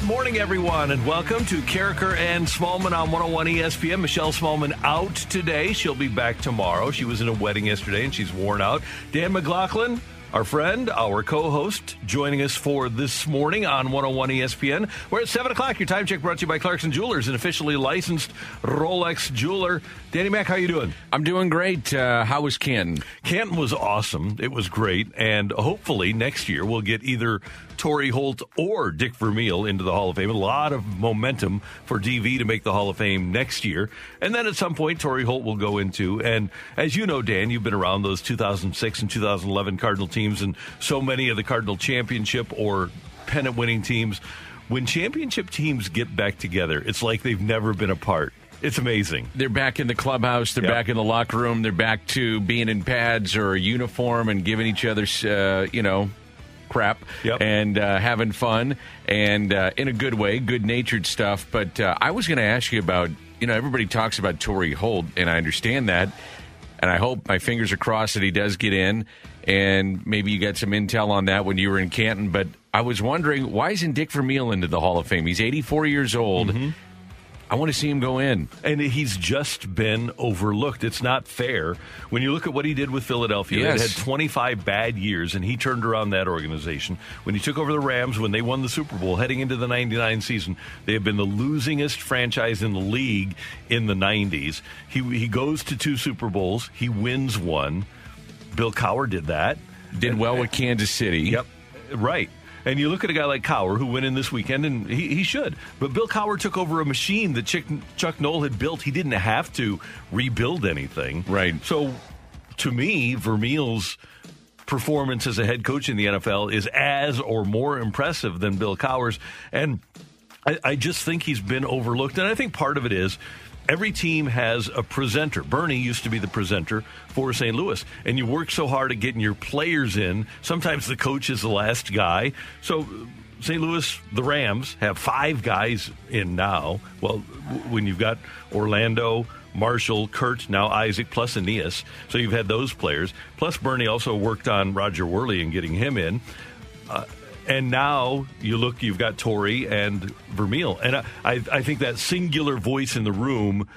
Good morning, everyone, and welcome to Karraker and Smallmon on 101 ESPN. Michelle Smallmon out today. She'll be back tomorrow. She was in a wedding yesterday and she's worn out. Dan McLaughlin, our friend, our co host, joining us for this morning on 101 ESPN. We're at 7 o'clock. Your time check brought to you by Clarkson Jewelers, an officially licensed Rolex jeweler. Danny Mac, how you doing? I'm doing great. Uh, how was Canton? Canton was awesome. It was great. And hopefully next year we'll get either Torry Holt or Dick Vermeil into the Hall of Fame. A lot of momentum for DV to make the Hall of Fame next year. And then at some point, Torry Holt will go into. And as you know, Dan, you've been around those 2006 and 2011 Cardinal teams and so many of the Cardinal championship or pennant winning teams. When championship teams get back together, it's like they've never been apart. It's amazing. They're back in the clubhouse. They're Yep. back in the locker room. They're back to being in pads or a uniform and giving each other, uh, you know, crap Yep. and uh, having fun and uh, in a good way, good natured stuff. But uh, I was going to ask you about, you know, everybody talks about Torry Holt, and I understand that. And I hope my fingers are crossed that he does get in. And maybe you got some intel on that when you were in Canton. But I was wondering, why isn't Dick Vermeil into the Hall of Fame? He's 84 years old. Mm-hmm. I want to see him go in. And he's just been overlooked. It's not fair. When you look at what he did with Philadelphia, Yes. had 25 bad years, and he turned around that organization. When he took over the Rams, when they won the Super Bowl, heading into the 99 season, they have been the losingest franchise in the league in the 90s. He, he goes to two Super Bowls, he wins one. Bill Cowher did that. Did well with Kansas City. Yep, right. And you look at a guy like Cowher who went in this weekend, and he, he should. But Bill Cowher took over a machine that Chuck, Chuck Noll had built. He didn't have to rebuild anything. Right. So, to me, Vermeil's performance as a head coach in the NFL is as or more impressive than Bill Cowher's. And I, I just think he's been overlooked. And I think part of it is every team has a presenter. Bernie used to be the presenter for St. Louis. And you work so hard at getting your players in. Sometimes the coach is the last guy. So St. Louis, the Rams, have five guys in now. Well, when you've got Orlando, Marshall, Kurt, now Isaac, plus Aeneas. So you've had those players. Plus, Bernie also worked on Roger Wehrli and getting him in. Uh, and now you look, you've got Torry and Vermeil. And I, I, think that singular voice in the room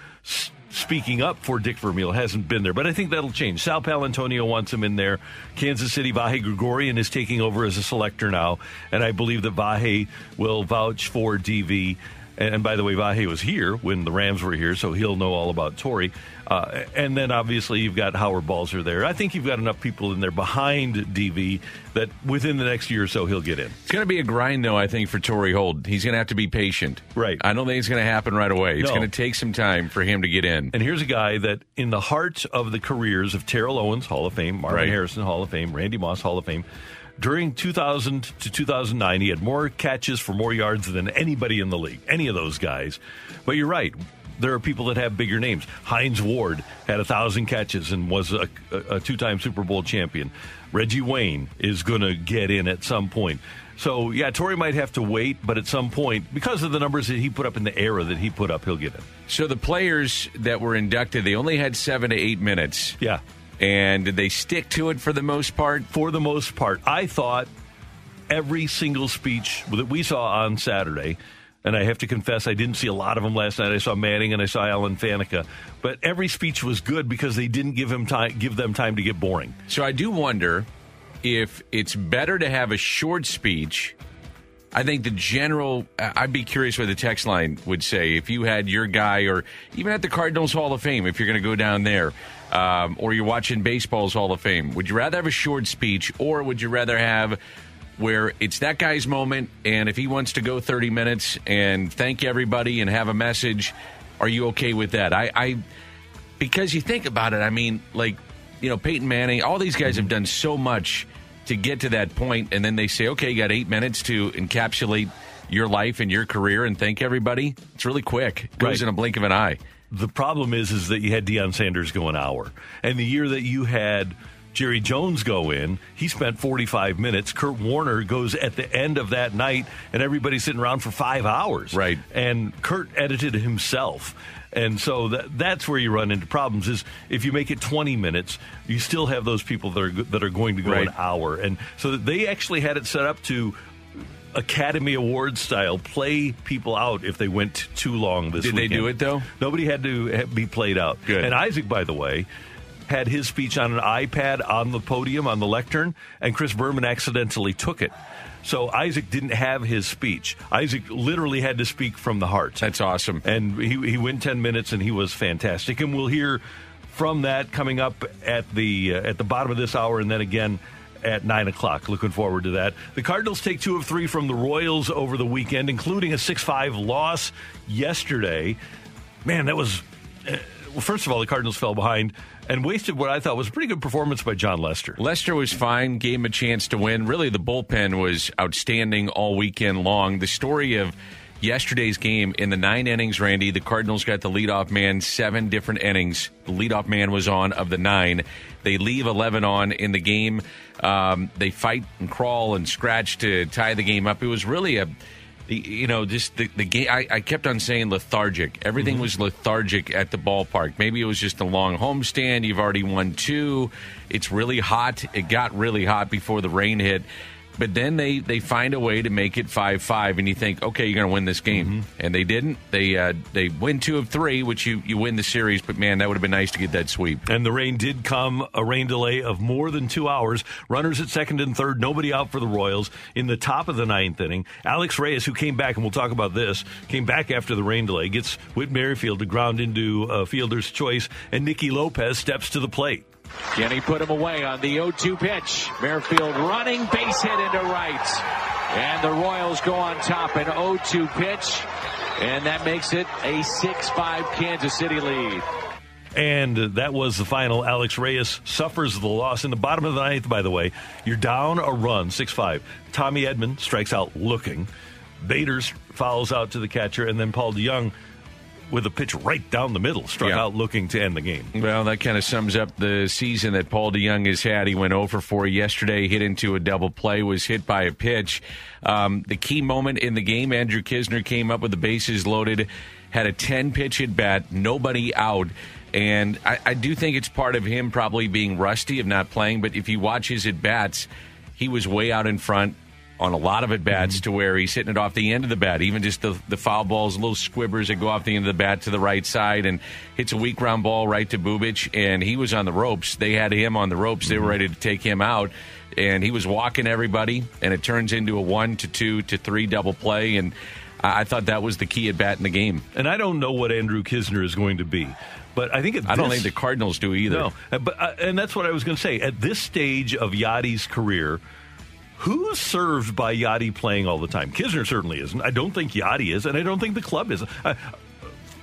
speaking up for Dick Vermeil hasn't been there. But I think that'll change. Sal Paolantonio wants him in there. Kansas City, Vahe Gregorian is taking over as a selector now. And I believe that Vahe will vouch for DV. And by the way, Vahe was here when the Rams were here, so he'll know all about Torry. Uh, and then obviously you've got Howard Balzer there. I think you've got enough people in there behind DV that within the next year or so he'll get in. It's going to be a grind, though, I think, for Torry Holt, He's going to have to be patient. Right. I don't think it's going to happen right away. It's No. going to take some time for him to get in. And here's a guy that, in the heart of the careers of Terrell Owens, Hall of Fame, Marvin Right. Harrison, Hall of Fame, Randy Moss, Hall of Fame, during 2000 to 2009, he had more catches for more yards than anybody in the league, any of those guys. But you're right. There are people that have bigger names. Hines Ward had a thousand catches and was a, a, a two-time Super Bowl champion. Reggie Wayne is going to get in at some point. So yeah, Torry might have to wait, but at some point, because of the numbers that he put up in the era that he put up, he'll get in. So the players that were inducted, they only had seven to eight minutes. Yeah. And did they stick to it for the most part? for the most part. I thought every single speech that we saw on Saturday, and I have to confess, I didn't see a lot of them last night. I saw Manning and I saw Alan Faneca, but every speech was good because they didn't give him time, give them time to get boring. So I do wonder if it's better to have a short speech I think the general, I'd be curious what the text line would say if you had your guy, or even at the Cardinals Hall of Fame, if you're going to go down there, um, or you're watching baseball's Hall of Fame. Would you rather have a short speech, or would you rather have where it's that guy's moment, and if he wants to go 30 minutes and thank everybody and have a message, are you okay with that? I, I because you think about it, I mean, like you know, Peyton Manning, all these guys have done so much to get to that point, and then they say, okay, you got eight minutes to encapsulate your life and your career and thank everybody. It's really quick. It goes Right. in a blink of an eye. The problem is, is that you had Deion Sanders go an hour, and the year that you had Jerry Jones go in, he spent 45 minutes. Kurt Warner goes at the end of that night, and everybody's sitting around for five hours. Right. And Kurt edited himself. And so that, that's where you run into problems. Is if you make it 20 minutes, you still have those people that are that are going to go Right. an hour, and so they actually had it set up to Academy Award style, play people out if they went too long this Did they do it, though? Nobody had to be played out. Good. And Isaac, by the way, had his speech on an iPad on the podium on the lectern, and Chris Berman accidentally took it. So Isaac didn't have his speech. Isaac literally had to speak from the heart. That's awesome. And he, he went 10 minutes and he was fantastic. And we'll hear from that coming up at the uh, at the bottom of this hour and then again at 9 o'clock. Looking forward to that. The Cardinals take two of three from the Royals over the weekend, including a 6 5 loss yesterday. Man, that was. Uh, well, first of all, the Cardinals fell behind and wasted what I thought was a pretty good performance by Jon Lester. Lester was fine, gave him a chance to win. Really, the bullpen was outstanding all weekend long. The story of yesterday's game in the nine innings, Randy, the Cardinals got the leadoff man seven different innings. The leadoff man was on of the nine. They leave 11 on in the game. Um, they fight and crawl and scratch to tie the game up. It was really a you know, just the, the game. I, I kept on saying lethargic. Everything mm-hmm. was lethargic at the ballpark. Maybe it was just a long homestand. You've already won two. It's really hot. It got really hot before the rain hit. But then they, they find a way to make it five five, and you think, okay, you're going to win this game, and they didn't. They uh, they win two of three, which you you win the series. But man, that would have been nice to get that sweep. And the rain did come, a rain delay of more than two hours. Runners at second and third, nobody out for the Royals. In the top of the ninth inning, Alex Reyes, who came back, and we'll talk about this, came back after the rain delay, gets Whit Merrifield to ground into uh, fielder's choice, and Nicky Lopez steps to the plate. Kenny put him away on the 0-2 pitch. Merrifield running, base hit into right. And the Royals go on top, an 0-2 pitch. And that makes it a 6-5 Kansas City lead. And that was the final. Alex Reyes suffers the loss in the bottom of the ninth, by the way. You're down a run, 6 5. Tommy Edman strikes out looking. Baders fouls out to the catcher, and then Paul DeJong with a pitch right down the middle, struck Yeah. out looking to end the game. Well, that kind of sums up the season that Paul DeJong has had. He went over for yesterday, hit into a double play, was hit by a pitch. Um, the key moment in the game, Andrew Knizner came up with the bases loaded, had a 10 pitch at bat, nobody out. And I, I do think it's part of him probably being rusty of not playing, but if you watch his at bats, he was way out in front on a lot of at bats to where he's hitting it off the end of the bat, even just the, the foul balls, little squibbers that go off the end of the bat to the right side and hits a weak ground ball right to Bubic. And he was on the ropes. They had him on the ropes. They were ready to take him out. And he was walking everybody, and it turns into a one to two to three double play. And I, I thought that was the key at bat in the game. And I don't know what Andrew Knizner is going to be, but I think at I don't this- think the Cardinals do either. No, but uh, and that's what I was going to say. At this stage of Yadi's career, who's served by Yadi playing all the time? Knizner certainly isn't. I don't think Yadi is, and I don't think the club is. Uh,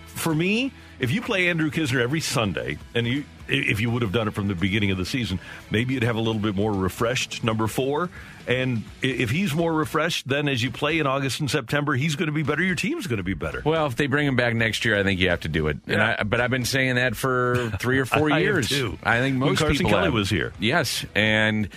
for me, if you play Andrew Knizner every Sunday, and you if you would have done it from the beginning of the season, maybe you'd have a little bit more refreshed number four. And if he's more refreshed, then as you play in August and September, he's going to be better. Your team's going to be better. Well, if they bring him back next year, I think you have to do it. And Yeah. I, but I've been saying that for three or four I years. too. I think When most Carson people Kelly have. was here. Yes, and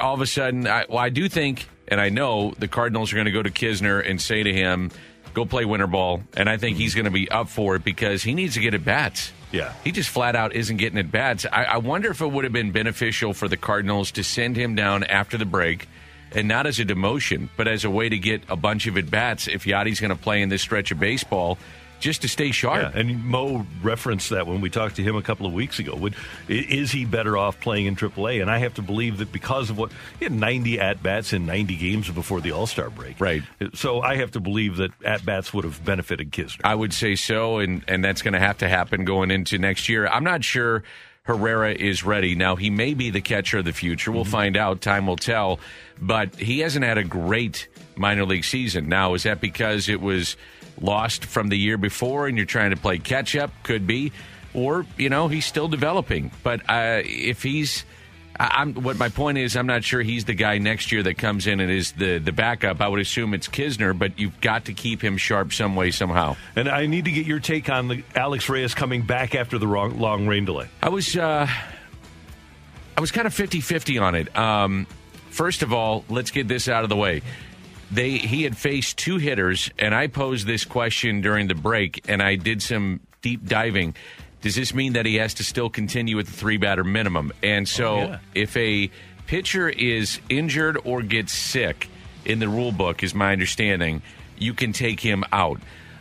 all of a sudden, I, well, I do think, and I know the Cardinals are going to go to Knizner and say to him, "Go play winter ball," and I think he's going to be up for it because he needs to get at bats. Yeah. He just flat out isn't getting at bats. I, I wonder if it would have been beneficial for the Cardinals to send him down after the break, and not as a demotion, but as a way to get a bunch of at bats if Yadi's going to play in this stretch of baseball. Just to stay sharp. Yeah, and Mo referenced that when we talked to him a couple of weeks ago. Would is he better off playing in AAA? And I have to believe that because of what he had 90 at bats in 90 games before the All Star break, Right. So I have to believe that at bats would have benefited Knizner. I would say so, and and that's going to have to happen going into next year. I'm not sure Herrera is ready. Now he may be the catcher of the future. We'll mm-hmm. find out. Time will tell. But he hasn't had a great minor league season. Now is that because it was lost from the year before, and you're trying to play catch up? Could be, or you know he's still developing. But uh, if he's I'm what my point is. I'm not sure he's the guy next year that comes in and is the the backup. I would assume it's Knizner, but you've got to keep him sharp some way somehow. And I need to get your take on the Alex Reyes coming back after the wrong, long rain delay. I was uh, I was kind of 50-50 on it. Um, first of all, let's get this out of the way. They he had faced two hitters, and I posed this question during the break, and I did some deep diving. Does this mean that he has to still continue with the three batter minimum? And so, Oh, yeah. if a pitcher is injured or gets sick in the rule book, is my understanding, you can take him out.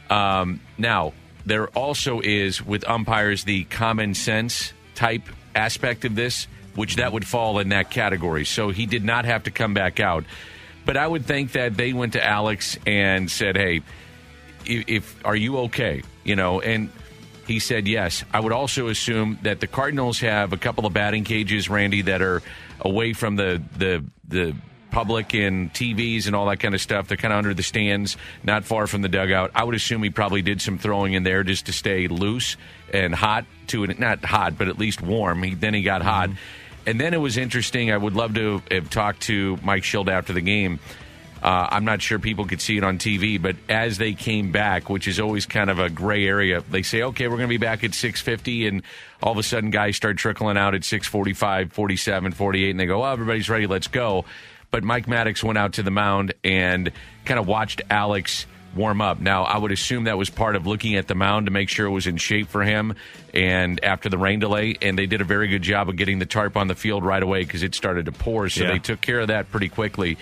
Um, now, there also is with umpires the common sense type aspect of this, which that would fall in that category. So he did not have to come back out. But I would think that they went to Alex and said, "Hey, if, if are you okay?" You know, and he said yes. I would also assume that the Cardinals have a couple of batting cages, Randy, that are away from the the the public and TVs and all that kind of stuff. They're kind of under the stands, not far from the dugout. I would assume he probably did some throwing in there just to stay loose and hot to. Not hot, but at least warm. He, then he got hot. Mm-hmm. And then it was interesting. I would love to have talked to Mike Shildt after the game. Uh, I'm not sure people could see it on TV, but as they came back, which is always kind of a gray area, they say, okay, we're going to be back at 650, and all of a sudden guys start trickling out at 645, 47, 48, and they go, oh, everybody's ready, let's go. But Mike Maddux went out to the mound and kind of watched Alex warm up. Now, I would assume that was part of looking at the mound to make sure it was in shape for him. And after the rain delay, and they did a very good job of getting the tarp on the field right away because it started to pour. So Yeah. they took care of that pretty quickly.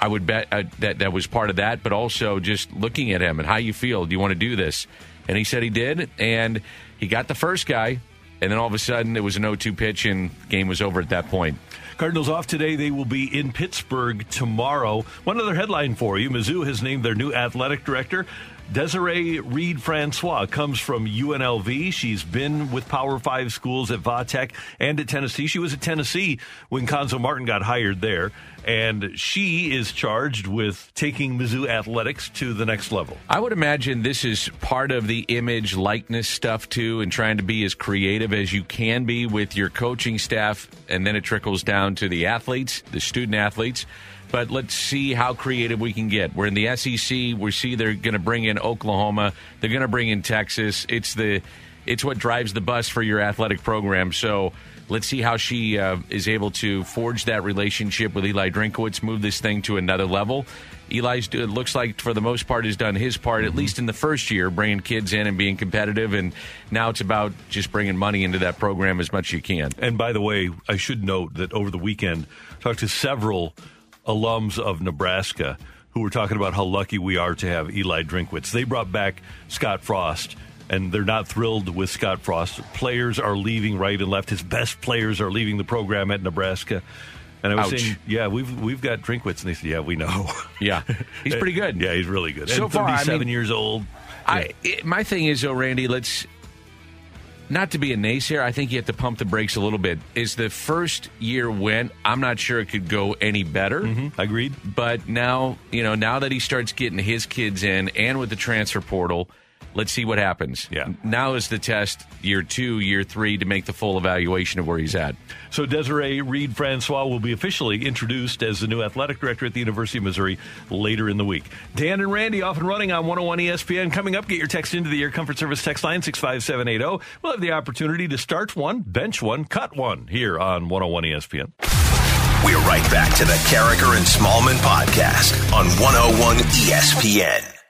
I would bet uh, that that was part of that, but also just looking at him and how you feel. Do you want to do this? And he said he did, and he got the first guy, and then all of a sudden it was an 0-2 pitch, and game was over at that point. Cardinals off today. They will be in Pittsburgh tomorrow. One other headline for you Mizzou has named their new athletic director. Desiree Reed Francois comes from UNLV. She's been with Power Five schools at Vatech and at Tennessee. She was at Tennessee when Cuonzo Martin got hired there, and she is charged with taking Mizzou athletics to the next level. I would imagine this is part of the image likeness stuff too, and trying to be as creative as you can be with your coaching staff, and then it trickles down to the athletes, the student athletes. But let's see how creative we can get. We're in the SEC. We see they're going to bring in Oklahoma. They're going to bring in Texas. It's the it's what drives the bus for your athletic program. So let's see how she uh, is able to forge that relationship with Eli Drinkwitz, move this thing to another level. Eli's it looks like for the most part has done his part, at least in the first year, bringing kids in and being competitive. And now it's about just bringing money into that program as much as you can. And by the way, I should note that over the weekend, I talked to several alums of Nebraska who were talking about how lucky we are to have Eli Drinkwitz. They brought back Scott Frost, and they're not thrilled with Scott Frost. Players are leaving right and left. His best players are leaving the program at Nebraska. And I was Ouch. saying, yeah, we've we've got Drinkwitz, and they said, yeah, we know. Yeah, he's pretty good. yeah, he's really good. So and far, I 37 mean- years old. I it, my thing is though, Randy, let's not to be a naysayer. I think you have to pump the brakes a little bit. Is the first year went? I'm not sure it could go any better. Mm-hmm. Agreed. But now, you know, now that he starts getting his kids in and with the transfer portal, let's see what happens. Yeah. Now is the test, year two, year three, to make the full evaluation of where he's at. So Desiree Reed Francois will be officially introduced as the new athletic director at the University of Missouri later in the week. Dan and Randy off and running on 101 ESPN. Coming up, get your text into the Air Comfort Service text line 65780. We'll have the opportunity to start one, bench one, cut one here on 101 ESPN. We're right back to the Karraker and Smallmon podcast on 101 ESPN.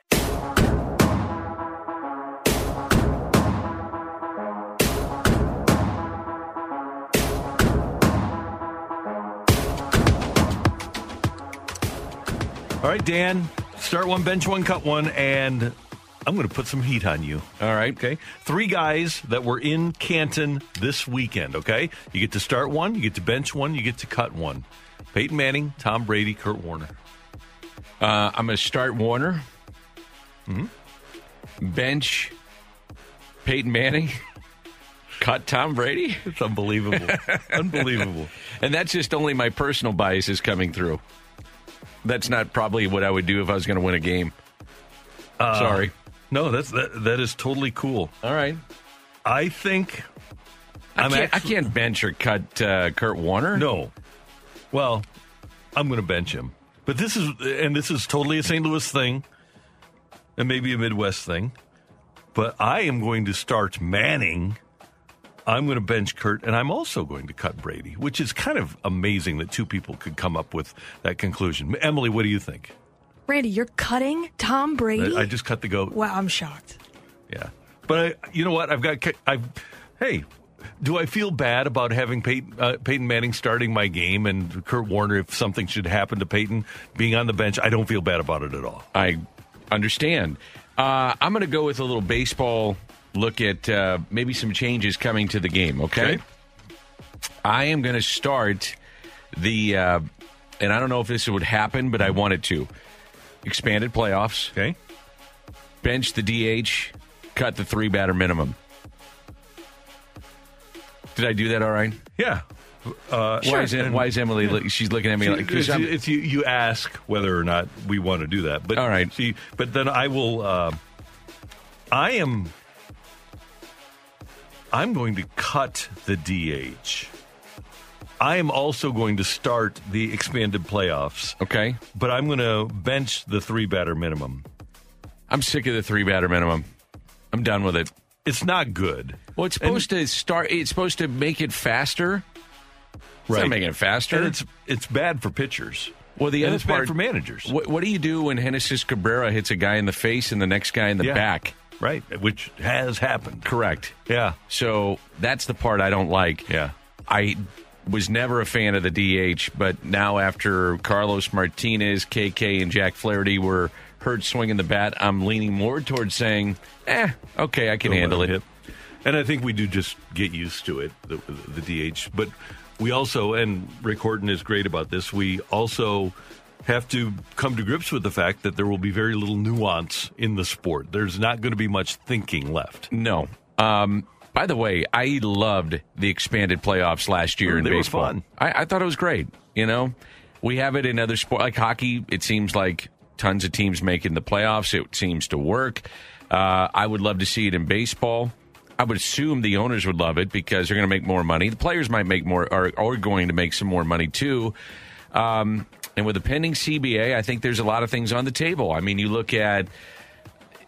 All right, Dan, start one, bench one, cut one, and I'm going to put some heat on you. All right. Okay. Three guys that were in Canton this weekend. Okay. You get to start one, you get to bench one, you get to cut one. Peyton Manning, Tom Brady, Kurt Warner. Uh, I'm going to start Warner. Mm-hmm. Bench Peyton Manning. Cut Tom Brady. It's unbelievable. unbelievable. And that's just only my personal biases coming through. That's not probably what I would do if I was going to win a game. Uh, Sorry. No, that's that. That is totally cool. All right. I think I I'm can't, actu- I can't bench or cut uh, Kurt Warner. No. Well, I'm going to bench him. But this is, and this is totally a St. Louis thing, and maybe a Midwest thing. But I am going to start Manning. I'm going to bench Kurt, and I'm also going to cut Brady, which is kind of amazing that two people could come up with that conclusion. Emily, what do you think? Randy, you're cutting Tom Brady? I, I just cut the goat. wow, I'm shocked. Yeah, but I, you know what? I've got. I, hey, do I feel bad about having Peyton, uh, Peyton Manning starting my game and Kurt Warner if something should happen to Peyton being on the bench? I don't feel bad about it at all. I understand. Uh, I'm going to go with a little baseball look at uh, maybe some changes coming to the game, okay? Okay. I am going to start the, uh, and I don't know if this would happen, but I wanted to. Expanded playoffs, Okay. bench the DH, cut the three batter minimum. Did I do that all right? Yeah. Uh, Why, is, and- why is Emily? look- She's looking at me like. 'cause it's, it's you, you ask whether or not we want to do that. But All right. See, but then I will. Uh, I am. I'm going to cut the DH. I am also going to start the expanded playoffs, okay. but I'm going to bench the three batter minimum. I'm sick of the three batter minimum. I'm done with it. It's not good. Well, it's supposed to start. It's supposed to make it faster. It's Right. making it faster. And it's it's bad for pitchers. well, the and other it's part bad for managers. What, what do you do when Genesis Cabrera hits a guy in the face and the next guy in the Yeah. back? Right, which has happened. Correct. Yeah, So that's the part I don't like. yeah. I was never a fan of the DH, but now after Carlos Martinez, KK, and Jack Flaherty were heard swinging the bat, I'm leaning more towards saying, eh, okay, I can Don't handle it. hit. And I think we do just get used to it, the, the DH. But we also, and Rick Horton is great about this, we also have to come to grips with the fact that there will be very little nuance in the sport. There's not going to be much thinking left. No. Um, by the way, I loved the expanded playoffs last year in baseball. fun. I, I thought it was great. You know, we have it in other sports like hockey. It seems like tons of teams making the playoffs. It seems to work. Uh, I would love to see it in baseball. I would assume the owners would love it because they're going to make more money. The players might make more, are, are going to make some more money too. Um, and with the pending CBA, I think there's a lot of things on the table. I mean, you look at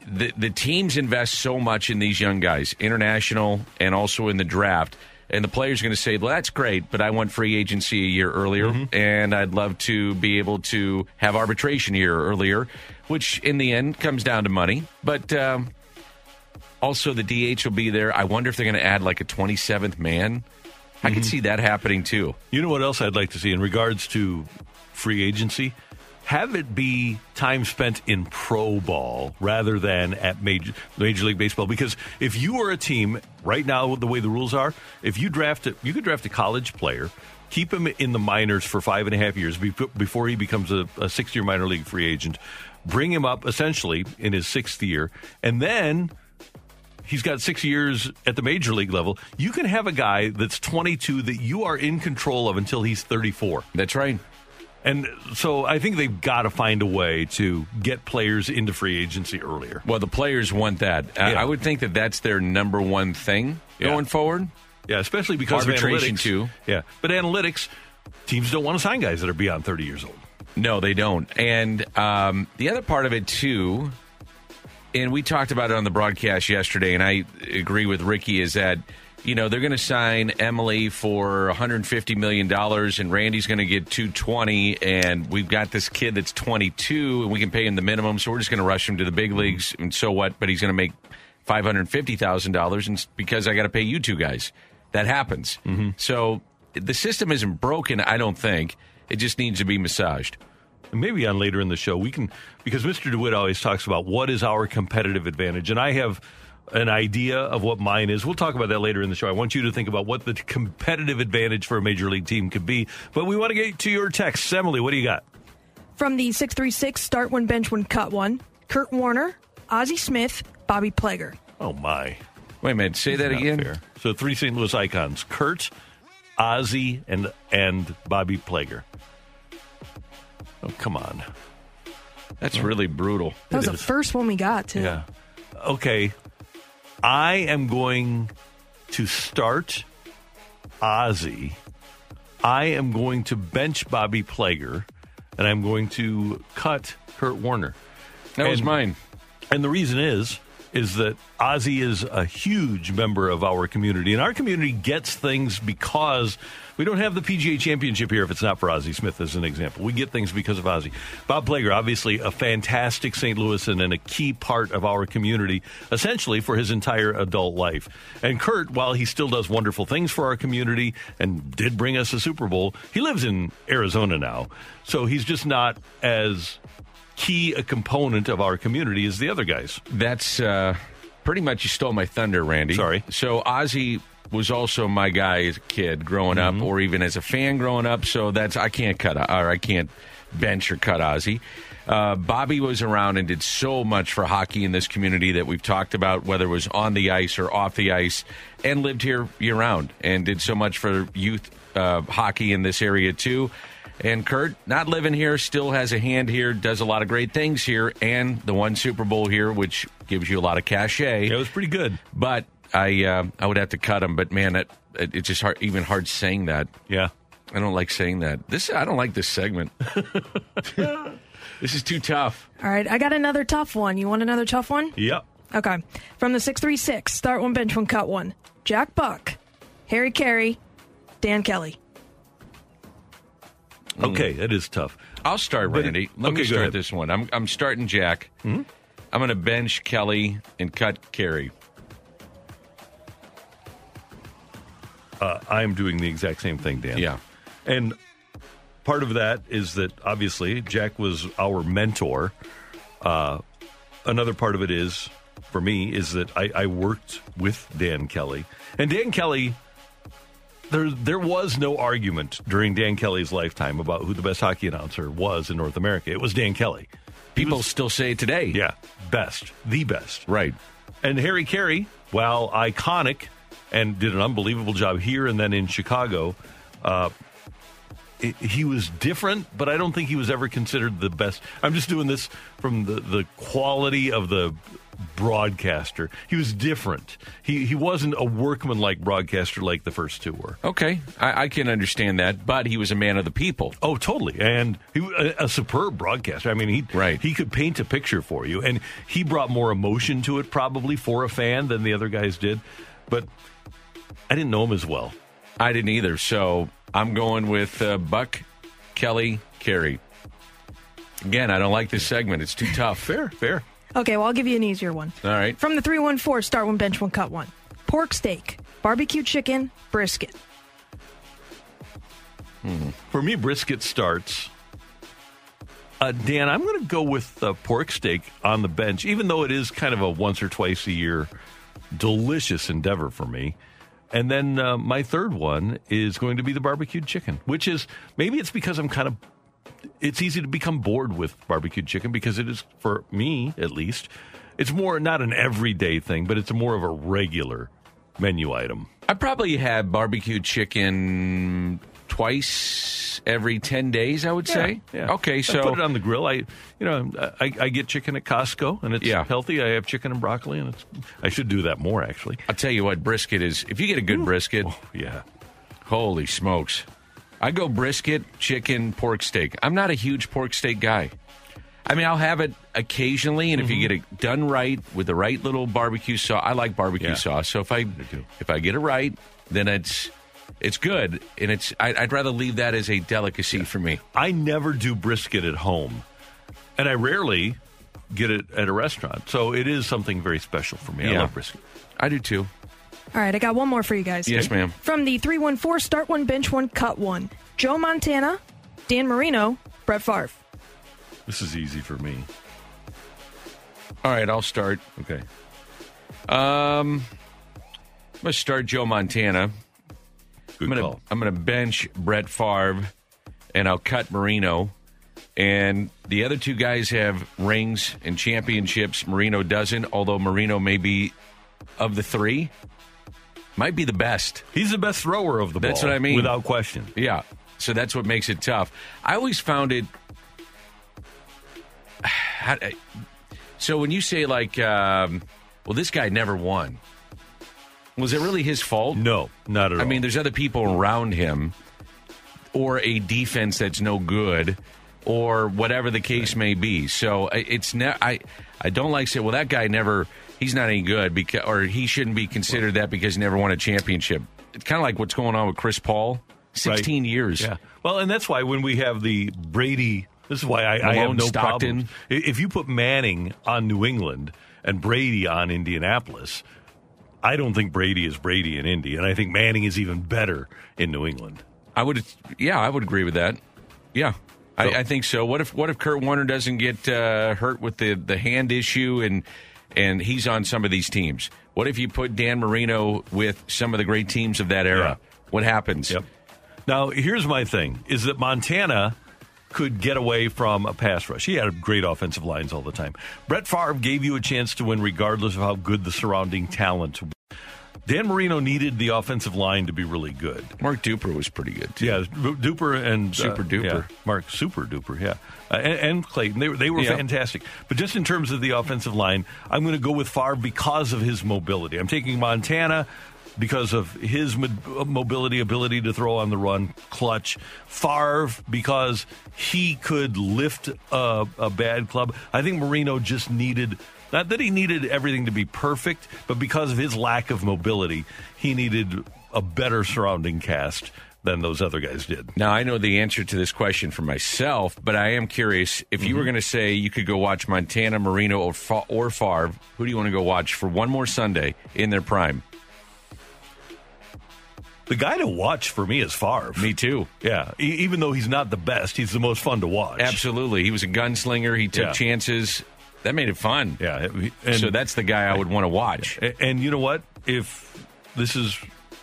the the teams invest so much in these young guys, international and also in the draft. And the players are going to say, "Well, that's great, but I want free agency a year earlier, and I'd love to be able to have arbitration a year earlier," which in the end comes down to money. But um, also, the DH will be there. I wonder if they're going to add like a 27th man. I could see that happening too. You know what else I'd like to see in regards to free agency? Have it be time spent in pro ball rather than at major, major league baseball. Because if you are a team right now, the way the rules are, if you draft it, you could draft a college player, keep him in the minors for five and a half years before he becomes a, a six year minor league free agent, bring him up essentially in his sixth year, and then he's got six years at the major league level. You can have a guy that's 22 that you are in control of until he's 34. That's right. And so I think they've got to find a way to get players into free agency earlier. Well, the players want that. I- Yeah. I would think that that's their number one thing Yeah. going forward. Yeah, especially because of Arbitration, analytics. too. Yeah, but analytics teams don't want to sign guys that are beyond 30 years old. No, they don't. And um, the other part of it too, and we talked about it on the broadcast yesterday, and I agree with Ricky, is that you know they're going to sign Emily for 150 million dollars, and Randy's going to get 220, and we've got this kid that's 22, and we can pay him the minimum, so we're just going to rush him to the big leagues, and so what? But he's going to make 550 thousand dollars, and because I got to pay you two guys, that happens. Mm-hmm. So the system isn't broken, I don't think. It just needs to be massaged. maybe on later in the show, we can, because Mr. DeWitt always talks about what is our competitive advantage. And I have an idea of what mine is. We'll talk about that later in the show. I want you to think about what the competitive advantage for a major league team could be. But we want to get to your text. Emily, what do you got? From the 636 start one, bench one, cut one, Kurt Warner, Ozzie Smith, Bobby Plager. Oh, my. Wait a minute. Say that again. fair. So three St. Louis icons: Kurt, Ozzie, and and Bobby Plager. Oh, come on. That's really brutal. That was the first one we got, too. Yeah. Okay. I am going to start Ozzie. I am going to bench Bobby Plager, and I'm going to cut Kurt Warner. That was mine. And the reason is is that Ozzie is a huge member of our community, and our community gets things because we don't have the PGA Championship here if it's not for Ozzie Smith, as an example. We get things because of Ozzie. Bob Plager, obviously a fantastic St. Louisan and a key part of our community, essentially for his entire adult life. And Kurt, while he still does wonderful things for our community and did bring us a Super Bowl, he lives in Arizona now, so he's just not as key a component of our community as the other guys. That's uh, pretty much you stole my thunder, Randy. Sorry. So Ozzie was also my guy as a kid growing Mm-hmm. up, or even as a fan growing up. So that's I can't cut or I can't bench or cut Ozzie. Uh, Bobby was around and did so much for hockey in this community that we've talked about, whether it was on the ice or off the ice, and lived here year round and did so much for youth uh, hockey in this area too. And Kurt, not living here, still has a hand here, does a lot of great things here, and the one Super Bowl here, which gives you a lot of cachet. It was pretty good. But I, uh, I would have to cut him. But man, it, it, it's just hard, even hard saying that. Yeah. I don't like saying that. This, I don't like this segment. this is too tough. All right, I got another tough one. You want another tough one? Yep. Okay. From the 636, start one, bench one, cut one. Jack Buck, Harry Caray, Dan Kelly. Okay, that is tough. I'll start, But- Randy. Let okay, me go start ahead. this one. I'm, I'm starting Jack. I'm going to bench Kelly and cut Caray. Uh, I'm doing the exact same thing, Dan. Yeah. And part of that is that obviously Jack was our mentor. Uh, another part of it is, for me, is that I, I worked with Dan Kelly. And Dan Kelly, there, there was no argument during Dan Kelly's lifetime about who the best hockey announcer was in North America. It was Dan Kelly. People was- still say today. Yeah, best, the best. Right. And Harry Caray, while iconic and did an unbelievable job here and then in Chicago, uh, it, he was different, but I don't think he was ever considered the best. I'm just doing this from the, the quality of the broadcaster. He was different. He he wasn't a workman-like broadcaster like the first two were. Okay. I, I can understand that, but he was a man of the people. Oh, totally, and he a, a superb broadcaster. I mean, he Right. he could paint a picture for you, and he brought more emotion to it probably for a fan than the other guys did. But I didn't know him as well. I didn't either. So I'm going with uh, Buck, Kelly, Caray. Again, I don't like this segment. It's too tough. Fair, fair. Okay, well, I'll give you an easier one. All right. From the 314, start one, bench one, cut one. Pork steak, barbecue chicken, brisket. For me, brisket starts. Uh, Dan, I'm going to go with uh, pork steak on the bench, even though it is kind of a once or twice a year delicious endeavor for me. And then uh, my third one is going to be the barbecued chicken, which is maybe it's because I'm kind of. It's easy to become bored with barbecued chicken because it is, for me at least, it's more not an everyday thing, but it's more of a regular menu item. I probably have barbecue chicken twice every 10 days, I would say. Yeah. Okay, I so. put it on the grill. I, you know, I, I get chicken at Costco, and it's Yeah. healthy. I have chicken and broccoli, and it's. I should do that more actually. I'll tell you what, brisket is. If you get a good brisket, Oh, yeah, holy smokes. I go brisket, chicken, pork steak. I'm not a huge pork steak guy. I mean, I'll have it occasionally, and if you mm-hmm. get it done right with the right little barbecue sauce, I like barbecue Yeah. sauce. So if I if I get it right, then it's it's good, and it's I, I'd rather leave that as a delicacy for me. I never do brisket at home, and I rarely get it at a restaurant. So it is something very special for me. I love brisket. I do too. All right, I got one more for you guys. Yes, ma'am. From the 314, start one, bench one, cut one. Joe Montana, Dan Marino, Brett Favre. This is easy for me. All right, I'll start. Okay. Um, I'm going to start Joe Montana. Good I'm gonna call. I'm gonna bench Brett Favre, and I'll cut Marino. And the other two guys have rings and championships. Marino doesn't, although Marino may be of the three, might be the best. He's the best thrower of the ball. That's what I mean. Without question. Yeah. So that's what makes it tough. I always found it. So when you say like, um, well, this guy never won. Was it really his fault? No, not at all. I mean, there's other people around him, or a defense that's no good, or whatever the case may be. So it's ne- I I don't like say, well, that guy never he's not any good because or he shouldn't be considered that because he never won a championship. It's kind of like what's going on with Chris Paul. Sixteen Right. years. Yeah. Well, and that's why when we have the Brady, this is why I, I have no Stockton. problem. If you put Manning on New England and Brady on Indianapolis, I don't think Brady is Brady in Indy, and I think Manning is even better in New England. I would, yeah, I would agree with that. Yeah, I, I think so. What if what if Kurt Warner doesn't get uh, hurt with the the hand issue and and he's on some of these teams? What if you put Dan Marino with some of the great teams of that era? Yeah. What happens? Yep. Now, here's my thing: is that Montana could get away from a pass rush. He had great offensive lines all the time. Brett Favre gave you a chance to win, regardless of how good the surrounding talent. Dan Marino needed the offensive line to be really good. Mark Duper was pretty good too. Yeah, Duper and Super uh, Duper. yeah, Mark Super Duper, yeah, uh, and, and Clayton. They were they were Yeah. fantastic. But just in terms of the offensive line, I'm going to go with Favre because of his mobility. I'm taking Montana because of his mobility, ability to throw on the run, clutch. Favre because he could lift a, a bad club. I think Marino just needed. Not that he needed everything to be perfect, but because of his lack of mobility, he needed a better surrounding cast than those other guys did. Now I know the answer to this question for myself, but I am curious if you were mm-hmm. going to say you could go watch Montana, Marino, or Fa- or Favre. Who do you want to go watch for one more Sunday in their prime? The guy to watch for me is Favre. Me too. Yeah, e- even though he's not the best, he's the most fun to watch. Absolutely. He was a gunslinger. He took Yeah. chances. That made it fun. Yeah, and, so that's the guy I would want to watch. and you know what? If this is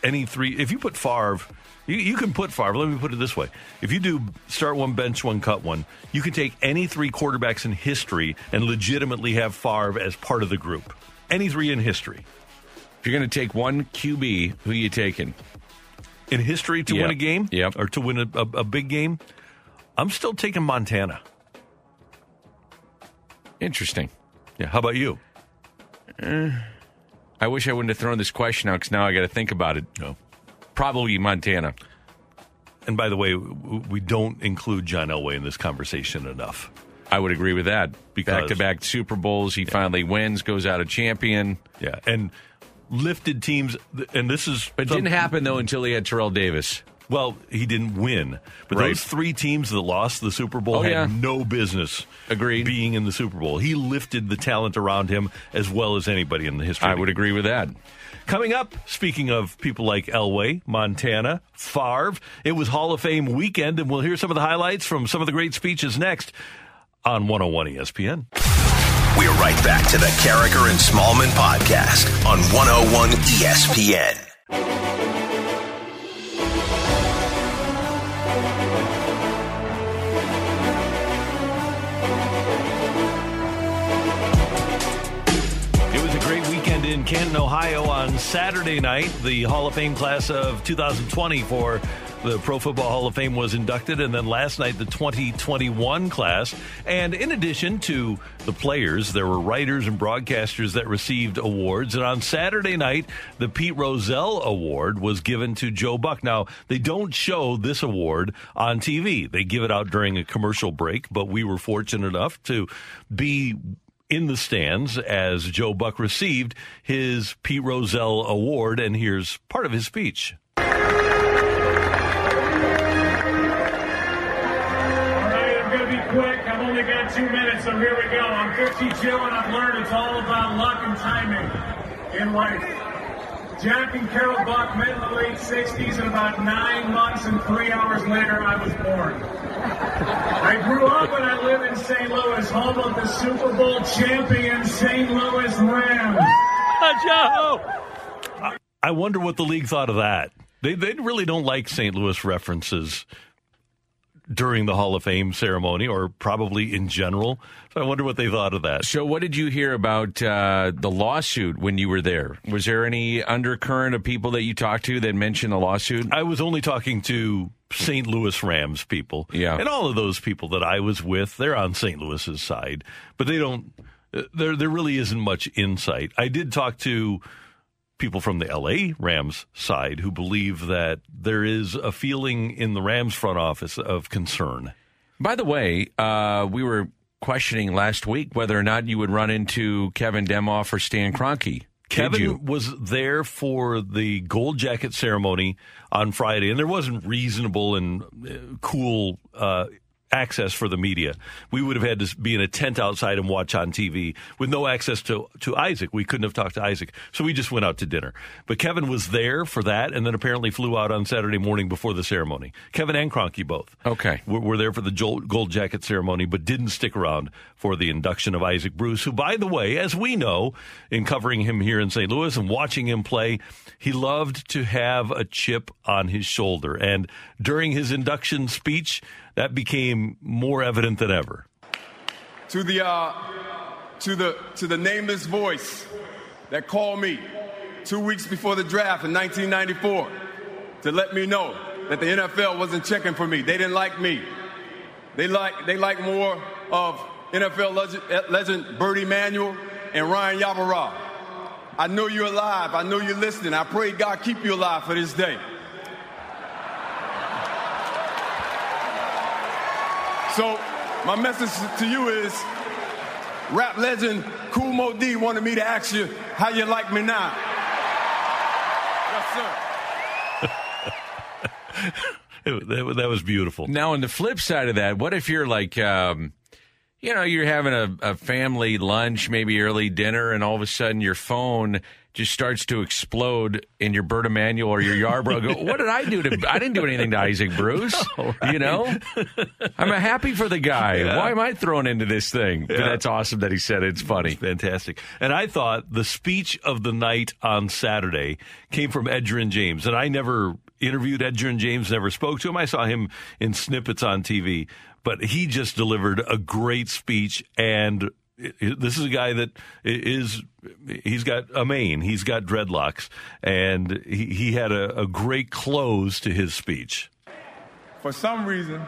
any three, if you put Favre, you, you can put Favre. Let me put it this way: if you do start one, bench one, cut one, you can take any three quarterbacks in history and legitimately have Favre as part of the group. Any three in history. If you're going to take one QB, who are you taking? In history to Yep. win a game, Yep. or to win a, a, a big game, I'm still taking Montana. Interesting. Yeah, how about you? Uh, I wish I wouldn't have thrown this question out because now I got to think about it. No. Probably Montana. And by the way, we don't include John Elway in this conversation enough. I would agree with that. Because- Back to back Super Bowls, he finally wins, goes out a champion. Yeah, and lifted teams, and this is. But it didn't happen though until he had Terrell Davis. Well, he didn't win, but Right. those three teams that lost the Super Bowl Oh, had yeah. no business Agreed. being in the Super Bowl. He lifted the talent around him as well as anybody in the history. I would agree with that. Coming up, speaking of people like Elway, Montana, Favre, it was Hall of Fame weekend, and we'll hear some of the highlights from some of the great speeches next on 101 ESPN. We're right back to the Karraker and Smallmon podcast on 101 ESPN. In Canton, Ohio on Saturday night. The Hall of Fame class of 2020 for the Pro Football Hall of Fame was inducted, and then last night the 2021 class. And in addition to the players, there were writers and broadcasters that received awards. And on Saturday night, the Pete Rozelle Award was given to Joe Buck. Now, they don't show this award on TV. They give it out during a commercial break, but we were fortunate enough to be in the stands as Joe Buck received his Pete Rozelle Award, and here's part of his speech. Quick. I've only got two minutes, so here we go. I'm 52, and I've learned it's all about luck and timing in life. Jack and Carol Buck met in the late 60s, and about nine months and three hours later, I was born. I grew up and I live in St. Louis, home of the Super Bowl champion St. Louis Rams. Joe. I, I wonder what the league thought of that. They they really don't like St. Louis references during the Hall of Fame ceremony, or probably in general. So I wonder what they thought of that. So, what did you hear about uh, the lawsuit when you were there? Was there any undercurrent of people that you talked to that mentioned the lawsuit? I was only talking to St. Louis Rams people. Yeah. And all of those people that I was with, they're on St. Louis's side, but they don't, there, there really isn't much insight. I did talk to people from the LA Rams side who believe that there is a feeling in the Rams front office of concern. By the way, uh, we were questioning last week whether or not you would run into Kevin Demoff or Stan Kroenke. Kevin was there for the gold jacket ceremony on Friday, and there wasn't reasonable and uh, cool uh, access for the media. We would have had to be in a tent outside and watch on TV with no access to, to Isaac. We couldn't have talked to Isaac. So we just went out to dinner. But Kevin was there for that and then apparently flew out on Saturday morning before the ceremony. Kevin and Kroenke both. Okay. Were, were there for the gold jacket ceremony, but didn't stick around for the induction of Isaac Bruce, who, by the way, as we know, in covering him here in St. Louis and watching him play, he loved to have a chip on his shoulder. And during his induction speech, that became more evident than ever. To the uh, to the to the nameless voice that called me two weeks before the draft in 1994 to let me know that the NFL wasn't checking for me. They didn't like me. They like they like more of NFL legend, legend Bert Emanuel and Ryan Yarborough. I know you're alive. I know you're listening. I pray God keep you alive for this day. So, my message to you is rap legend Kool Moe Dee wanted me to ask you how you like me now. Yes, sir. that, that was beautiful. Now, on the flip side of that, what if you're like, um, you know, you're having a, a family lunch, maybe early dinner, and all of a sudden your phone just starts to explode in your Bert Emanuel or your Yarborough. Go, what did I do to? I didn't do anything to Isaac Bruce. No, right? You know, I'm happy for the guy. Yeah. Why am I thrown into this thing? Yeah. But that's awesome that he said it. it's funny, it's fantastic. And I thought the speech of the night on Saturday came from Edgerrin James, and I never interviewed Edgerrin James, never spoke to him. I saw him in snippets on TV, but he just delivered a great speech and this is a guy that is he's got a mane. He's got dreadlocks. And he, he had a, a, great close to his speech. For some reason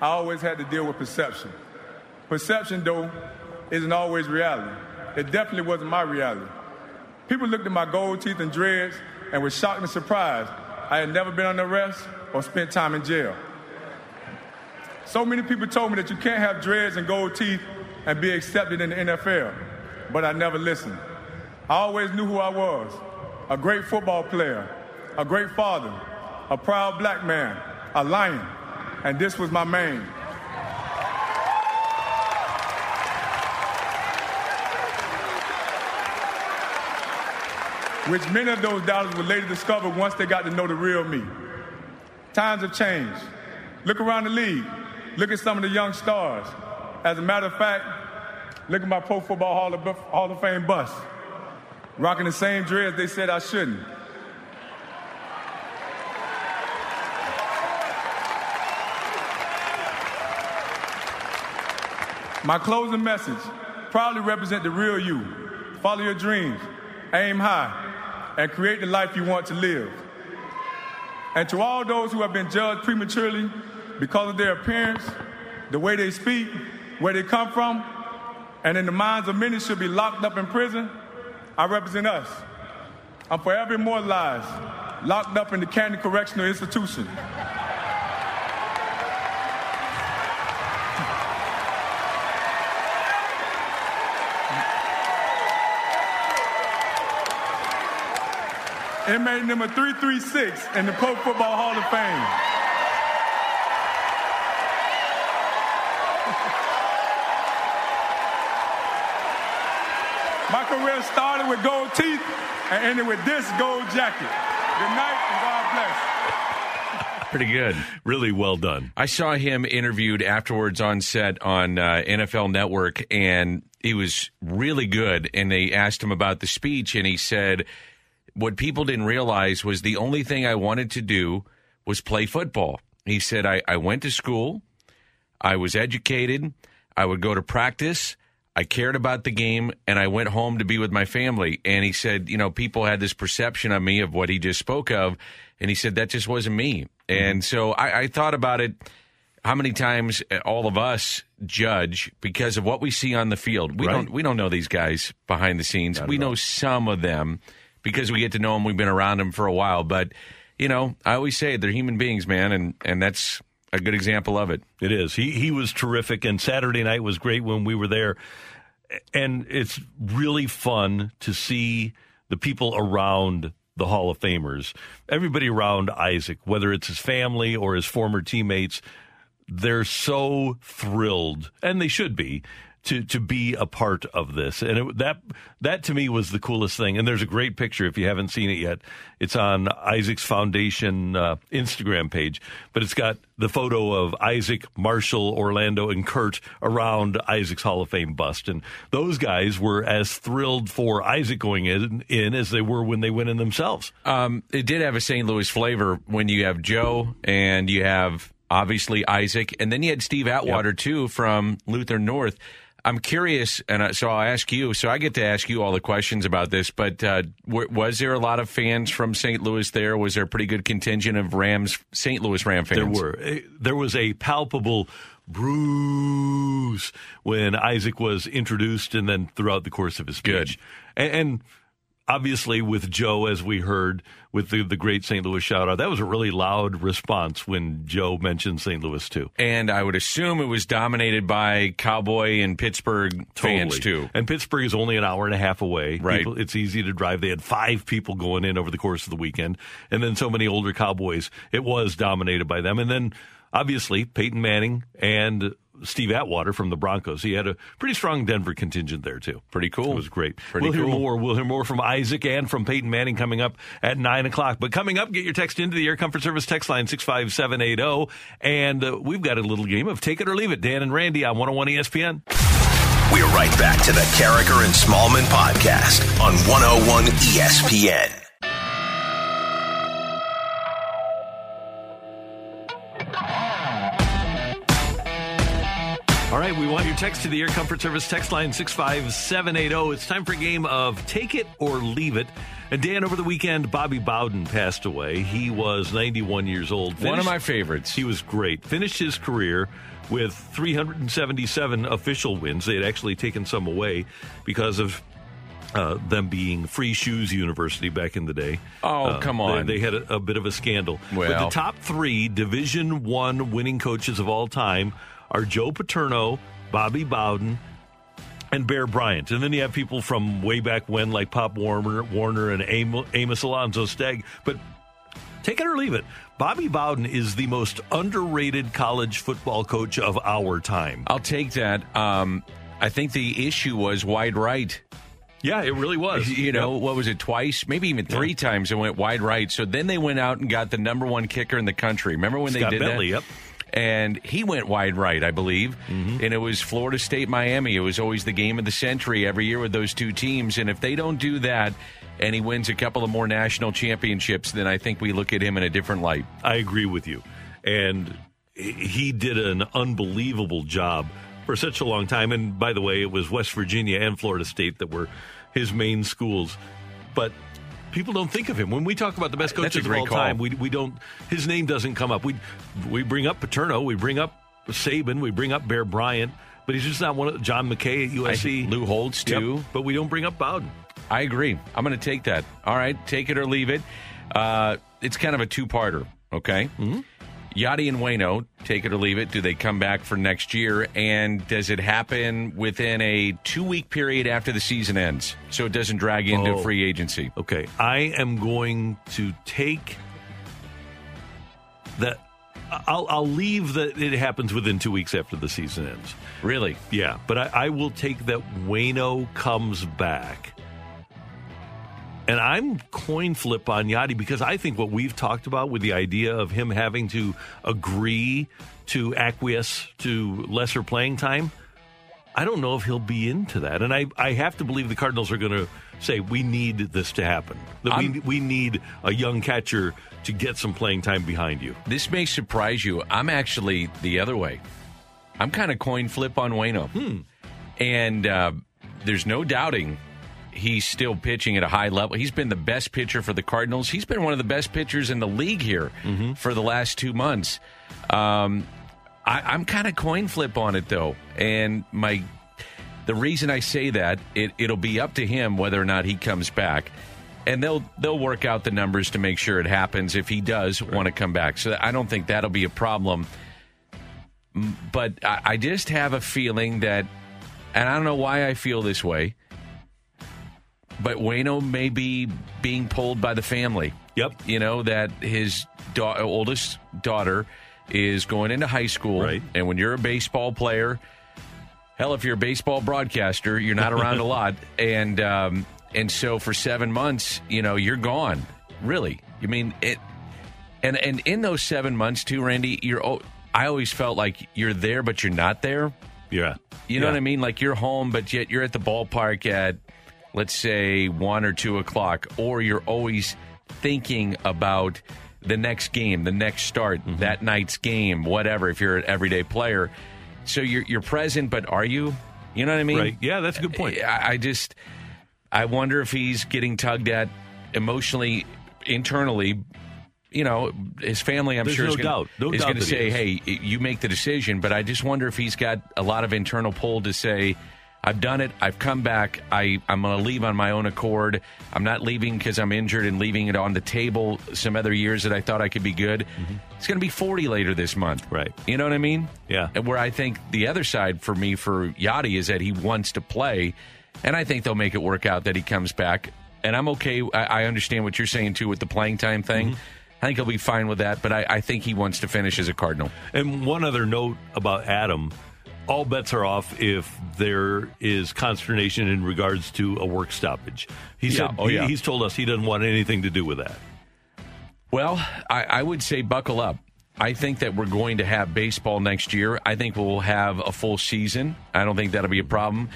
i always had to deal with perception. Perception though isn't always reality. It definitely wasn't my reality. People looked at my gold teeth and dreads and were shocked and surprised. I had never been under arrest or spent time in jail. So many people told me that you can't have dreads and gold teeth and be accepted in the NFL, but I never listened. I always knew who I was a great football player, a great father, a proud black man, a lion, and this was my mane. Which many of those doubters would later discover once they got to know the real me. Times have changed. Look around the league. Look at some of the young stars. As a matter of fact, look at my Pro Football Hall of, Hall of Fame bus. Rocking the same dreads they said I shouldn't. My closing message proudly represent the real you. Follow your dreams, aim high, and create the life you want to live. And to all those who have been judged prematurely because of their appearance, the way they speak, where they come from, and in the minds of many should be locked up in prison, I represent us. I'm forever immortalized, locked up in the Canton Correctional Institution. Inmate number 336 in the Pro Football Hall of Fame. Career started with gold teeth and ended with this gold jacket. Good night and God bless. Pretty good. Really well done. I saw him interviewed afterwards on set on uh, NFL Network, and he was really good. And they asked him about the speech, and he said, What people didn't realize was the only thing I wanted to do was play football. He said, I, I went to school, I was educated, I would go to practice. I cared about the game and I went home to be with my family. And he said, you know, people had this perception of me of what he just spoke of. And he said, that just wasn't me. Mm-hmm. And so I, I thought about it how many times uh, all of us judge because of what we see on the field. We Right. don't we don't know these guys behind the scenes. Not we know all. some of them because we get to know them. We've been around them for a while, but you know, I always say they're human beings, man, and and that's a good example of it. It is. He he was terrific, and Saturday night was great when we were there. And it's really fun to see the people around the Hall of Famers, everybody around Isaac, whether it's his family or his former teammates, they're so thrilled, and they should be. To, to be a part of this. And it, that that to me was the coolest thing. And there's a great picture if you haven't seen it yet. It's on Isaac's Foundation uh, Instagram page. But it's got the photo of Isaac Marshall Orlando and Kurt around Isaac's Hall of Fame bust. And those guys were as thrilled for Isaac going in, in as they were when they went in themselves. Um, it did have a St. Louis flavor when you have Joe and you have obviously Isaac, and then you had Steve Atwater too from Lutheran North. I'm curious, and so I'll ask you. So I get to ask you all the questions about this. But uh, w- was there a lot of fans from St. Louis there? Was there a pretty good contingent of Rams, St. Louis Ram fans? There were. Eh, There was a palpable bruise when Isaac was introduced and then throughout the course of his speech. Good. And, and obviously with Joe, as we heard with the, the great St. Louis shout out, that was a really loud response when Joe mentioned St. Louis too. And I would assume it was dominated by Cowboy and Pittsburgh fans too. And Pittsburgh is only an hour and a half away. Right. People, it's easy to drive. They had five people going in over the course of the weekend, and then so many older Cowboys. It was dominated by them, and then obviously Peyton Manning and Steve Atwater from the Broncos. He had a pretty strong Denver contingent there too. Pretty cool. It was great. Pretty we'll hear more. We'll hear more from Isaac and from Peyton Manning coming up at nine o'clock. But coming up, get your text into the Air Comfort Service text line six five seven eight zero, and uh, we've got a little game of take it or leave it. Dan and Randy on one hundred one E ESPN. We're right back to the Karraker and Smallmon podcast on 101 ESPN. Right, we want your text to the Air Comfort Service text line 65780. It's time for a game of Take It or Leave It. And Dan, over the weekend, Bobby Bowden passed away. He was 91 years old. One of my favorites. He was great. Finished his career with 377 official wins. They had actually taken some away because of uh, them being Free Shoes University back in the day. Oh, Uh, come on. They, had a, a bit of a scandal. but Well. the top three Division One winning coaches of all time are Joe Paterno, Bobby Bowden, and Bear Bryant. And then you have people from way back when, like Pop Warner, Warner and Amos Alonzo Stagg. But take it or leave it. Bobby Bowden is the most underrated college football coach of our time. I'll take that. Um, I think the issue was wide right. Yeah, it really was. You know, what was it, twice, maybe even three times it went wide right. So then they went out and got the number one kicker in the country. Remember when Scott they did Bentley, that? yep. Mm-hmm. And he went wide right, I believe. And it was Florida State Miami. It was always the game of the century every year with those two teams. And if they don't do that and he wins a couple of more national championships, then I think we look at him in a different light. I agree with you. And he did an unbelievable job for such a long time. And by the way, it was West Virginia and Florida State that were his main schools. But people don't think of him when we talk about the best coaches of all call. time. We we don't his name doesn't come up. We we bring up Paterno, we bring up Saban, we bring up Bear Bryant, but he's just not one of John McKay at USC. I- Lou Holtz, Yep, too. but we don't bring up Bowden. I agree. I'm going to take that. All right, take it or leave it. Uh, it's kind of a two-parter. Okay. Mm-hmm. Yadi and Waino, take it or leave it. Do they come back for next year? And does it happen within a two-week period after the season ends, so it doesn't drag into Oh. free agency? Okay, I am going to take that. I'll, I'll leave that it happens within two weeks after the season ends. Really? Yeah, but I, I will take that Waino comes back And I'm coin flip on Yadi because I think what we've talked about with the idea of him having to agree to acquiesce to lesser playing time, I don't know if he'll be into that. And I, I have to believe the Cardinals are going to say, we need this to happen. That we, we need a young catcher to get some playing time behind you. This may surprise you. I'm actually the other way. I'm kind of coin flip on Waino. Hmm. And uh, there's no doubting he's still pitching at a high level. He's been the best pitcher for the Cardinals. He's been one of the best pitchers in the league here for the last two months. Um, I, I'm kind of coin flip on it though, and my the reason I say that it, it'll be up to him whether or not he comes back. And they'll they'll work out the numbers to make sure it happens if he does want to come back. So I don't think that'll be a problem. But I, I just have a feeling that, and I don't know why I feel this way, but Waino may be being pulled by the family. Yep. You know, that his da- oldest daughter is going into high school. Right. And when you're a baseball player, hell, if you're a baseball broadcaster, you're not around a lot. And, um, and so for seven months, you know, you're gone. Really. I mean, it, and, and in those seven months too, Randy, you're, oh, I always felt like you're there, but you're not there. Yeah. You know Yeah. what I mean? Like you're home, but yet you're at the ballpark at, let's say, one or two o'clock, or you're always thinking about the next game, the next start, Mm-hmm. that night's game, whatever. If you're an everyday player, so you're you're present, but are you? You know what I mean? Right. Yeah, that's a good point. I, I just, I wonder if he's getting tugged at emotionally, internally. You know, his family, I'm There's sure, no is gonna. No going to that he say, is. "Hey, you make the decision." But I just wonder if he's got a lot of internal pull to say, "I've done it. I've come back. I I'm going to leave on my own accord. I'm not leaving because I'm injured and leaving it on the table. Some other years that I thought I could be good. It's going to be 40 later this month, Mm-hmm. Right. You know what I mean? Yeah. And where I think the other side for me for Yadi is that he wants to play, and I think they'll make it work out that he comes back. And I'm okay. I, I understand what you're saying too with the playing time thing. I think he'll be fine with that, but I, I think he wants to finish as a Cardinal. And one other note about Adam all bets are off if there is consternation in regards to a work stoppage. He Yeah. said Oh, he- yeah. he's told us he doesn't want anything to do with that. Well, I, I would say buckle up. I think that we're going to have baseball next year. I think we'll have a full season. I don't think that'll be a problem.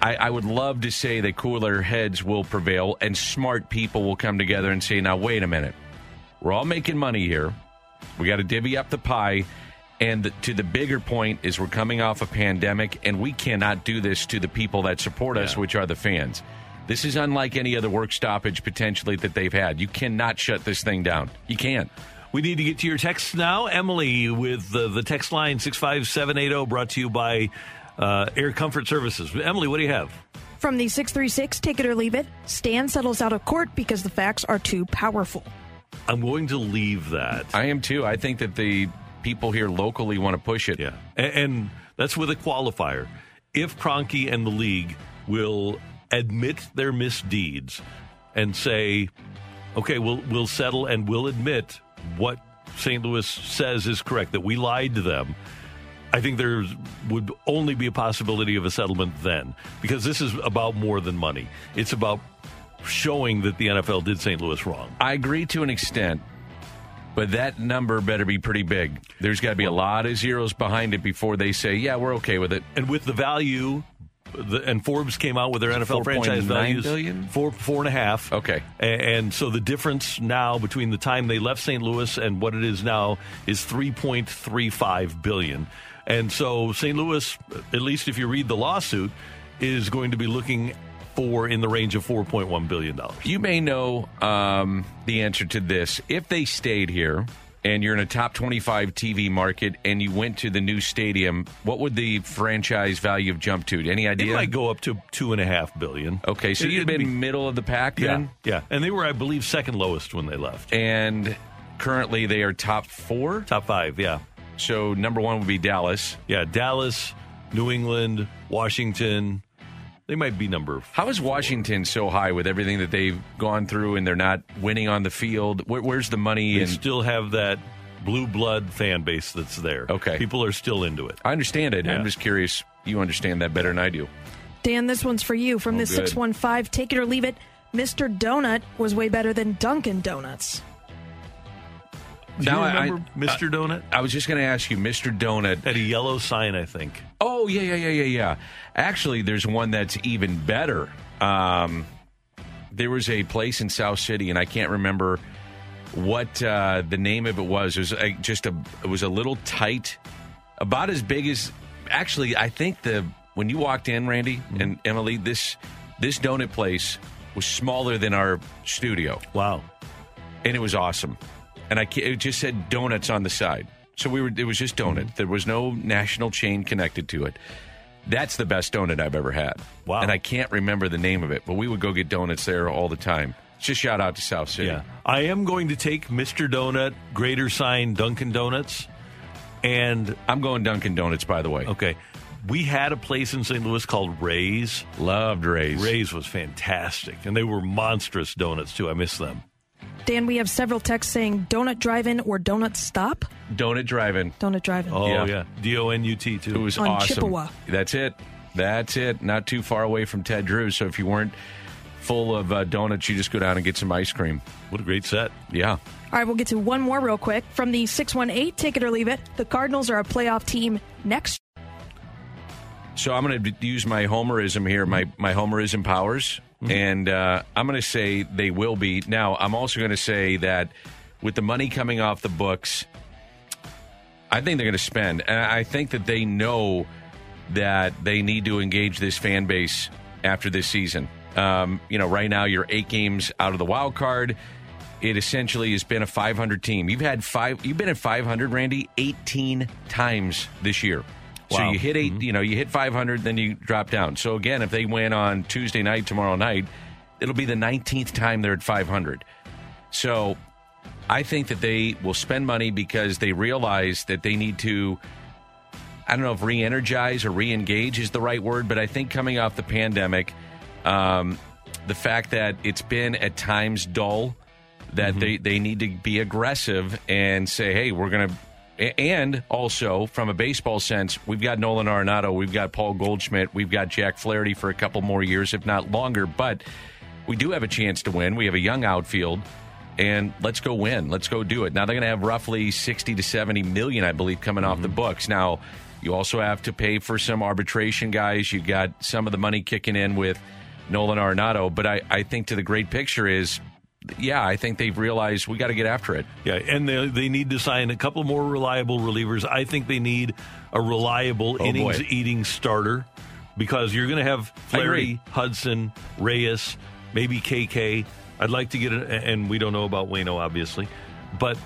I, I would love to say that cooler heads will prevail and smart people will come together and say, now, wait a minute. We're all making money here. We got to divvy up the pie. And to the bigger point is we're coming off a pandemic, and we cannot do this to the people that support us, Yeah. which are the fans. This is unlike any other work stoppage potentially that they've had. You cannot shut this thing down. You can't. We need to get to your texts now. Emily with the, the text line 65780 brought to you by uh, Air Comfort Services. Emily, what do you have? From the 636, take it or leave it, Stan settles out of court because the facts are too powerful. I'm going to leave that. I am too. I think that the people here locally want to push it. Yeah. And, and that's with a qualifier. If Kroenke and the league will admit their misdeeds and say, okay, we'll, we'll settle and we'll admit what St. Louis says is correct, that we lied to them. I think there would only be a possibility of a settlement then because this is about more than money. It's about showing that the NFL did St. Louis wrong. I agree to an extent, but that number better be pretty big. There's got to be a lot of zeros behind it before they say, yeah, we're okay with it. And with the value, the, and Forbes came out with their NFL franchise 4.9 values billion? four four and a half. Okay. A- and, so the difference now between the time they left St. Louis and what it is now is three point three five billion. And so St. Louis, at least if you read the lawsuit, is going to be looking for in the range of four point one billion dollars. You may know um, the answer to this. If they stayed here and you're in a top 25 TV market and you went to the new stadium, what would the franchise value have jumped to? Any idea? It might go up to two and a half billion. Okay, so It- you've it'd been be- middle of the pack yeah, then? yeah, and they were, I believe, second lowest when they left. And currently they are top four. Top five, yeah. So number one would be Dallas. Yeah, Dallas, New England, Washington. They might be number. How is Washington so high with everything that they've gone through and they're not winning on the field? Where, where's the money? They And still have that blue blood fan base that's there. Okay. people are still into it. I understand it. Yeah. I'm just curious. You understand that better than I do. Dan, this one's for you from Oh, the good. 615, take it or leave it. Mr. Donut was way better than Dunkin' Donuts. Do Now, you I- remember Mr. Donut? I was just going to ask you, Mr. Donut. At a yellow sign, I think. Oh yeah, yeah, yeah, yeah, yeah. Actually, there's one that's even better. Um, there was a place in South City, and I can't remember what uh, the name of it was. It was a, just a it was a little tight, about as big as. Actually, I think the when you walked in, Randy and Emily, this this donut place was smaller than our studio. Wow. and it was awesome. And I it just said donuts on the side, so we were it was just donut. Mm-hmm. There was no national chain connected to it. That's the best donut I've ever had. Wow. And I can't remember the name of it, but we would go get donuts there all the time. Just shout out to South City. Yeah. I am going to take Mr. Donut, greater sign Dunkin' Donuts, and I'm going Dunkin' Donuts, by the way. okay. We had a place in St. Louis called Ray's. Loved Ray's. Ray's was fantastic, and they were monstrous donuts too. I miss them. Dan, we have several texts saying donut drive-in or donut stop. Donut driving. Donut drive-in. Oh Yeah. yeah, D O N U T It too. was On awesome. Chippewa. That's it. That's it. Not too far away from Ted Drew. So if you weren't full of uh, donuts, you just go down and get some ice cream. What a great set. Yeah. All right, we'll get to one more real quick. From the 618, take it or leave it. The Cardinals are a playoff team next. So I'm going to use my homerism here, my my homerism powers, and uh, I'm going to say they will be. Now I'm also going to say that with the money coming off the books, I think they're going to spend, and I think that they know that they need to engage this fan base after this season. Um, you know, right now you're eight games out of the wild card. It essentially has been a 500 team. You've had five. You've been at 500, Randy, 18 times this year. So you hit 8 You know, you hit 500, then you drop down. So again, if they win on Tuesday night, tomorrow night, it'll be the 19th time they're at 500. So I think that they will spend money because they realize that they need to. I don't know if re-energize or re-engage is the right word, but I think coming off the pandemic, um, the fact that it's been at times dull, that they, they need to be aggressive and say, hey, we're going to. And also, from a baseball sense, we've got Nolan Arenado, we've got Paul Goldschmidt, we've got Jack Flaherty for a couple more years, if not longer. But we do have a chance to win. We have a young outfield, and let's go win. Let's go do it. Now they're going to have roughly sixty to seventy million, I believe, coming off the mm-hmm. books. Now you also have to pay for some arbitration guys. You got some of the money kicking in with Nolan Arenado, but I, I think to the great picture is, yeah, I think they've realized we got to get after it. Yeah, and they, they need to sign a couple more reliable relievers. I think they need a reliable Oh, innings boy. eating starter because you're going to have. Flaherty, Hudson, Reyes, maybe KK. I'd like to get it, and we don't know about Waino, obviously, but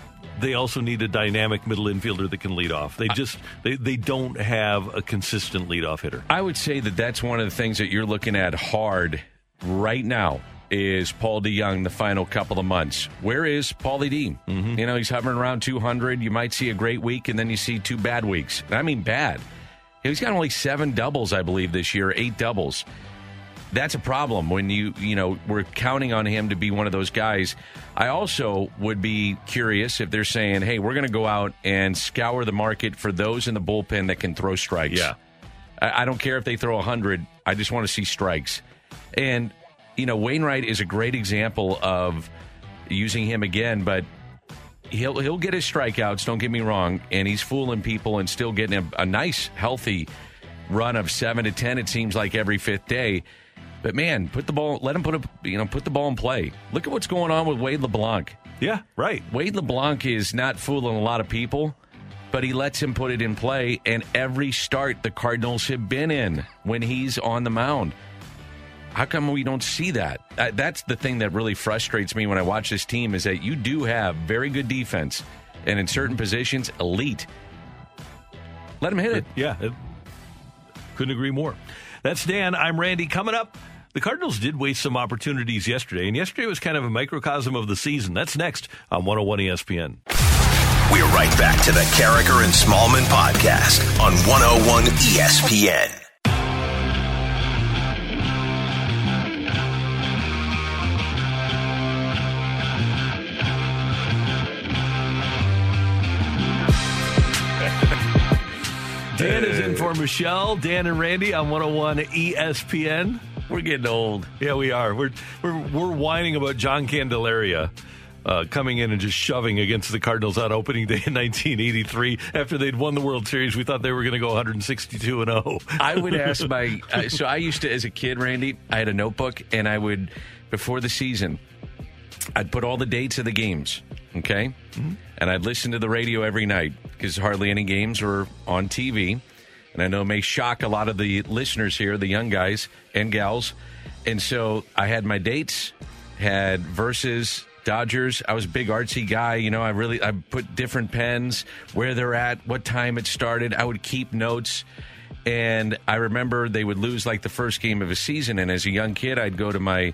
they also need a dynamic middle infielder that can lead off. They just they, they don't have a consistent leadoff hitter. I would say that that's one of the things that you're looking at hard right now is Paul DeJong the final couple of months. Where is Paulie D? Mm-hmm. You know, he's hovering around 200. You might see a great week, and then you see two bad weeks. And I mean bad. He's got only seven doubles, I believe, this year, eight doubles. That's a problem when you, you know, we're counting on him to be one of those guys. I also would be curious if they're saying, hey, we're going to go out and scour the market for those in the bullpen that can throw strikes. Yeah. I I don't care if they throw 100. I just want to see strikes. And, you know, Wainwright is a great example of using him again, but he'll he'll get his strikeouts, don't get me wrong, and he's fooling people and still getting a, a nice, healthy run of 7 to 10 it seems like every fifth day. But man, put the ball let him put a, you know, put the ball in play. Look at what's going on with Wade LeBlanc. Yeah, right. Wade LeBlanc is not fooling a lot of people, but he lets him put it in play. And every start the Cardinals have been in when he's on the mound. How come we don't see that? Uh, That's the thing that really frustrates me when I watch this team is that you do have very good defense, and in certain positions, elite. Let him hit it. Yeah, it- couldn't agree more. That's Dan. I'm Randy. Coming up, the Cardinals did waste some opportunities yesterday, and yesterday was kind of a microcosm of the season. That's next on 101 ESPN. We're right back to the Karraker and Smallmon podcast on 101 ESPN. Dan is in for Michelle. Dan and Randy on 101 ESPN. We're getting old. Yeah, we are. We're we're we're whining about John Candelaria. Uh, coming in and just shoving against the Cardinals on opening day in 1983 after they'd won the World Series. We thought they were going to go 162 and 0. I would ask my. Uh, so I used to, as a kid, Randy, I had a notebook and I would, before the season, I'd put all the dates of the games, okay? Mm-hmm. And I'd listen to the radio every night because hardly any games were on TV. And I know it may shock a lot of the listeners here, the young guys and gals. And so I had my dates, had versus Dodgers. I was a big artsy guy. You know, I really I put different pens, where they're at, what time it started. I would keep notes. And I remember they would lose like the first game of a season. And as a young kid, I'd go to my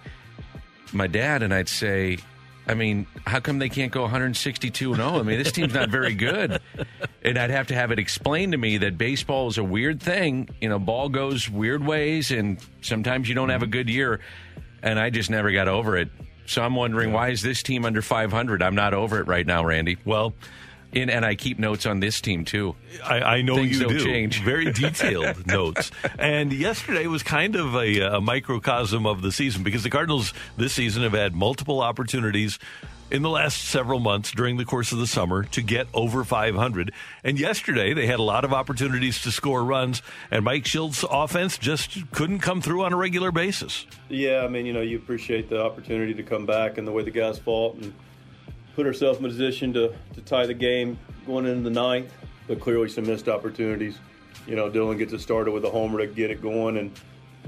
my dad and I'd say, I mean, how come they can't go 162 and 0? I mean, this team's not very good. And I'd have to have it explained to me that baseball is a weird thing. You know, ball goes weird ways, and sometimes you don't have a good year. And I just never got over it. So I'm wondering why is this team under 500? I'm not over it right now, Randy. Well, in, and I keep notes on this team too. I, I know Things you don't do. change. Very detailed notes. And yesterday was kind of a, a microcosm of the season because the Cardinals this season have had multiple opportunities in the last several months during the course of the summer to get over 500. And yesterday they had a lot of opportunities to score runs, and Mike Shildt's offense just couldn't come through on a regular basis. Yeah, I mean, you know, you appreciate the opportunity to come back and the way the guys fought and put ourselves in a position to, to tie the game going into the ninth, but clearly some missed opportunities. You know, Dylan gets it started with a homer to get it going, and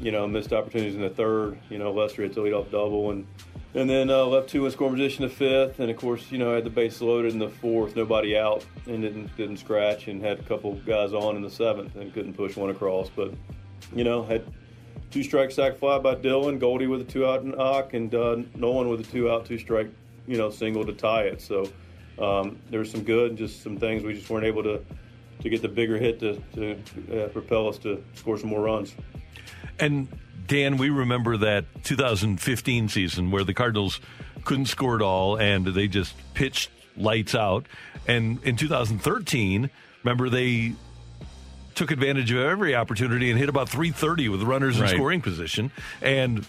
you know, missed opportunities in the third. You know, Lester hits a leadoff double, and and then uh, left two in scoring position the fifth, and of course, you know, had the base loaded in the fourth, nobody out, and didn't didn't scratch, and had a couple guys on in the seventh, and couldn't push one across. But you know, had two strike sac fly by Dylan, Goldie with a two out knock, and uh, Nolan with a two out two strike, you know, single to tie it. So um, there was some good, and just some things we just weren't able to to get the bigger hit to, to uh, propel us to score some more runs. And Dan, we remember that 2015 season where the Cardinals couldn't score at all and they just pitched lights out. And in 2013, remember they took advantage of every opportunity and hit about 330 with runners in Right. scoring position. And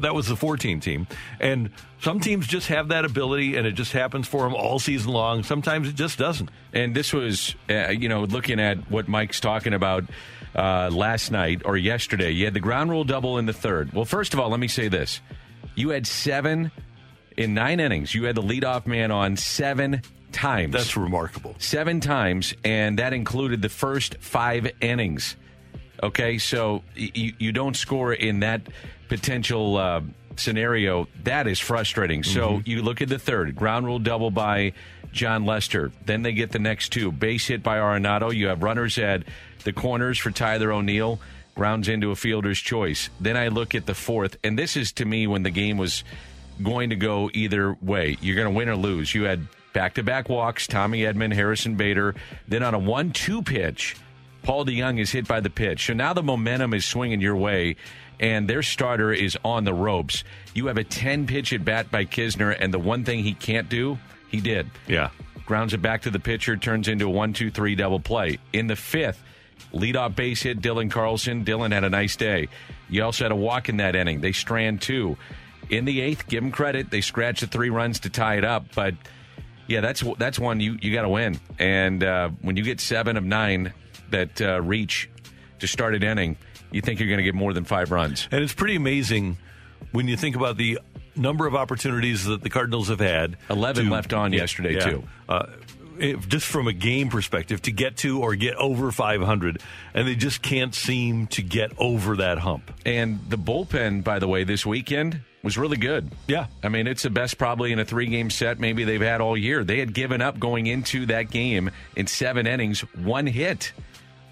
that was the 14 team. And some teams just have that ability and it just happens for them all season long. Sometimes it just doesn't. And this was, uh, you know, looking at what Mike's talking about uh, last night or yesterday. You had the ground rule double in the third. Well, first of all, let me say this: you had seven in nine innings. You had the leadoff man on seven times. That's remarkable. Seven times, and that included the first five innings. Okay, so you you don't score in that potential uh, scenario. That is frustrating. So you look at the third ground rule double by Jon Lester. Then they get the next two base hit by Arenado. You have runners at the corners for Tyler O'Neill. Grounds into a fielder's choice. Then I look at the fourth, and this is to me when the game was going to go either way. You're going to win or lose. You had back to back walks, Tommy Edman, Harrison Bader. Then on a 1 2 pitch, Paul DeJong is hit by the pitch. So now the momentum is swinging your way, and their starter is on the ropes. You have a 10 pitch at bat by Knizner, and the one thing he can't do, he did. Yeah. Grounds it back to the pitcher, turns into a 1 2 3 double play. In the fifth, leadoff base hit Dylan Carlson. Dylan had a nice day. You also had a walk in that inning. They strand two. In the eighth, give them credit. They scratch the three runs to tie it up, but yeah, that's that's one you you got to win. And uh, when you get seven of nine that uh, reach to start an inning, you think you're going to get more than five runs. And it's pretty amazing when you think about the number of opportunities that the Cardinals have had. 11 to- left on yesterday, too. Uh, if, just from a game perspective, to get to or get over 500, and they just can't seem to get over that hump. And the bullpen, by the way, this weekend was really good. Yeah. I mean, it's the best probably in a three game set maybe they've had all year. They had given up going into that game in seven innings, one hit,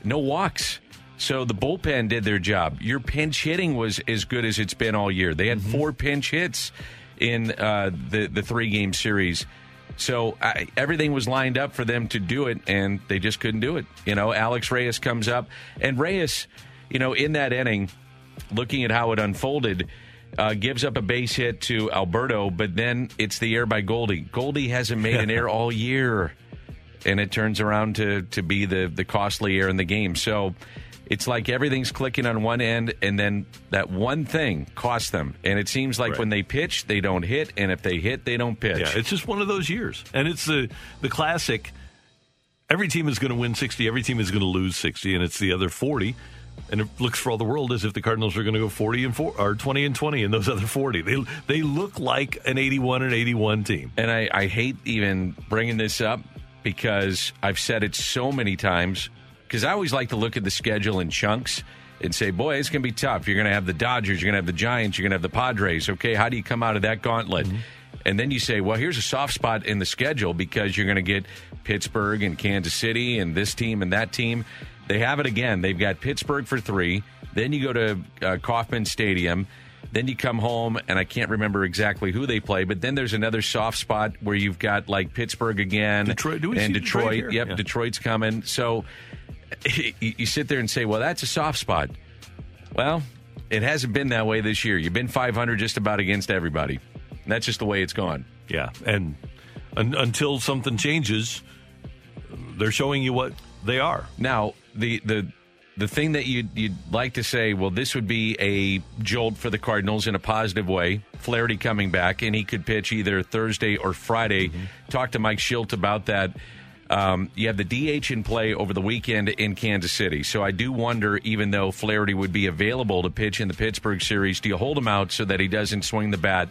no walks. So the bullpen did their job. Your pinch hitting was as good as it's been all year. They had four pinch hits in uh, the the three game series. So I, everything was lined up for them to do it, and they just couldn't do it. You know, Alex Reyes comes up, and Reyes, you know, in that inning, looking at how it unfolded, uh, gives up a base hit to Alberto, but then it's the air by Goldie. Goldie hasn't made an air all year. And it turns around to to be the the costly error in the game. So it's like everything's clicking on one end, and then that one thing costs them. And it seems like Right. when they pitch, they don't hit, and if they hit, they don't pitch. Yeah, it's just one of those years, and it's the the classic. Every team is going to win sixty. Every team is going to lose sixty, and it's the other forty. And it looks for all the world as if the Cardinals are going to go forty and four or twenty and twenty in those other forty. They they look like an eighty-one and eighty-one team. And I, I hate even bringing this up because I've said it so many times. Because I always like to look at the schedule in chunks and say, boy, it's going to be tough. You're going to have the Dodgers, you're going to have the Giants, you're going to have the Padres. Okay, how do you come out of that gauntlet? And then you say, well, here's a soft spot in the schedule because you're going to get Pittsburgh and Kansas City and this team and that team. They have it again. They've got Pittsburgh for three. Then you go to uh, Kauffman Stadium. Then you come home, and I can't remember exactly who they play, but then there's another soft spot where you've got like Pittsburgh again. Detroit- do we and Detroit Detroit. yep, Yeah. Detroit's coming. So you, you sit there and say, well, that's a soft spot. Well, it hasn't been that way this year. You've been 500 just about against everybody. And that's just the way it's gone. Yeah, and un, until something changes, they're showing you what they are. Now, the the the thing that you'd, you'd like to say, well, this would be a jolt for the Cardinals in a positive way. Flaherty coming back, and he could pitch either Thursday or Friday. Talk to Mike Shildt about that. Um, you have the DH in play over the weekend in Kansas City. So I do wonder, even though Flaherty would be available to pitch in the Pittsburgh series, do you hold him out so that he doesn't swing the bat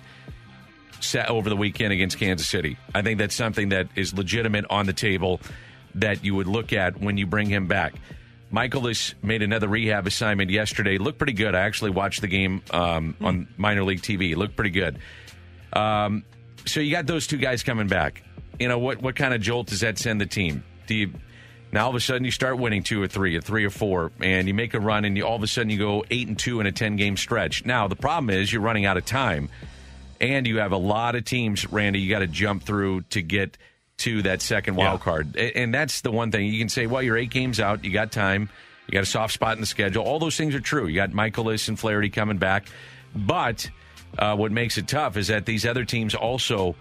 set over the weekend against Kansas City. I think that's something that is legitimate on the table that you would look at when you bring him back. Mikolas made another rehab assignment yesterday. Looked pretty good. I actually watched the game um, on minor league TV. Looked pretty good. Um, so you got those two guys coming back. You know what? What kind of jolt does that send the team? Do you now all of a sudden you start winning two or three, or three or four, and you make a run, and you, all of a sudden you go eight and two in a ten game stretch. Now the problem is you're running out of time, and you have a lot of teams, Randy. You got to jump through to get to that second wild Yeah. card, and that's the one thing you can say. Well, you're eight games out. You got time. You got a soft spot in the schedule. All those things are true. You got Mikolas and Flaherty coming back, but uh, what makes it tough is that these other teams also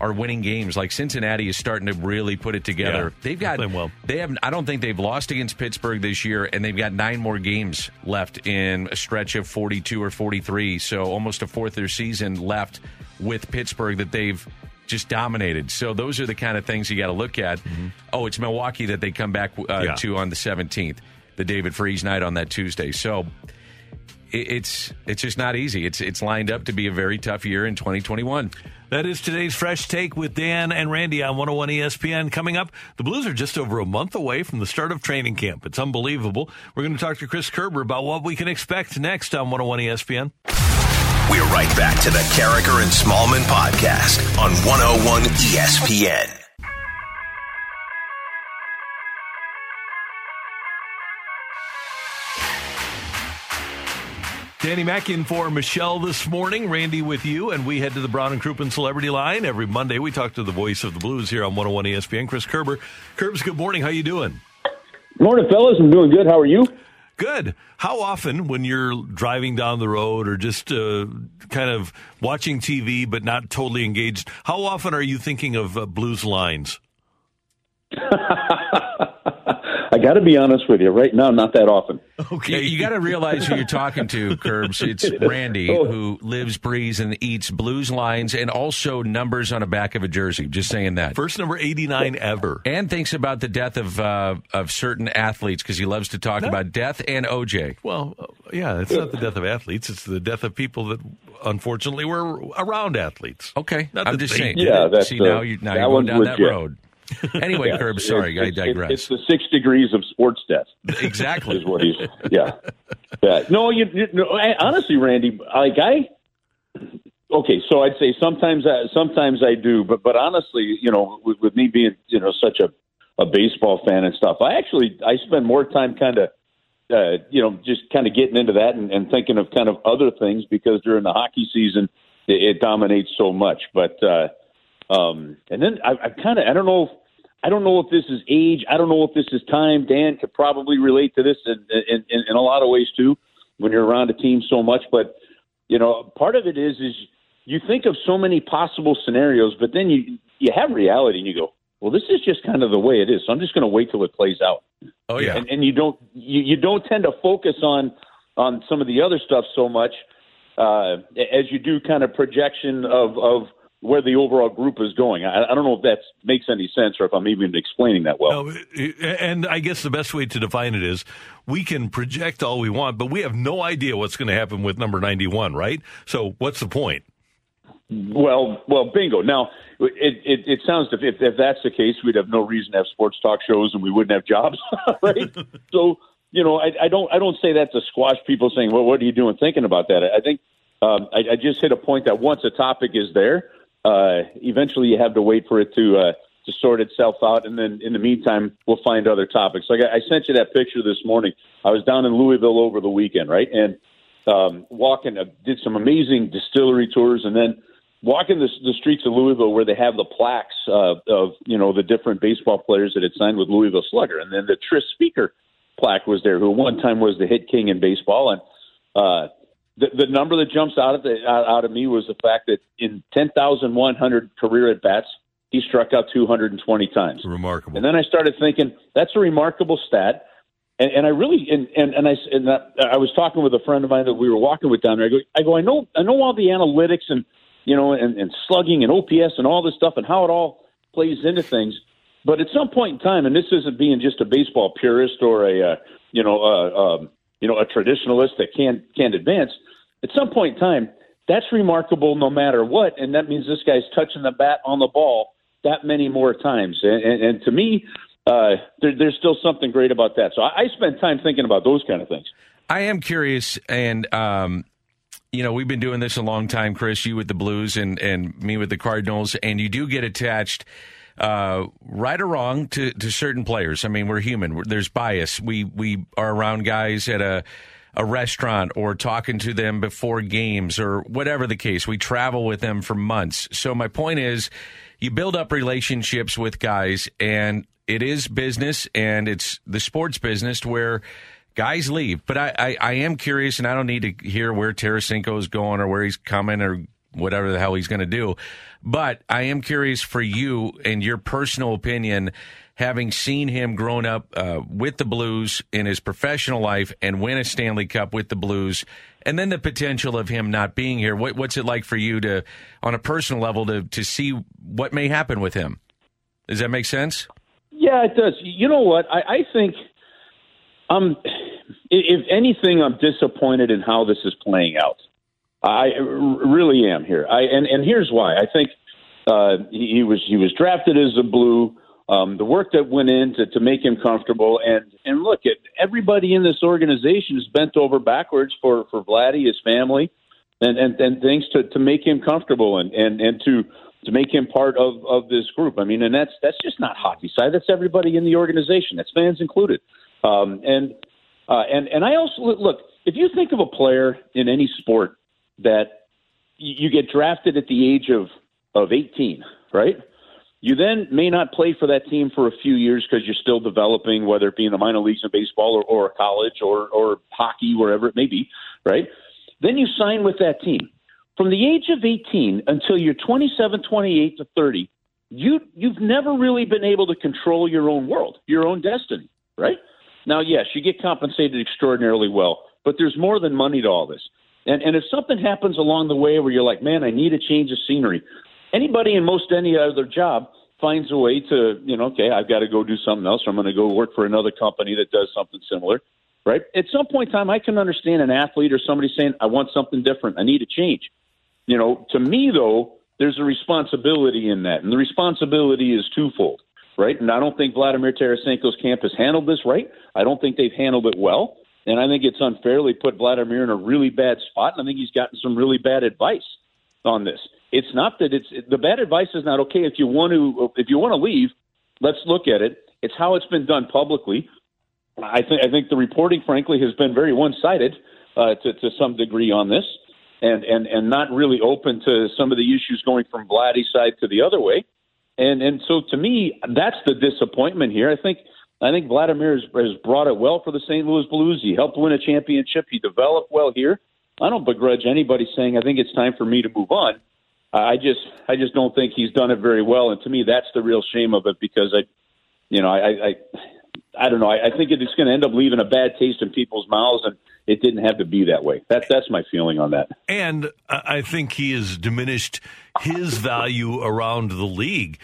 are winning games. Like Cincinnati is starting to really put it together. Yeah, they've got well. they have. I don't think they've lost against Pittsburgh this year, and they've got nine more games left in a stretch of forty-two or forty-three. So almost a fourth of their season left with Pittsburgh that they've just dominated. So those are the kind of things you got to look at. Oh, it's Milwaukee that they come back uh, Mm-hmm. Yeah. to on the seventeenth, the David Freese night on that Tuesday. So it- it's it's just not easy. It's it's lined up to be a very tough year in 2021. That is today's Fresh Take with Dan and Randy on 101 ESPN. Coming up, the Blues are just over a month away from the start of training camp. It's unbelievable. We're going to talk to Chris Kerber about what we can expect next on 101 ESPN. We're right back to the Karraker and Smallmon podcast on 101 ESPN. Danny Mack in for Michelle this morning. Randy with you, and we head to the Brown and Crouppen Celebrity Line. Every Monday, we talk to the voice of the Blues here on 101 ESPN, Chris Kerber. Kerbs, good morning. How you doing? Morning, fellas. I'm doing good. How are you? Good. How often, when you're driving down the road or just uh, kind of watching TV but not totally engaged, how often are you thinking of uh, Blues lines? I got to be honest with you. Right now, not that often. You, you got to realize who you're talking to, Kerbs. It's Randy, Oh. who lives, breathes, and eats blues lines and also numbers on the back of a jersey. Just saying that. First number 89 ever. And thinks about the death of uh, of certain athletes because he loves to talk about death and OJ. Well, uh, yeah, it's not the death of athletes; it's the death of people that unfortunately were around athletes. Okay, Not I'm just saying. Yeah, that's, See uh, now you now that you're going one's down that legit. road. Anyway, Yeah, Kerbs, it's- sorry, I it's- digress. It's the six degrees of sports death. exactly. Is what he's. Yeah. yeah. No, you, you no, I, honestly, Randy, like I. Okay, so I'd say sometimes I, sometimes I do, but but honestly, you know, with, with me being you know such a a baseball fan and stuff, I actually I spend more time kind of uh, you know, just kind of getting into that and, and thinking of kind of other things because during the hockey season it, it dominates so much. But uh, um, and then I, I kind of I don't know if I don't know if this is age. I don't know if this is time. Dan could probably relate to this in, in, in, in a lot of ways too when you're around a team so much. But you know, part of it is is you think of so many possible scenarios, but then you you have reality and you go, well, this is just kind of the way it is. So I'm just going to wait till it plays out. Oh yeah, and, and you don't you, you don't tend to focus on on some of the other stuff so much uh, as you do kind of projection of of where the overall group is going. I, I don't know if that makes any sense or if I'm even explaining that well. No, and I guess the best way to define it is we can project all we want, but we have no idea what's going to happen with number 91, right? So what's the point? Well, well, bingo. Now, it, it, it sounds if, if that's the case, we'd have no reason to have sports talk shows and we wouldn't have jobs, right? so, you know, I, I don't I don't say that to squash people saying, "Well, what are you doing thinking about that?" I think um, I, I just hit a point that once a topic is there, uh, eventually you have to wait for it to uh, to sort itself out, and then in the meantime, we'll find other topics. Like I, sent you that picture this morning. I was down in Louisville over the weekend, right, and um, walking, uh, did some amazing distillery tours, and then walking the, the streets of Louisville where they have the plaques uh, of you know the different baseball players that had signed with Louisville Slugger, and then the Tris Speaker plaque was there, who one time was the hit king in baseball, and uh, the, the number that jumps out of the out, out of me was the fact that in ten thousand one hundred career at bats, he struck out two hundred and twenty times. Remarkable. And then I started thinking that's a remarkable stat. And, and I really and and, and I and I was talking with a friend of mine that we were walking with down there. I go, I go, I know I know all the analytics and you know, and, and slugging and OPS and all this stuff and how it all plays into things. But at some point in time, and this isn't being just a baseball purist or a, uh, you know, uh, um, you know, a traditionalist that can't can't advance. At some point in time, that's remarkable no matter what, and that means this guy's touching the bat on the ball that many more times. And, and, and to me, uh, there, there's still something great about that. So I, I spend time thinking about those kind of things. I am curious, and um, you know, we've been doing this a long time, Chris, you with the Blues and, and me with the Cardinals, and you do get attached, uh, right or wrong, to, to certain players. I mean, we're human. There's bias. We, we are around guys at a, a restaurant or talking to them before games or whatever the case. We travel with them for months. So my point is, you build up relationships with guys, and it is business, and it's the sports business where – guys leave. But I, I, I, am curious, and I don't need to hear where Tarasenko is going or where he's coming or whatever the hell he's going to do. But I am curious for you and your personal opinion, having seen him grown up uh, with the Blues in his professional life and win a Stanley Cup with the Blues, and then the potential of him not being here. What, what's it like for you to, on a personal level, to to see what may happen with him? Does that make sense? Yeah, it does. You know what? I, I think um, if anything, I'm disappointed in how this is playing out. I really am here. I and and here's why. I think uh, he, he was he was drafted as a blue. Um, the work that went in to, to make him comfortable, and and look at everybody in this organization is bent over backwards for for Vladdy, his family, and and, and things to, to make him comfortable and and and to to make him part of of this group. I mean, and that's that's just not hockey side. That's everybody in the organization. That's fans included. Um, and uh, and and I also look if you think of a player in any sport that you get drafted at the age of of 18, right? You then may not play for that team for a few years because you're still developing, whether it be in the minor leagues in baseball or, or college or, or hockey, wherever it may be, right? Then you sign with that team. From the age of 18 until you're 27, 28 to 30, you, you've never really been able to control your own world, your own destiny, right? Now, yes, you get compensated extraordinarily well, but there's more than money to all this. And, and if something happens along the way where you're like, man, I need a change of scenery, anybody in most any other job finds a way to, you know, okay, I've got to go do something else, or I'm going to go work for another company that does something similar, right? At some point in time, I can understand an athlete or somebody saying, I want something different, I need a change. You know, to me, though, there's a responsibility in that, and the responsibility is twofold right? And I don't think Vladimir Tarasenko's camp has handled this right. I don't think they've handled it well. And I think it's unfairly put Vladimir in a really bad spot. And I think he's gotten some really bad advice on this. It's not that it's the bad advice is not okay if you want to if you want to leave. Let's look at it. It's how it's been done publicly. I think I think the reporting, frankly, has been very one sided uh, to to some degree on this, and and and not really open to some of the issues going from Vladdy's side to the other way. And and so to me, that's the disappointment here. I think I think Vladimir has, has brought it well for the St. Louis Blues. He helped win a championship. He developed well here. I don't begrudge anybody saying I think it's time for me to move on. I just I just don't think he's done it very well. And to me, that's the real shame of it because I, you know, I I, I don't know. I, I think it's going to end up leaving a bad taste in people's mouths, and it didn't have to be that way. That's that's my feeling on that. And I think he has diminished his value around the league.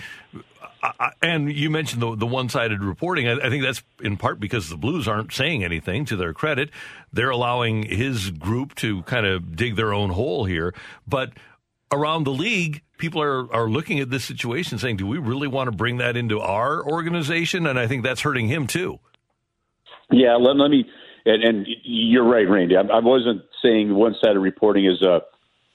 and you mentioned the, the one sided reporting. I, I, think that's in part because the Blues aren't saying anything to their credit. They're allowing his group to kind of dig their own hole here. But around the league, people are, are looking at this situation saying, do we really want to bring that into our organization? And I think that's hurting him too. Yeah, let, let me, and, and you're right, Randy. I, I wasn't saying one sided reporting is a,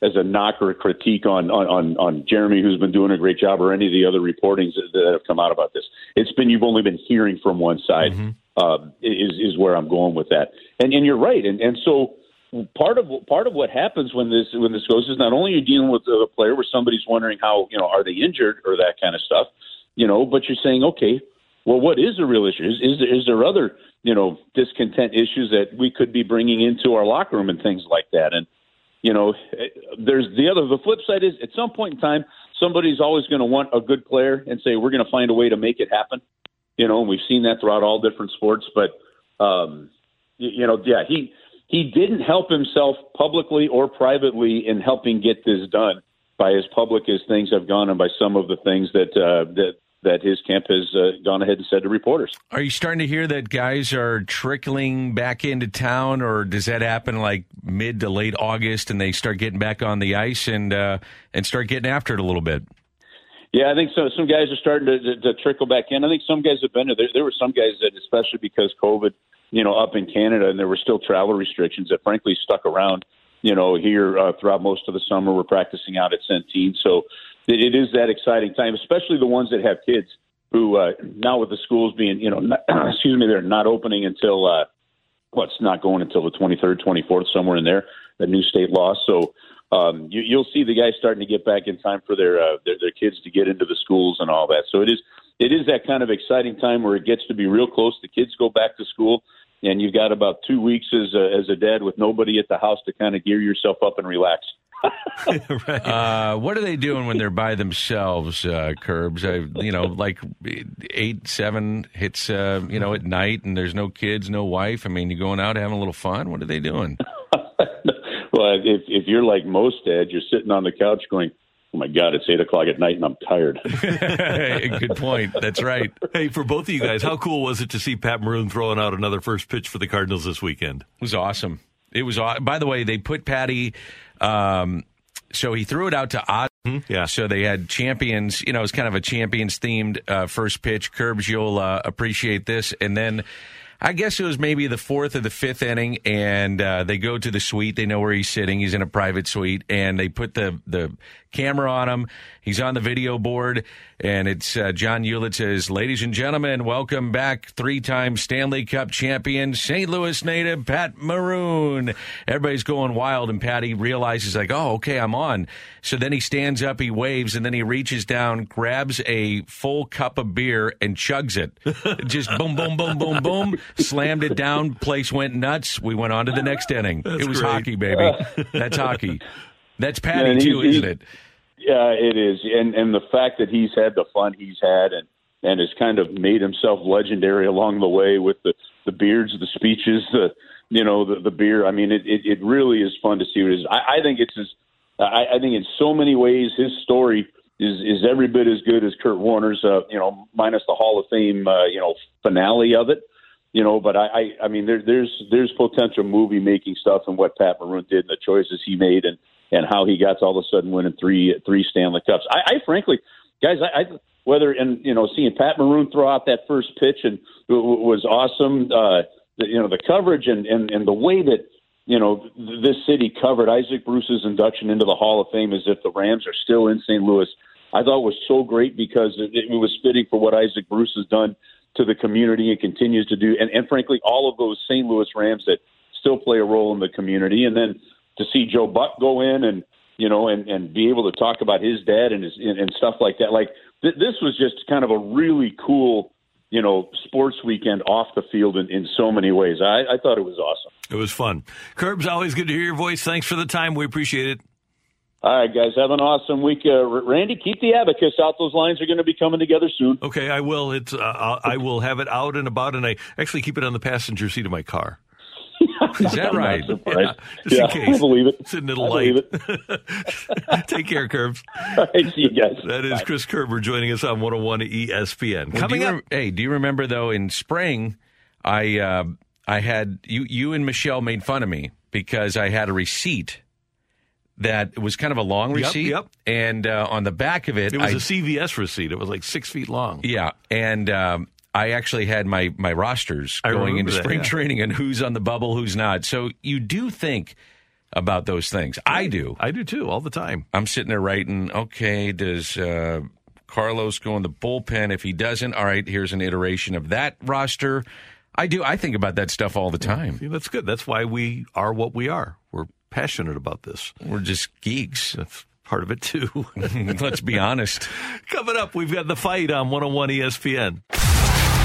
as a knock or a critique on, on, on, Jeremy, who's been doing a great job, or any of the other reportings that, that have come out about this. It's been you've only been hearing from one side. Mm-hmm. Uh, is is where I'm going with that. And and you're right. And and so part of part of what happens when this when this goes is not only you're dealing with a player where somebody's wondering how you know are they injured or that kind of stuff, you know, but you're saying okay, well, what is the real issue? Is is there, is there other you know discontent issues that we could be bringing into our locker room and things like that? And you know, there's the other the flip side is at some point in time somebody's always going to want a good player and say we're going to find a way to make it happen. You know, and we've seen that throughout all different sports, but um, you, you know, yeah, he he didn't help himself publicly or privately in helping get this done by as public as things have gone and by some of the things that uh, that that his camp has uh, gone ahead and said to reporters. Are you starting to hear that guys are trickling back into town, or does that happen like mid to late August, and they start getting back on the ice and uh, and start getting after it a little bit? Yeah, I think so. Some guys are starting to, to, to trickle back in. I think some guys have been there. There were some guys that, especially because COVID, you know, up in Canada, and there were still travel restrictions that frankly stuck around, you know, here uh, throughout most of the summer. We're practicing out at Centene, so it, it is that exciting time, especially the ones that have kids who uh, now with the schools being, you know, not, excuse me, they're not opening until uh, what's well, not going until the 23rd, 24th, somewhere in there. The new state law, so. Um, you, you'll see the guys starting to get back in time for their, uh, their their kids to get into the schools and all that. So it is it is that kind of exciting time where it gets to be real close. The kids go back to school and you've got about two weeks as a, as a dad with nobody at the house to kind of gear yourself up and relax. right. uh, what are they doing when they're by themselves, uh, Kerbs? I, you know, like eight, seven hits, uh, you know, at night, and there's no kids, no wife. I mean, you're going out having a little fun? What are they doing? well, if if you're like most dads, you're sitting on the couch going, oh my god, it's eight o'clock at night and I'm tired. Good point. That's right. Hey, for both of you guys, how cool was it to see Pat Maroon throwing out another first pitch for the Cardinals this weekend? It was awesome. It was. By the way, they put Patty. Um, so he threw it out to Oz. Mm-hmm. Yeah. So they had champions. You know, it was kind of a champions themed uh, first pitch. Kerbs, you'll uh, appreciate this, and then I guess it was maybe the fourth or the fifth inning, and uh, they go to the suite. They know where he's sitting. He's in a private suite, and they put the the camera on him. He's on the video board, and it's uh, John Ulett says, "Ladies and gentlemen, welcome back, three-time Stanley Cup champion, St. Louis native Pat Maroon." Everybody's going wild, and Patty realizes like, "Oh, okay, I'm on." So then he stands up, he waves, and then he reaches down, grabs a full cup of beer, and chugs it. Just boom, boom, boom, boom, boom, slammed it down. Place went nuts. We went on to the next inning. That's it was great. hockey, baby. That's hockey. That's Patty yeah, too, he, isn't it? Yeah, it is, and and the fact that he's had the fun he's had, and and has kind of made himself legendary along the way with the the beards, the speeches, the you know the the beer. I mean, it it, it really is fun to see what it is. I, I think it's his. I, I think in so many ways his story is is every bit as good as Kurt Warner's. Uh, you know, minus the Hall of Fame. Uh, you know, finale of it. You know, but I, I, I mean, there, there's there's potential movie making stuff and what Pat Maroon did and the choices he made and and how he got to all of a sudden winning three three Stanley Cups. I, I frankly, guys, I, I whether and you know seeing Pat Maroon throw out that first pitch and was awesome. Uh, the, you know the coverage and, and and the way that you know this city covered Isaac Bruce's induction into the Hall of Fame as if the Rams are still in St. Louis. I thought was so great because it, it was fitting for what Isaac Bruce has done to the community and continues to do, and, and frankly, all of those St. Louis Rams that still play a role in the community. And then to see Joe Buck go in and you know and and be able to talk about his dad and his and, and stuff like that. Like th- this was just kind of a really cool you know sports weekend off the field in, in so many ways. I, I thought it was awesome. It was fun. Kerbs, always good to hear your voice. Thanks for the time. We appreciate it. All right, guys, have an awesome week. Uh, Randy, keep the abacus out. Those lines are going to be coming together soon. Okay, I will. It's uh, I'll- I will have it out and about, and I actually keep it on the passenger seat of my car. Is that right? surprised. Just yeah, in case. I believe it. Sitting at a I light. believe Take care, Kerbs. All right, see you guys. That is Chris Kerber joining us on 101 ESPN. Well, do Coming up. rem- hey, do you remember though in spring, I uh, I had you you and Michelle made fun of me because I had a receipt that was kind of a long Yep, receipt, yep. and uh, on the back of it, It was I- a CVS receipt. It was like six feet long. yeah, and um, I actually had my my rosters I going into that, spring yeah. training and who's on the bubble, who's not. So you do think about those things. I do. I do too, all the time. I'm sitting there writing, okay, does uh, Carlos go in the bullpen? If he doesn't, all right, here's an iteration of that roster. I do. I think about that stuff all the time. See, that's good. That's why we are what we are. We're passionate about this. We're just geeks. That's part of it too. Let's be honest. Coming up, we've got the fight on 101 ESPN.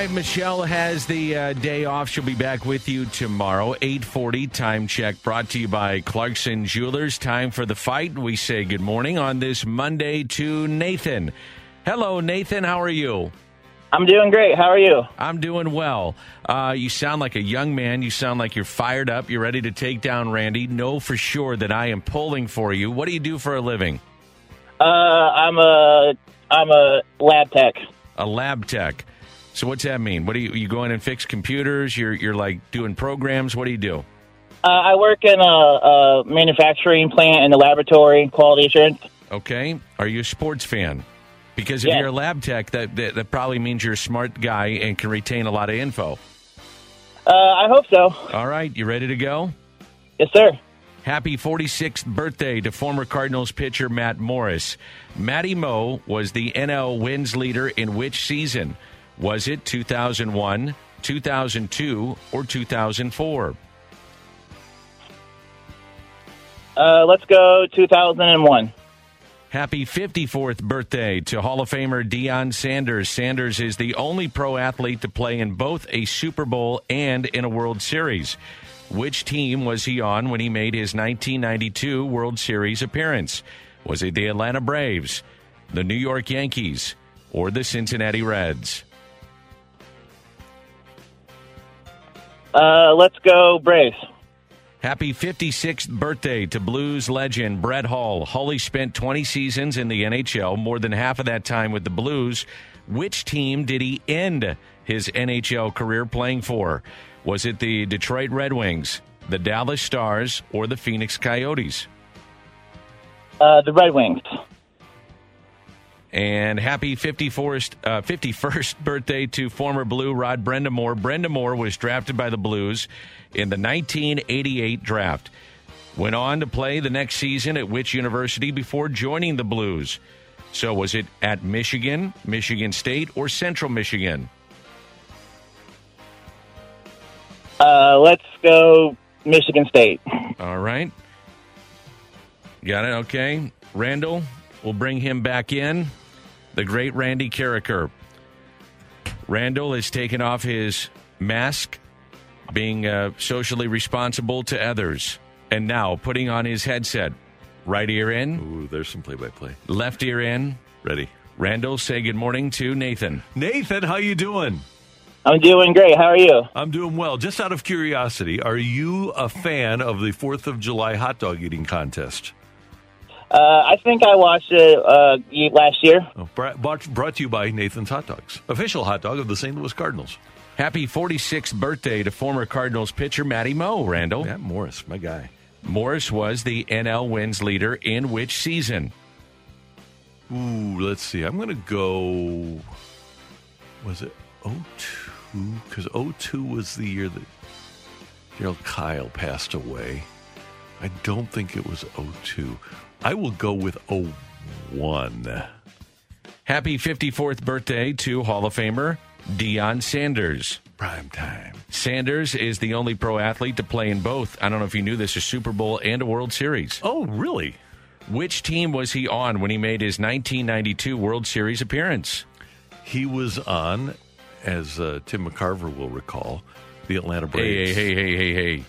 Right, Michelle has the uh, day off. She'll be back with you tomorrow, 840 time check, brought to you by Clarkson Jewelers. Time for the fight. We say good morning on this Monday to Nathan. Hello, Nathan. How are you? I'm doing great. How are you? I'm doing well. Uh, you sound like a young man. You sound like you're fired up. You're ready to take down Randy. Know for sure that I am pulling for you. What do you do for a living? Uh, I'm a I'm a lab tech. A lab tech. So what's that mean? What do you you go in and fix computers? You're you're like doing programs. What do you do? Uh, I work in a, a manufacturing plant in the laboratory, quality assurance. Okay. Are you a sports fan? Because if Yes. you're a lab tech, that, that that probably means you're a smart guy and can retain a lot of info. Uh, I hope so. All right, you ready to go? Yes, sir. Happy 46th birthday to former Cardinals pitcher Matt Morris. Matty Moe was the NL wins leader in which season? Was it 2001, 2002, or 2004? Uh, let's go 2001. Happy 54th birthday to Hall of Famer Deion Sanders. Sanders is the only pro athlete to play in both a Super Bowl and in a World Series. Which team was he on when he made his 1992 World Series appearance? Was it the Atlanta Braves, the New York Yankees, or the Cincinnati Reds? Uh, let's go Braves. Happy 56th birthday to Blues legend Brett Hull. Hully spent 20 seasons in the NHL, more than half of that time with the Blues. Which team did he end his NHL career playing for? Was it the Detroit Red Wings, the Dallas Stars, or the Phoenix Coyotes? Uh, the Red Wings. And happy 54th, uh, 51st birthday to former Blue Rod Brind'Amour. Brind'Amour was drafted by the Blues in the 1988 draft. Went on to play the next season at which university before joining the Blues? So was it at Michigan, Michigan State, or Central Michigan? Uh, let's go Michigan State. All right. Got it. Okay. Randall, we'll bring him back in. The great Randy Karraker. Randall has taken off his mask, being uh, socially responsible to others, and now putting on his headset. Right ear in. Ooh, there's some play-by-play. Left ear in. Ready. Randall, say good morning to Nathan. Nathan, how you doing? I'm doing great. How are you? I'm doing well. Just out of curiosity, are you a fan of the Fourth of July hot dog eating contest? Uh, I think I watched it uh, last year. Oh, brought, brought brought to you by Nathan's Hot Dogs, official hot dog of the St. Louis Cardinals. Happy 46th birthday to former Cardinals pitcher Matty Moe, Randall. Matt Morris, my guy. Morris was the NL wins leader in which season? Ooh, let's see. I'm going to go. Was it 02? Because 02 was the year that Darryl Kile passed away. I don't think it was 02. I will go with 01. Happy 54th birthday to Hall of Famer Deion Sanders. Prime time. Sanders is the only pro athlete to play in both. I don't know if you knew this a Super Bowl and a World Series. Oh, really? Which team was he on when he made his 1992 World Series appearance? He was on, as uh, Tim McCarver will recall, the Atlanta Braves. Hey, hey, hey, hey, hey, hey.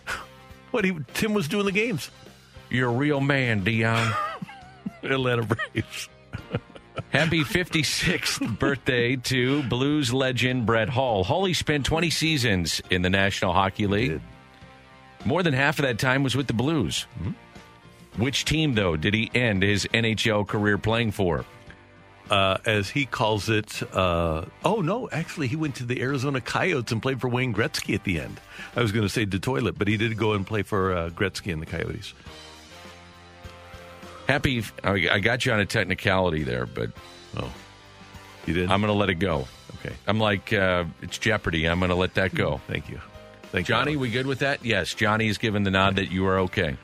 What he Tim was doing the games. You're a real man, Deion. Atlanta Braves. Happy 56th birthday to Blues legend Brett Hull. Hully spent 20 seasons in the National Hockey League. More than half of that time was with the Blues. Mm-hmm. Which team, though, did he end his NHL career playing for? Uh, as he calls it, uh, oh no, actually, he went to the Arizona Coyotes and played for Wayne Gretzky at the end. I was going to say the toilet, but he did go and play for uh, Gretzky and the Coyotes. Happy, I got you on a technicality there, but oh, you did. I'm going to let it go. Okay, I'm like uh, it's Jeopardy. I'm going to let that go. Thank you, thank you. Johnny. you, we good with that? Yes, Johnny has given the nod that you are okay.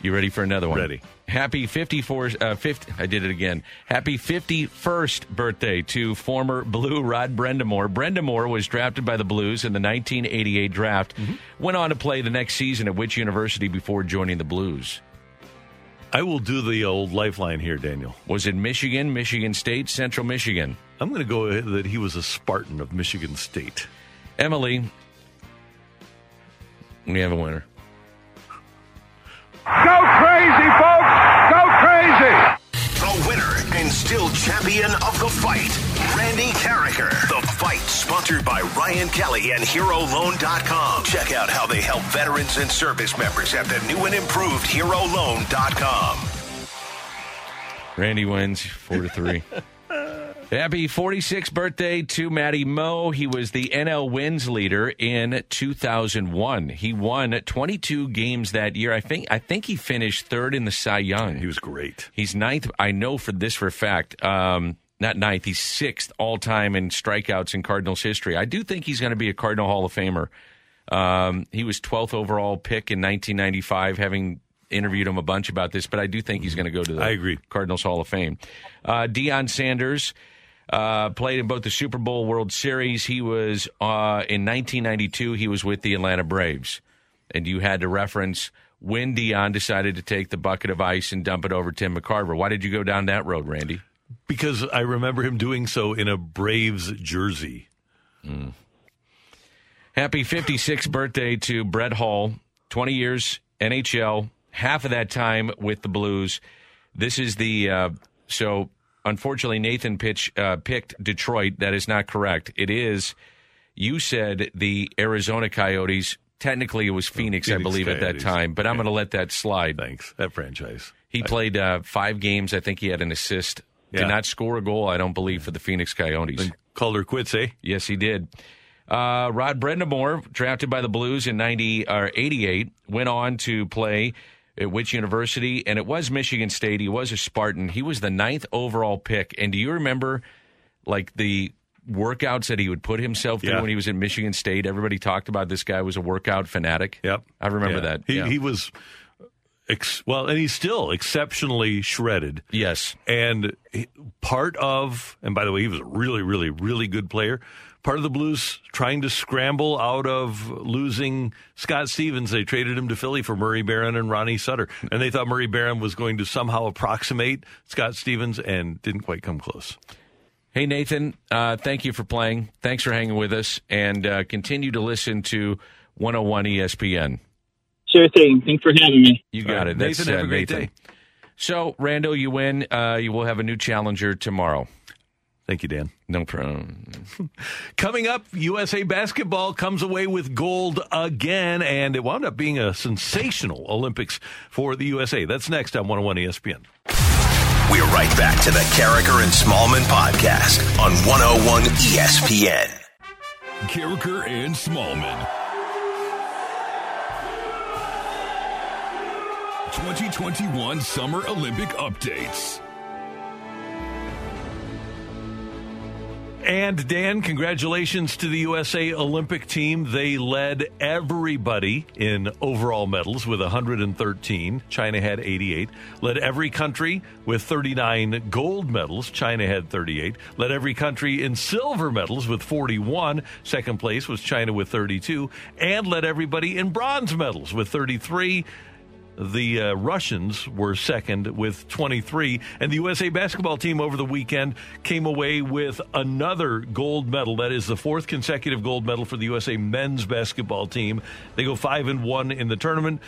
You ready for another one? Ready. Happy 54, uh, 50, I did it again. Happy 51st birthday to former Blue Rod Brind'Amour. Brind'Amour was drafted by the Blues in the 1988 draft. Went on to play the next season at which university before joining the Blues? I will do the old lifeline here, Daniel. Was it Michigan, Michigan State, Central Michigan? I'm going to go that he was a Spartan of Michigan State. Emily, we have a winner. Go crazy, folks! Go crazy! The winner and still champion of the fight, Randy Karraker. The fight sponsored by Ryan Kelly and HeroLoan.com. Check out how they help veterans and service members at the new and improved HeroLoan.com. Randy wins four to three. Happy 46th birthday to Matty Moe. He was the NL wins leader in 2001. He won 22 games that year. I think I think he finished third in the Cy Young. He was great. He's ninth. I know for this for a fact. Um, not ninth. He's sixth all time in strikeouts in Cardinals history. I do think he's going to be a Cardinal Hall of Famer. Um, he was 12th overall pick in 1995, having interviewed him a bunch about this, but I do think he's going to go to the I agree. Cardinals Hall of Fame. Uh, Deion Sanders uh, played in both the Super Bowl World Series. He was uh, in 1992. He was with the Atlanta Braves, and you had to reference when Deion decided to take the bucket of ice and dump it over Tim McCarver. Why did you go down that road, Randy? Because I remember him doing so in a Braves jersey. Happy 56th birthday to Brett Hull. 20 years NHL, half of that time with the Blues. This is the uh, so unfortunately Nathan pitch uh, picked Detroit. That is not correct. It is you said the Arizona Coyotes. Technically, it was Phoenix, I Phoenix believe, at that time. But I'm going to let that slide. Thanks. That franchise. He played uh, five games. I think he had an assist. Yeah. Did not score a goal. I don't believe for the Phoenix Coyotes. Then called her quits, eh? Yes, he did. Uh, Rod Brind'Amour, drafted by the Blues in 90 or 88, went on to play at which university? And it was Michigan State. He was a Spartan. He was the ninth overall pick. And do you remember, like, the workouts that he would put himself through Yeah. when he was at Michigan State? Everybody talked about this guy was a workout fanatic. Yep. I remember Yeah. that. He, Yeah. he was, ex- well, and he's still exceptionally shredded. yes. And he- part of, and by the way, he was a really, really, really good player. Part of the Blues trying to scramble out of losing Scott Stevens. They traded him to Philly for Murray Baron and Ronnie Sutter. And they thought Murray Baron was going to somehow approximate Scott Stevens and didn't quite come close. Hey, Nathan, uh, thank you for playing. Thanks for hanging with us. And uh, continue to listen to 101 ESPN. Sure thing. Thanks for having me. You got All right, it. That's Nathan, have uh, a great Nathan. day. So, Randall, you win. Uh, you will have a new challenger tomorrow. Thank you, Dan. No problem. Coming up, USA basketball comes away with gold again, and it wound up being a sensational Olympics for the USA. That's next on 101 ESPN. We're right back to the Karraker and Smallmon podcast on 101 ESPN. Karraker and Smallmon. 2021 Summer Olympic Updates. And Dan, congratulations to the USA Olympic team. They led everybody in overall medals with 113. China had 88. Led every country with 39 gold medals. China had 38. Led every country in silver medals with 41. Second place was China with 32. And led everybody in bronze medals with 33. The uh, Russians were second with 23. And the USA basketball team over the weekend came away with another gold medal. That is the fourth consecutive gold medal for the USA men's basketball team. They go 5 and 1 in the tournament.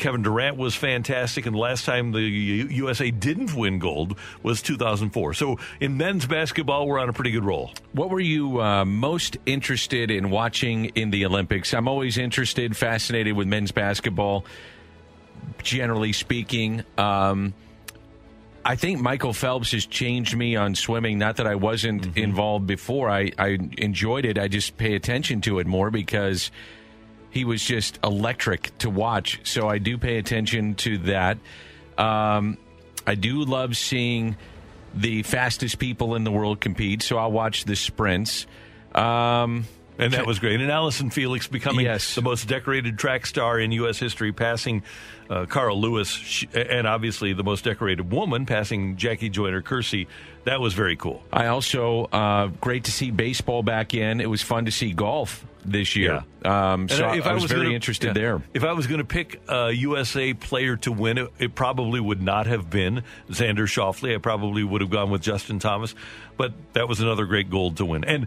Kevin Durant was fantastic, and last time the USA didn't win gold was 2004. So in men's basketball, we're on a pretty good roll. What were you uh, most interested in watching in the Olympics? I'm always interested, fascinated with men's basketball, generally speaking. Um, I think Michael Phelps has changed me on swimming. Not that I wasn't involved before. I, I enjoyed it. I just pay attention to it more because he was just electric to watch. So I do pay attention to that. Um, I do love seeing the fastest people in the world compete. So I'll watch the sprints. Um, And that was great. And Allyson Felix becoming the most decorated track star in U.S. history, passing uh, Carl Lewis, sh- and obviously the most decorated woman, passing Jackie Joyner-Kersee. That was very cool. I also uh, great to see baseball back in. It was fun to see golf this year. Um, And so I, I was, very gonna- interested yeah. there. If I was going to pick a USA player to win, it, it probably would not have been Xander Schauffele. I probably would have gone with Justin Thomas, but that was another great gold to win. And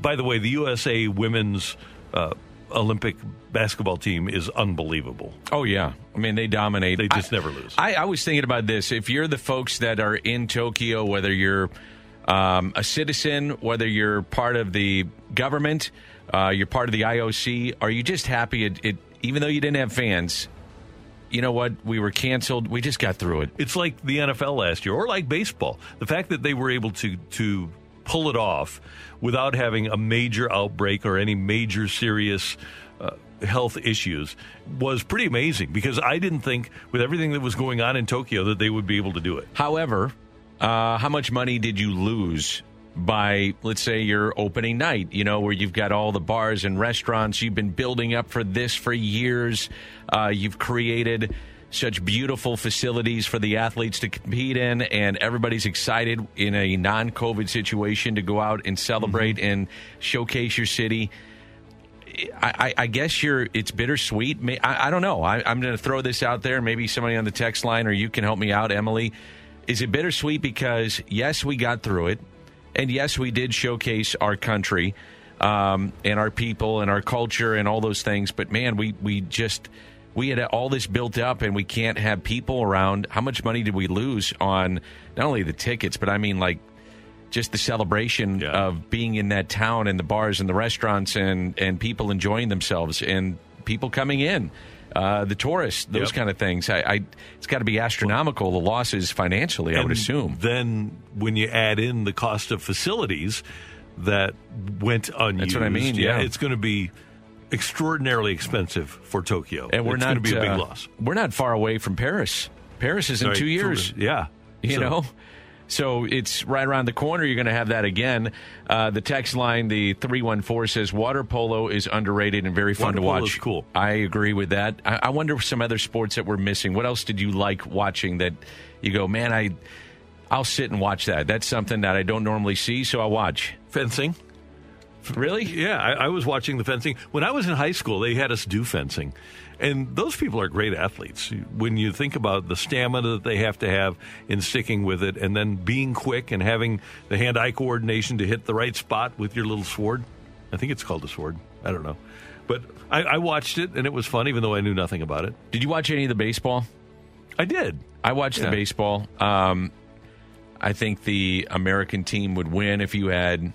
by the way, the USA women's uh, Olympic basketball team is unbelievable. Oh yeah, I mean they dominate. They just I- never lose. I, I was thinking about this. If you're the folks that are in Tokyo, whether you're um, a citizen, whether you're part of the government, uh, you're part of the IOC, are you just happy? It, it even though you didn't have fans, you know what? We were canceled. We just got through it. It's like the NFL last year, or like baseball. The fact that they were able to to pull it off without having a major outbreak or any major serious uh, health issues was pretty amazing. Because I didn't think, with everything that was going on in Tokyo, that they would be able to do it. However, uh, how much money did you lose by, let's say, your opening night? You know, where you've got all the bars and restaurants. You've been building up for this for years. Uh, you've created such beautiful facilities for the athletes to compete in, and everybody's excited in a non COVID situation to go out and celebrate and showcase your city. I, I, I guess you're. It's bittersweet. I, I don't know. I, I'm going to throw this out there. Maybe somebody on the text line, or you can help me out, Emily. Is it bittersweet because yes, we got through it, and yes, we did showcase our country, um, and our people, and our culture, and all those things. But man, we we just we had all this built up, and we can't have people around. How much money did we lose on not only the tickets, but I mean like just the celebration of being in that town and the bars and the restaurants and and people enjoying themselves and people coming in uh, the tourists those Yep. kind of things I, I it's got to be astronomical the losses financially I would assume Then, when you add in the cost of facilities that went unused, That's what I mean, yeah. it's going to be extraordinarily expensive for Tokyo, and we're it's not going to be a big uh, loss. we're not far away from Paris Paris is in Right, two years yeah, you So- know so it's right around the corner. You're going to have that again. Uh, the text line, the 314 says water polo is underrated and very fun Water to polo watch. is cool. I agree with that. I, I wonder some other sports that we're missing. What else did you like watching that you go, man, I, I'll sit and watch that. That's something that I don't normally see, so I'll watch. Fencing. Really? Yeah, I, I was watching the fencing. When I was in high school, they had us do fencing. And those people are great athletes. When you think about the stamina that they have to have in sticking with it, and then being quick and having the hand eye coordination to hit the right spot with your little sword. I think it's called a sword. I don't know. But I, I watched it, and it was fun, even though I knew nothing about it. Did you watch any of the baseball? I did. I watched Yeah. the baseball. Um, I think the American team would win if you had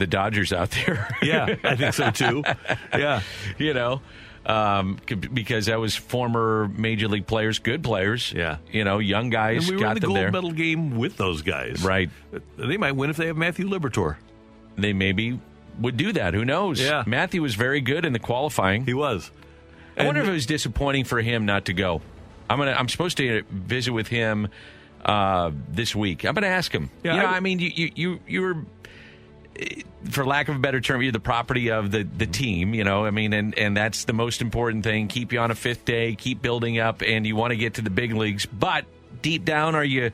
the Dodgers out there. Yeah, I think so too. Yeah. you know, um, because that was former major league players, good players. Yeah. you know, young guys And we were got in the them gold there. medal game with those guys. Right. They might win if they have Matthew Liberatore. They maybe would do that. Who knows? Yeah. Matthew was very good in the qualifying. He was. I wonder if it was disappointing for him not to go. I'm gonna. I'm supposed to visit with him uh, this week. I'm gonna ask him. Yeah, you know, I- I, mean, you you you you were for lack of a better term, you're the property of the, the team, you know. I mean, and, and that's the most important thing. Keep you on a fifth day, keep building up, and you want to get to the big leagues. But deep down, are you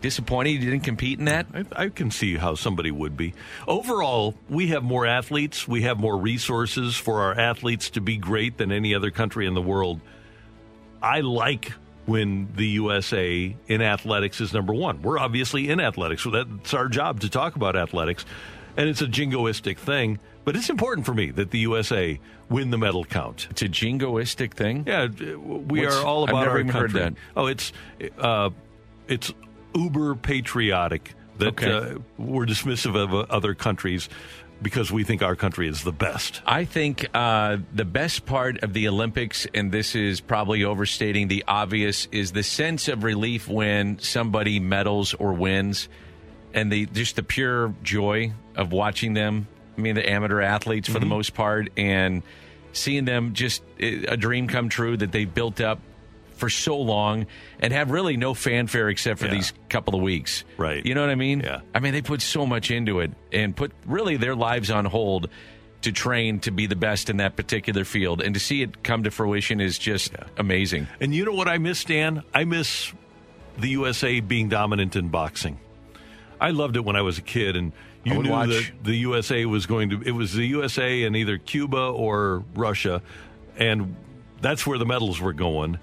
disappointed you didn't compete in that? I, I can see how somebody would be. Overall, we have more athletes. We have more resources for our athletes to be great than any other country in the world. I like when the USA in athletics is number one. We're obviously in athletics, so that's our job to talk about athletics. And it's a jingoistic thing, but it's important for me that the USA win the medal count. It's a jingoistic thing? Yeah, we What's- are all I've about never our even heard country. that. Oh, it's uh, it's uber patriotic that Okay. uh, we're dismissive of uh, other countries because we think our country is the best. I think uh, the best part of the Olympics, and this is probably overstating the obvious, is the sense of relief when somebody medals or wins, and the just the pure joy of watching them. I mean, the amateur athletes for the most part, and seeing them just eh, a dream come true that they built up for so long and have really no fanfare except for Yeah. these couple of weeks. Right. You know what I mean? Yeah. I mean, they put so much into it and put really their lives on hold to train to be the best in that particular field. And to see it come to fruition is just amazing. And you know what I miss, Dan? I miss the USA being dominant in boxing. I loved it when I was a kid, and you knew watch. that the USA was going to. It was the USA and either Cuba or Russia, and that's where the medals were going.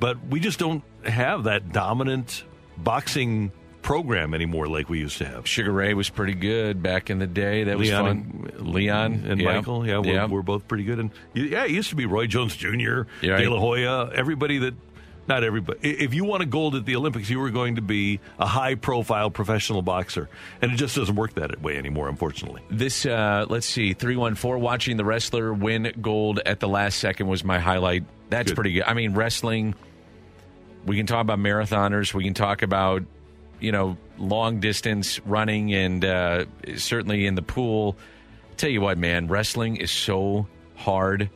But we just don't have that dominant boxing program anymore like we used to have. Sugar Ray was pretty good back in the day. That was Leon fun. and, Leon and yeah. Michael, yeah, we're, Yeah. we're both pretty good. And yeah, it used to be Roy Jones Jr., Yeah, De. La Hoya, everybody that. Not everybody. If you won a gold at the Olympics, you were going to be a high-profile professional boxer, and it just doesn't work that way anymore, unfortunately. This, uh, let's see, 314, watching the wrestler win gold at the last second was my highlight. That's Good. pretty good. I mean, wrestling, we can talk about marathoners, we can talk about, you know, long distance running, and uh, certainly in the pool. Tell you what, man, wrestling is so hard.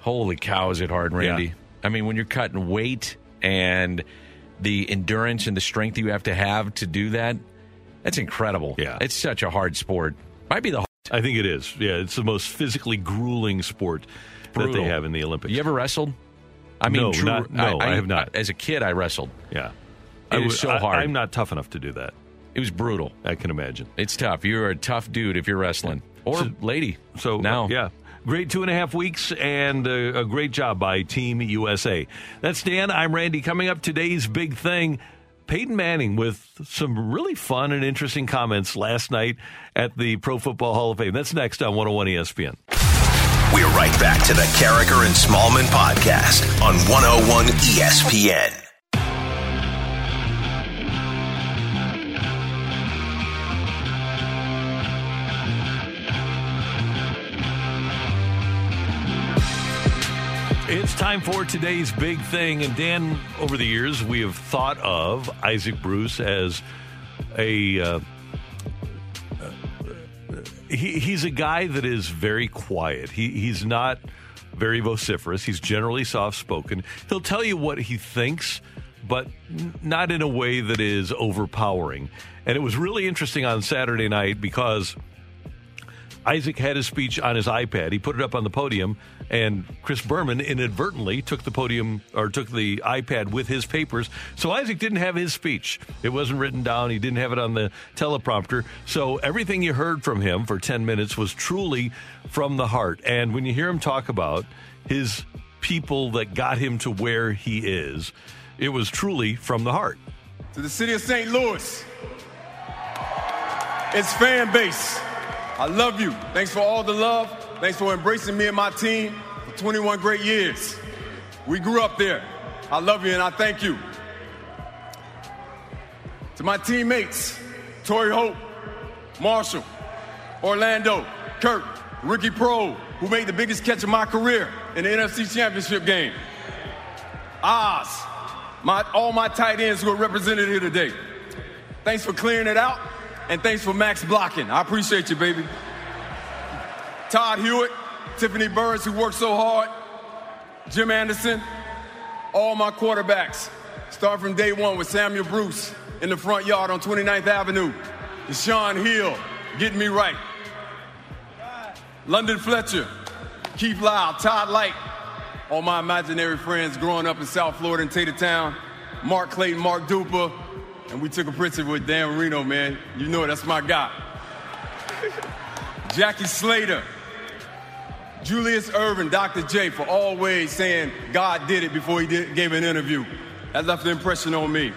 Holy cow, is it hard, Randy? Yeah. I mean, when you're cutting weight and the endurance and the strength you have to have to do that, that's incredible. Yeah. It's such a hard sport. Might be the I think it is. Yeah, it's the most physically grueling sport that they have in the Olympics. You ever wrestled? I mean, No, true, not- no, I have not. As a kid, I wrestled. yeah, It I would- so I- hard. I'm not tough enough to do that. It was brutal. I can imagine. It's tough. You're a tough dude if you're wrestling, or So- lady. So now, yeah, great two and a half weeks and uh, a great job by Team USA. That's Dan. I'm Randy. Coming up today's big thing. Peyton Manning with some really fun and interesting comments last night at the Pro Football Hall of Fame. That's next on 101 ESPN. We're right back to the Karraker and Smallmon podcast on 101 ESPN. It's time for today's big thing. And Dan, over the years, we have thought of Isaac Bruce as a. Uh, uh, he, he's a guy that is very quiet. He, he's not very vociferous. He's generally soft spoken. He'll tell you what he thinks, but not in a way that is overpowering. And it was really interesting on Saturday night because Isaac had his speech on his iPad. He put it up on the podium, and Chris Berman inadvertently took the podium or took the iPad with his papers. So Isaac didn't have his speech. It wasn't written down. He didn't have it on the teleprompter. So everything you heard from him for 10 minutes was truly from the heart. And when you hear him talk about his people that got him to where he is, it was truly from the heart. To the city of St. Louis, its fan base, I love you. Thanks for all the love. Thanks for embracing me and my team for 21 great years. We grew up there. I love you and I thank you. To my teammates, Torry Holt, Marshall, Orlando, Kirk, Ricky Proehl, who made the biggest catch of my career in the NFC Championship game. Oz, my, all my tight ends who are represented here today. Thanks for clearing it out, and thanks for max blocking. I appreciate you, baby. Todd Hewitt, Tiffany Burns, who worked so hard, Jim Anderson, all my quarterbacks, starting from day one with Samuel Bruce in the front yard on 29th Avenue, Deshaun Hill getting me right, London Fletcher, Keith Lyle, Todd Lyght, all my imaginary friends growing up in South Florida in Tatertown, Mark Clayton, Mark Duper, and we took a picture with Dan Marino, man. You know that's my guy. Jackie Slater, Julius Erving, Dr. J, for always saying God did it before he did, gave an interview. That left an impression on me.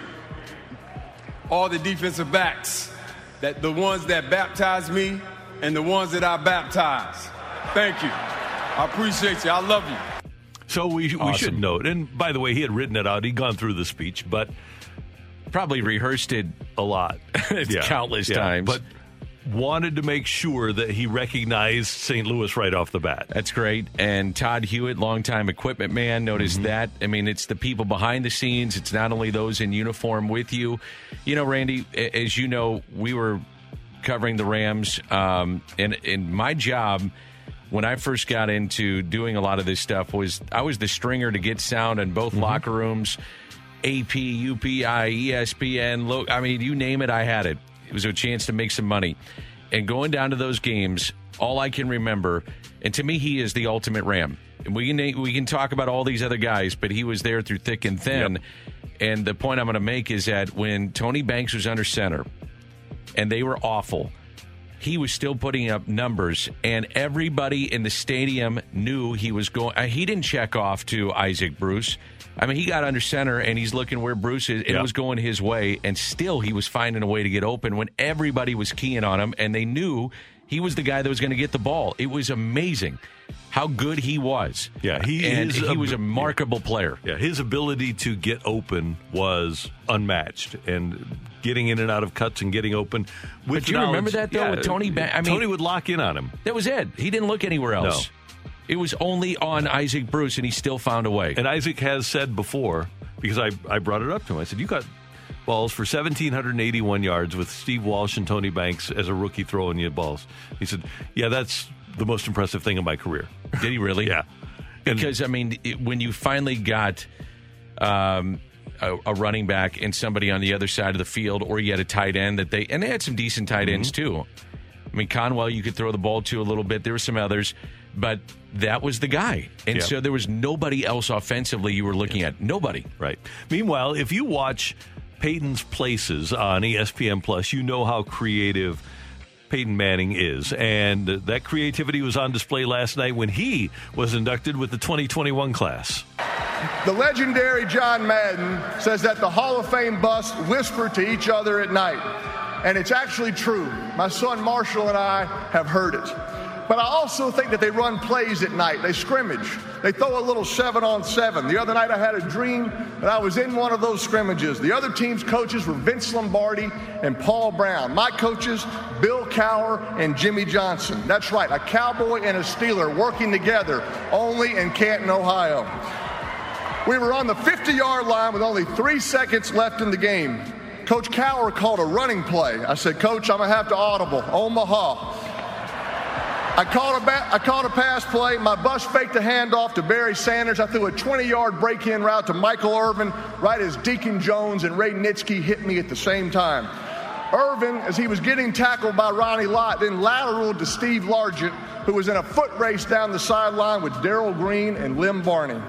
All the defensive backs, that the ones that baptized me and the ones that I baptized. Thank you. I appreciate you. I love you. So we, we should note, and by the way, he had written it out. He'd gone through the speech, but probably rehearsed it a lot, countless times. But wanted to make sure that he recognized St. Louis right off the bat. That's great. And Todd Hewitt, longtime equipment man, noticed Mm-hmm. that. I mean, it's the people behind the scenes. It's not only those in uniform with you. You know, Randy, as you know, we were covering the Rams, um, and and my job when I first got into doing a lot of this stuff was I was the stringer to get sound in both locker rooms. AP, UPI, ESPN, lo- I mean, you name it, I had it. It was a chance to make some money. And going down to those games, all I can remember, and to me, he is the ultimate Ram. And we can we can talk about all these other guys, but he was there through thick and thin. And the point I'm going to make is that when Tony Banks was under center, and they were awful. He was still putting up numbers, and everybody in the stadium knew he was going. uh, He didn't check off to Isaac Bruce. I mean, he got under center and he's looking where Bruce is, Yeah. it was going his way, and still he was finding a way to get open when everybody was keying on him, and they knew he was the guy that was going to get the ball. It was amazing how good he was. Yeah, he and is he was a remarkable player. Yeah, his ability to get open was unmatched, and getting in and out of cuts and getting open. With But do you remember that though yeah, with Tony? Ba- I mean, Tony would lock in on him. That was it. He didn't look anywhere else. It was only on Isaac Bruce, and he still found a way. And Isaac has said before, because I, I brought it up to him, I said, You got balls for 1,781 yards with Steve Walsh and Tony Banks as a rookie throwing you balls. He said, Yeah, that's the most impressive thing in my career. Did he really? yeah. because I mean, it, when you finally got um, a, a running back and somebody on the other side of the field, or you had a tight end that they and they had some decent tight ends too. I mean, Conwell, you could throw the ball to a little bit. There were some others, but that was the guy, and Yeah. so there was nobody else offensively you were looking at. Nobody. Right. Meanwhile, if you watch Peyton's Places on ESPN Plus, you know how creative Peyton Manning is. And that creativity was on display last night when he was inducted with the 2021 class. The legendary John Madden says that the Hall of Fame bus whisper to each other at night. And it's actually true. My son Marshall and I have heard it. But I also think that they run plays at night. They scrimmage. They throw a little seven on seven. The other night I had a dream that I was in one of those scrimmages. The other team's coaches were Vince Lombardi and Paul Brown. My coaches, Bill Cowher and Jimmy Johnson. That's right, a cowboy and a Steeler working together only in Canton, Ohio. We were on the 50 yard line with only three seconds left in the game. Coach Cowher called a running play. I said, Coach, I'm going to have to audible. Omaha. I caught, a ba- I called a pass play. My bus faked a handoff to Barry Sanders. I threw a 20 yard break in route to Michael Irvin right as Deacon Jones and Ray Nitschke hit me at the same time. Irvin, as he was getting tackled by Ronnie Lott, then lateraled to Steve Largent, who was in a foot race down the sideline with Darrell Green and Lem Barney.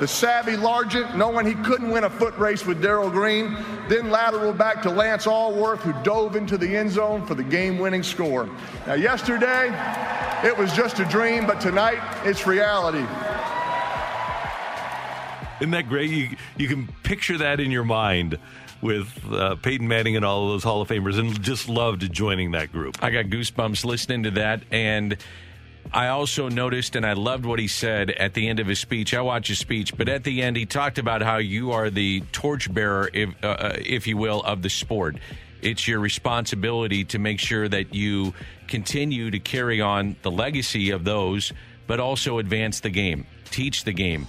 The savvy Largent, knowing he couldn't win a foot race with Darrell Green, then lateral back to Lance Alworth, who dove into the end zone for the game winning score. Now, yesterday, it was just a dream, but tonight, it's reality. Isn't that great? You, you can picture that in your mind with uh, Peyton Manning and all of those Hall of Famers and just loved joining that group. I got goosebumps listening to that. And I also noticed, and I loved what he said at the end of his speech. I watched his speech, but at the end, he talked about how you are the torchbearer, if, uh, uh, if you will, of the sport. It's your responsibility to make sure that you continue to carry on the legacy of those, but also advance the game, teach the game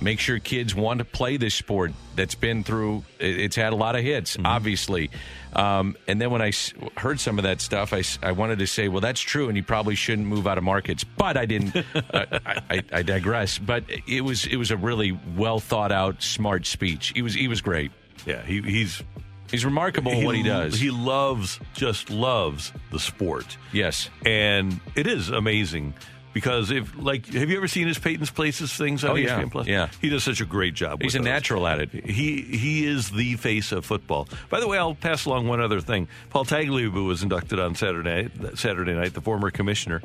make sure kids want to play this sport that's been through it's had a lot of hits obviously. Um, and then when i s- heard some of that stuff I, s- I wanted to say well that's true and you probably shouldn't move out of markets. But i didn't uh, I, I, I digress. But it was it was a really well thought out smart speech. He was he was great. Yeah he, he's he's remarkable in what he does. He loves, just loves the sport. Yes. And it is amazing Because if like, have you ever seen his Peyton's Places things on Oh, yeah. ESPN Plus? Yeah. he does such a great job. He's a those. natural at it. He he is the face of football. By the way, I'll pass along one other thing. Paul Tagliabue was inducted on Saturday Saturday night, the former commissioner,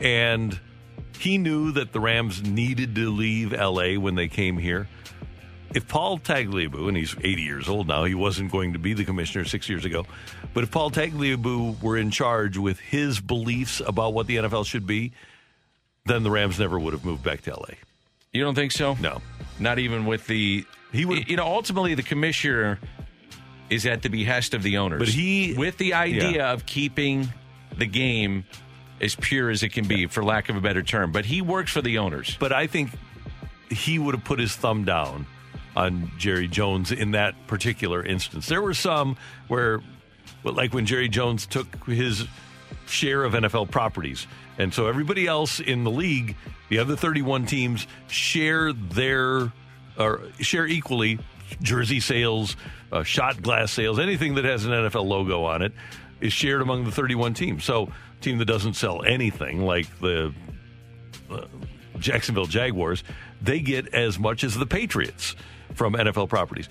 and he knew that the Rams needed to leave L.A. when they came here. If Paul Tagliabue, and he's 80 years old now, he wasn't going to be the commissioner six years ago, but if Paul Tagliabue were in charge with his beliefs about what the NFL should be, then the Rams never would have moved back to L.A. You don't think so? No. Not even with the. He would. You know, ultimately, the commissioner is at the behest of the owners. But he- with the idea Yeah. of keeping the game as pure as it can be, for lack of a better term. But he works for the owners. But I think he would have put his thumb down on Jerry Jones in that particular instance. There were some where, like when Jerry Jones took his share of NFL properties. And so everybody else in the league, the other 31 teams, share their, or share equally jersey sales, uh, shot glass sales, anything that has an NFL logo on it is shared among the 31 teams. So, a team that doesn't sell anything like the uh, Jacksonville Jaguars, they get as much as the Patriots from NFL properties.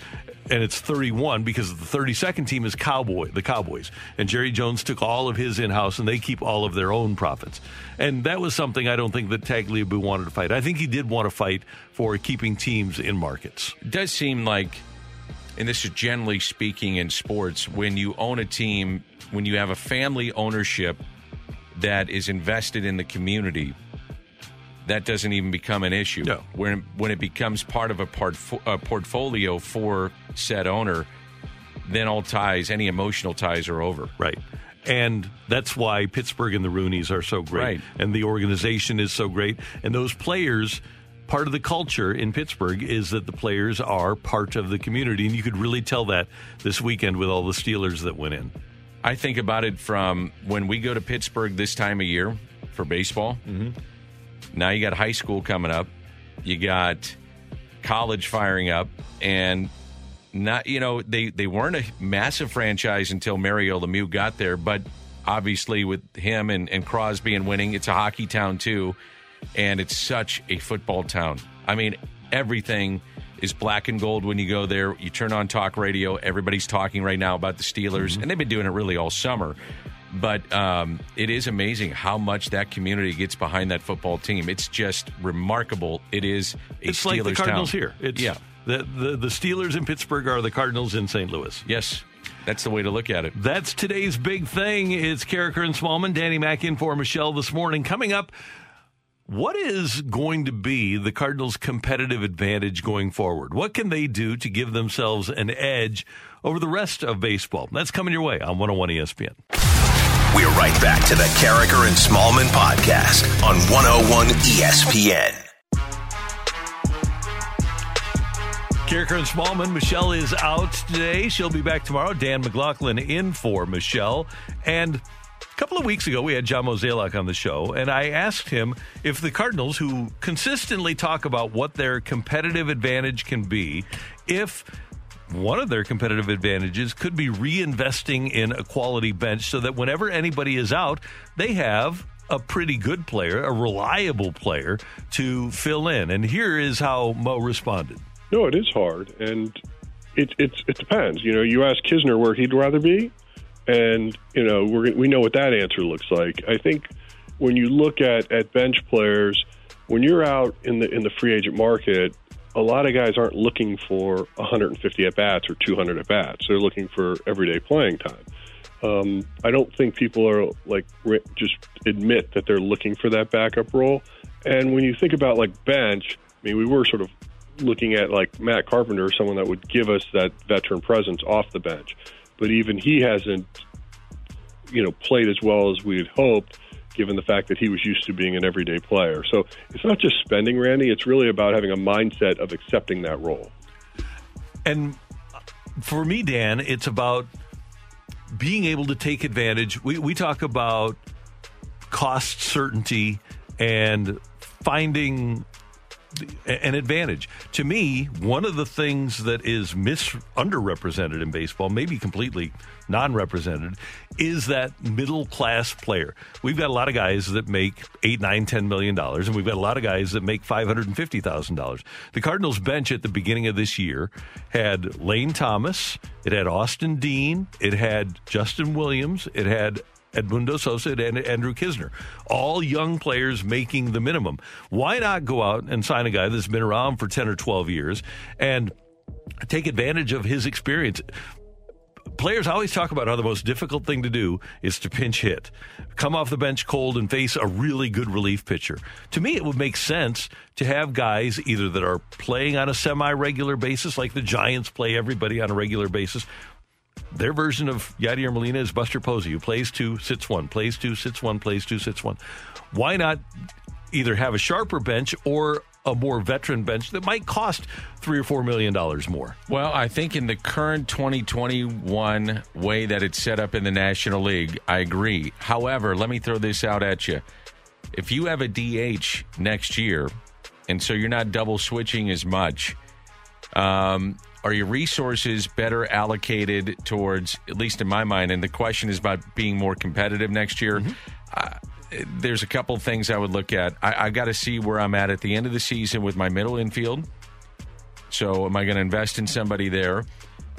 And it's 31 because the 32nd team is Cowboy, the Cowboys. And Jerry Jones took all of his in-house and they keep all of their own profits. And that was something I don't think that Tagliabue wanted to fight. I think he did want to fight for keeping teams in markets. It does seem like, and this is generally speaking in sports, when you own a team, when you have a family ownership that is invested in the community, that doesn't even become an issue. No. When when it becomes part of a, portfo- a portfolio for said owner, then all ties, any emotional ties, are over. Right. And that's why Pittsburgh and the Rooneys are so great. Right. And the organization is so great. And those players, part of the culture in Pittsburgh is that the players are part of the community. And you could really tell that this weekend with all the Steelers that went in. I think about it from when we go to Pittsburgh this time of year for baseball. Mm-hmm. Now you got high school coming up, you got college firing up, and not you know they they weren't a massive franchise until Mario Lemieux got there, but obviously with him and, and Crosby and winning, it's a hockey town too, and it's such a football town. I mean, everything is black and gold when you go there. You turn on talk radio, everybody's talking right now about the Steelers, mm-hmm. and they've been doing it really all summer. But um, it is amazing how much that community gets behind that football team. It's just remarkable. It is a It's Steelers like the Cardinals town. here. It's, yeah. The, the, the Steelers in Pittsburgh are the Cardinals in St. Louis. Yes. That's the way to look at it. That's today's big thing. It's Karraker and Smallmon. Danny Mac in for Michelle this morning. Coming up, what is going to be the Cardinals' competitive advantage going forward? What can they do to give themselves an edge over the rest of baseball? That's coming your way on 101 ESPN. We're right back to the Karraker and Smallmon podcast on 101 ESPN. Karraker and Smallmon. Michelle is out today. She'll be back tomorrow. Dan McLaughlin in for Michelle. And a couple of weeks ago, we had John Mozeliak on the show, and I asked him if the Cardinals, who consistently talk about what their competitive advantage can be, if one of their competitive advantages could be reinvesting in a quality bench so that whenever anybody is out, they have a pretty good player, a reliable player to fill in. And here is how Mo responded. No, it is hard, and it it's it depends. You know, you ask Knizner where he'd rather be, and you know we're we know what that answer looks like. I think when you look at at bench players, when you're out in the in the free agent market, a lot of guys aren't looking for 150 at bats or 200 at bats. They're looking for everyday playing time. Um, I don't think people are like just admit that they're looking for that backup role. And when you think about like bench, I mean, we were sort of looking at like Matt Carpenter, someone that would give us that veteran presence off the bench. But even he hasn't, you know, played as well as we had hoped, given the fact that he was used to being an everyday player. So it's not just spending, Randy. It's really about having a mindset of accepting that role. And for me, Dan, it's about being able to take advantage. We, we talk about cost certainty and finding an advantage. To me, one of the things that is mis underrepresented in baseball, maybe completely non-represented, is that middle class player. We've got a lot of guys that make eight, nine, ten million dollars, and we've got a lot of guys that make five hundred and fifty thousand dollars. The Cardinals bench at the beginning of this year had Lane Thomas, it had Austin Dean, it had Justin Williams, it had Edmundo Sosa and Andrew Knizner. All young players making the minimum. Why not go out and sign a guy that's been around for 10 or 12 years and take advantage of his experience? Players always talk about how the most difficult thing to do is to pinch hit. Come off the bench cold and face a really good relief pitcher. To me, it would make sense to have guys either that are playing on a semi regular basis, like the Giants play everybody on a regular basis, their version of Yadier Molina is Buster Posey, who plays two, sits one, plays two, sits one, plays two, sits one. Why not either have a sharper bench or a more veteran bench that might cost three or four million dollars more? Well, I think in the current 2021 way that it's set up in the National League, I agree. However, let me throw this out at you. If you have a DH next year, and so you're not double switching as much, um, are your resources better allocated towards, at least in my mind, and the question is about being more competitive next year? Mm-hmm. Uh, there's a couple of things I would look at. I, I got to see where I'm at at the end of the season with my middle infield. So, am I going to invest in somebody there?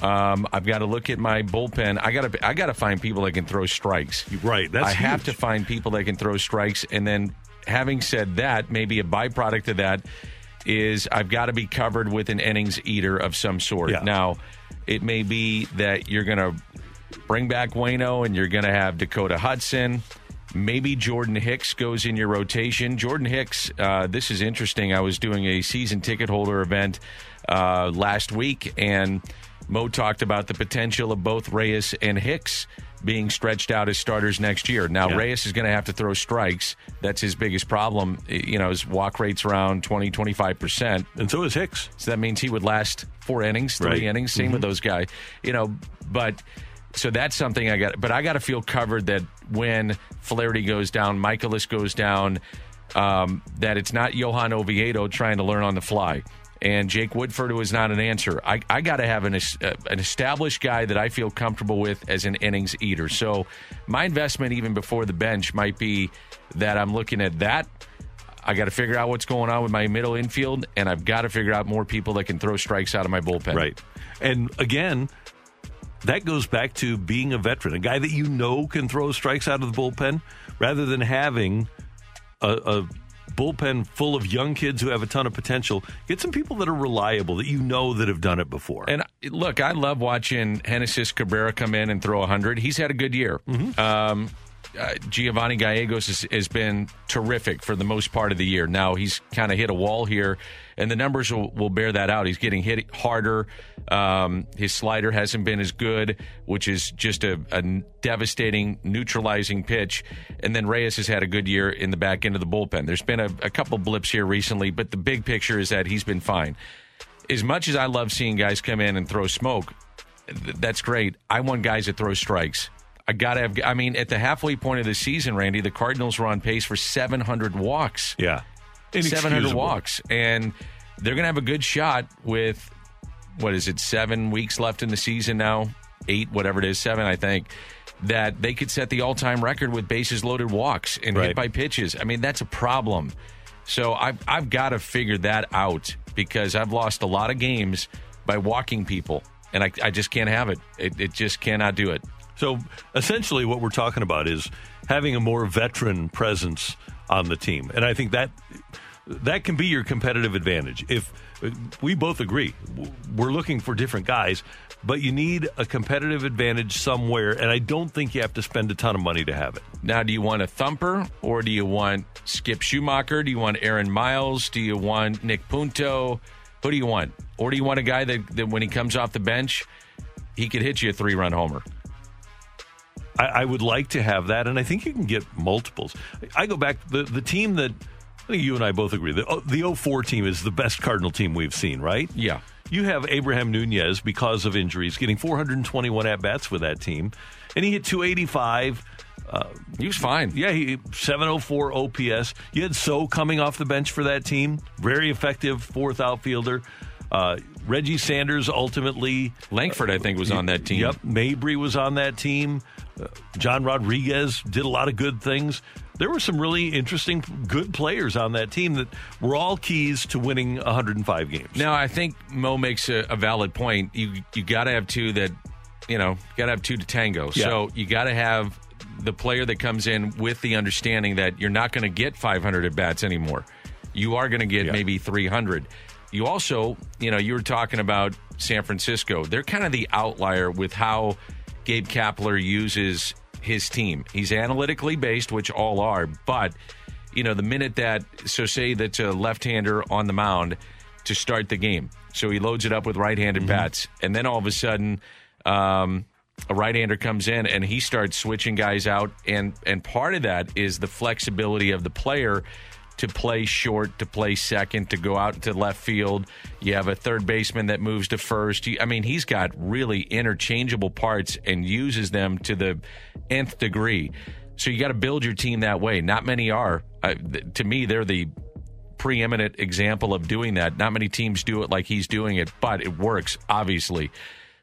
Um, I've got to look at my bullpen. I got to I got to find people that can throw strikes. Right. That's I huge. have to find people that can throw strikes, and then having said that, maybe a byproduct of that is I've got to be covered with an innings eater of some sort. Yeah. Now, it may be that you're going to bring back Waino and you're going to have Dakota Hudson. Maybe Jordan Hicks goes in your rotation. Jordan Hicks, uh, this is interesting. I was doing a season ticket holder event uh, last week, and Mo talked about the potential of both Reyes and Hicks being stretched out as starters next year. Now, Yeah. Reyes is going to have to throw strikes. That's his biggest problem. You know, his walk rate's around 20, 25%. And so is Hicks. So that means he would last four innings, three Right. innings. Same Mhm. with those guys. You know, but so that's something I got. But I got to feel covered that when Flaherty goes down, Mikolas goes down, um, that it's not Johan Oviedo trying to learn on the fly. And Jake Woodford, is not an answer. I, I got to have an, uh, an established guy that I feel comfortable with as an innings eater. So my investment, even before the bench, might be that I'm looking at that. I got to figure out what's going on with my middle infield, and I've got to figure out more people that can throw strikes out of my bullpen. Right. And again, that goes back to being a veteran, a guy that you know can throw strikes out of the bullpen, rather than having a, a bullpen full of young kids who have a ton of potential. Get some people that are reliable that you know that have done it before. And look, I love watching Genesis Cabrera come in and throw 100. He's had a good year. Um, uh, Giovanni Gallegos has, has been terrific for the most part of the year. Now he's kind of hit a wall here, and the numbers will, will bear that out. He's getting hit harder. Um, his slider hasn't been as good, which is just a, a devastating, neutralizing pitch. And then Reyes has had a good year in the back end of the bullpen. There's been a, a couple blips here recently, but the big picture is that he's been fine. As much as I love seeing guys come in and throw smoke, th- that's great. I want guys that throw strikes. I gotta have. I mean, at the halfway point of the season, Randy, the Cardinals were on pace for 700 walks. Yeah, 700 walks, and they're gonna have a good shot with what is it? Seven weeks left in the season now, eight, whatever it is, seven, I think. That they could set the all-time record with bases loaded walks and hit by pitches. I mean, that's a problem. So I've I've got to figure that out because I've lost a lot of games by walking people, and I, I just can't have it. it. It just cannot do it. So essentially, what we're talking about is having a more veteran presence on the team, and I think that that can be your competitive advantage. If we both agree, we're looking for different guys, but you need a competitive advantage somewhere, and I don't think you have to spend a ton of money to have it. Now, do you want a thumper or do you want Skip Schumaker? Do you want Aaron Miles? Do you want Nick Punto? Who do you want? Or do you want a guy that, that when he comes off the bench, he could hit you a three run homer? I, I would like to have that, and I think you can get multiples. I go back the the team that I think you and I both agree the the 04 team is the best Cardinal team we've seen, right? Yeah. You have Abraham Nunez because of injuries getting 421 at bats with that team, and he hit 285 Uh, he was fine. Yeah, he 704 OPS. You had So coming off the bench for that team. Very effective fourth outfielder. Uh, Reggie Sanders ultimately. Lankford, I think, was on that team. Yep. Mabry was on that team. Uh, John Rodriguez did a lot of good things. There were some really interesting, good players on that team that were all keys to winning 105 games. Now, I think Mo makes a, a valid point. You you got to have two that, you know, got to have two to tango. Yeah. So you got to have the player that comes in with the understanding that you're not going to get 500 at bats anymore. You are going to get maybe 300. You also, you know, you were talking about San Francisco. They're kind of the outlier with how Gabe Kapler uses his team. He's analytically based, which all are, but you know, the minute that so say that's a left-hander on the mound to start the game. So he loads it up with right-handed bats, and then all of a sudden, um, a right-hander comes in and he starts switching guys out, and and part of that is the flexibility of the player to play short, to play second, to go out to left field. You have a third baseman that moves to first. I mean, he's got really interchangeable parts and uses them to the nth degree. So you got to build your team that way. Not many are. Uh, th- to me, they're the preeminent example of doing that. Not many teams do it like he's doing it, but it works, obviously.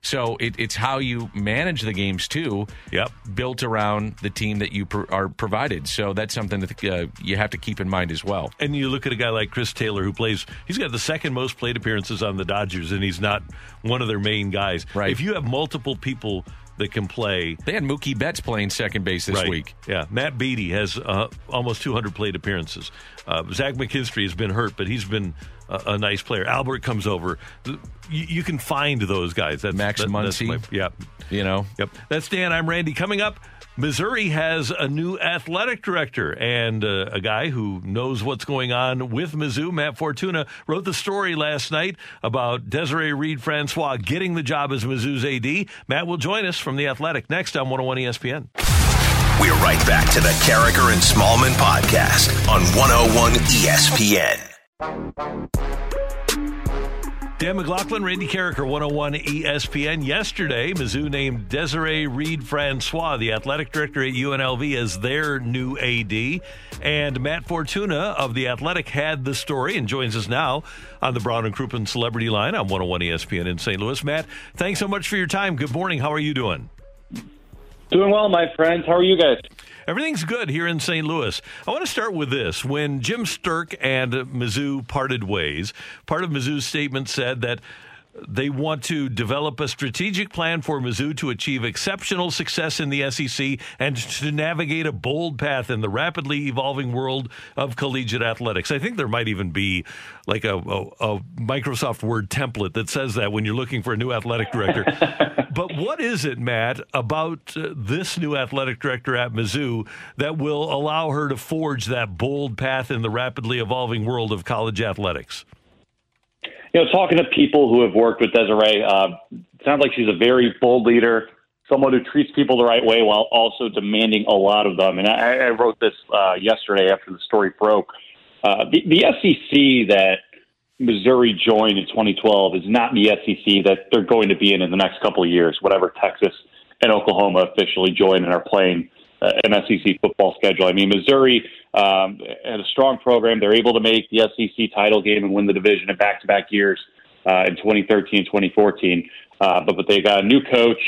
So it, it's how you manage the games too. Yep. Built around the team that you pro- are provided. So that's something that uh, you have to keep in mind as well. And you look at a guy like Chris Taylor who plays, he's got the second most plate appearances on the Dodgers, and he's not one of their main guys. Right. If you have multiple people that can play. They had Mookie Betts playing second base this Right. week. Yeah, Matt Beaty has uh, almost 200 plate appearances. Uh, Zach McKinstry has been hurt, but he's been a, a nice player. Albert comes over. You, you can find those guys. That's Max that- that's Muncy. my- yeah, You know, Yep. That's Dan. I'm Randy. Coming up, Missouri has a new athletic director and uh, a guy who knows what's going on with Mizzou. Matt Fortuna wrote the story last night about Desiree Reed Francois getting the job as Mizzou's AD. Matt will join us from the Athletic next on 101 ESPN. We're right back to the Karraker and Smallmon podcast on 101 ESPN. Dan McLaughlin, Randy Karraker, 101 ESPN. Yesterday, Mizzou named Desiree Reed Francois, the athletic director at UNLV, as their new AD. And Matt Fortuna of The Athletic had the story and joins us now on the Brown and Crouppen Celebrity Line on 101 ESPN in St. Louis. Matt, thanks so much for your time. Good morning. How are you doing? Doing well, my friends. How are you guys? Everything's good here in St. Louis. I want to start with this. When Jim Sterk and Mizzou parted ways, part of Mizzou's statement said that they want to develop a strategic plan for Mizzou to achieve exceptional success in the SEC and to navigate a bold path in the rapidly evolving world of collegiate athletics. I think there might even be like a, a, a Microsoft Word template that says that when you're looking for a new athletic director. but what is it, Matt, about uh, this new athletic director at Mizzou that will allow her to forge that bold path in the rapidly evolving world of college athletics? You know, talking to people who have worked with Desiree, uh, sounds like she's a very bold leader, someone who treats people the right way while also demanding a lot of them. And I, I wrote this uh, yesterday after the story broke. Uh, the, the SEC that Missouri joined in 2012 is not the SEC that they're going to be in in the next couple of years, whatever Texas and Oklahoma officially join and are playing uh, an SEC football schedule. I mean, Missouri um, had a strong program. They're able to make the SEC title game and win the division in back-to-back years uh, in 2013 2014. Uh, but, but they got a new coach.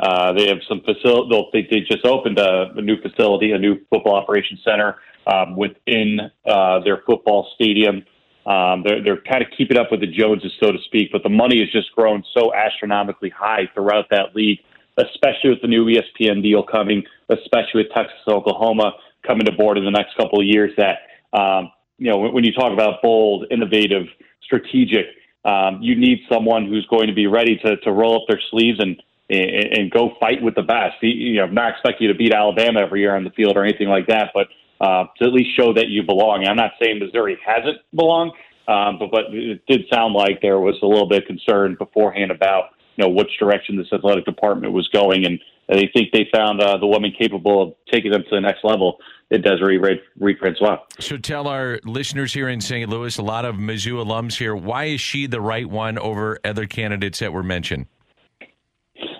Uh, they have some facility. They, they just opened a, a new facility, a new football operations center um, within uh, their football stadium. Um, they're, they're kind of keeping up with the Joneses, so to speak, but the money has just grown so astronomically high throughout that league, especially with the new ESPN deal coming, especially with Texas Oklahoma coming to board in the next couple of years. That um, you know, when, when you talk about bold, innovative, strategic, um, you need someone who's going to be ready to to roll up their sleeves and and, and go fight with the best. You know, I'm not expecting you to beat Alabama every year on the field or anything like that, but uh, to at least show that you belong. I'm not saying Missouri hasn't belonged, um, but but it did sound like there was a little bit of concern beforehand about you know which direction this athletic department was going, and they think they found uh, the woman capable of taking them to the next level. In Desiree Reed, Reed Francois. So tell our listeners here in St. Louis, a lot of Mizzou alums here, why is she the right one over other candidates that were mentioned?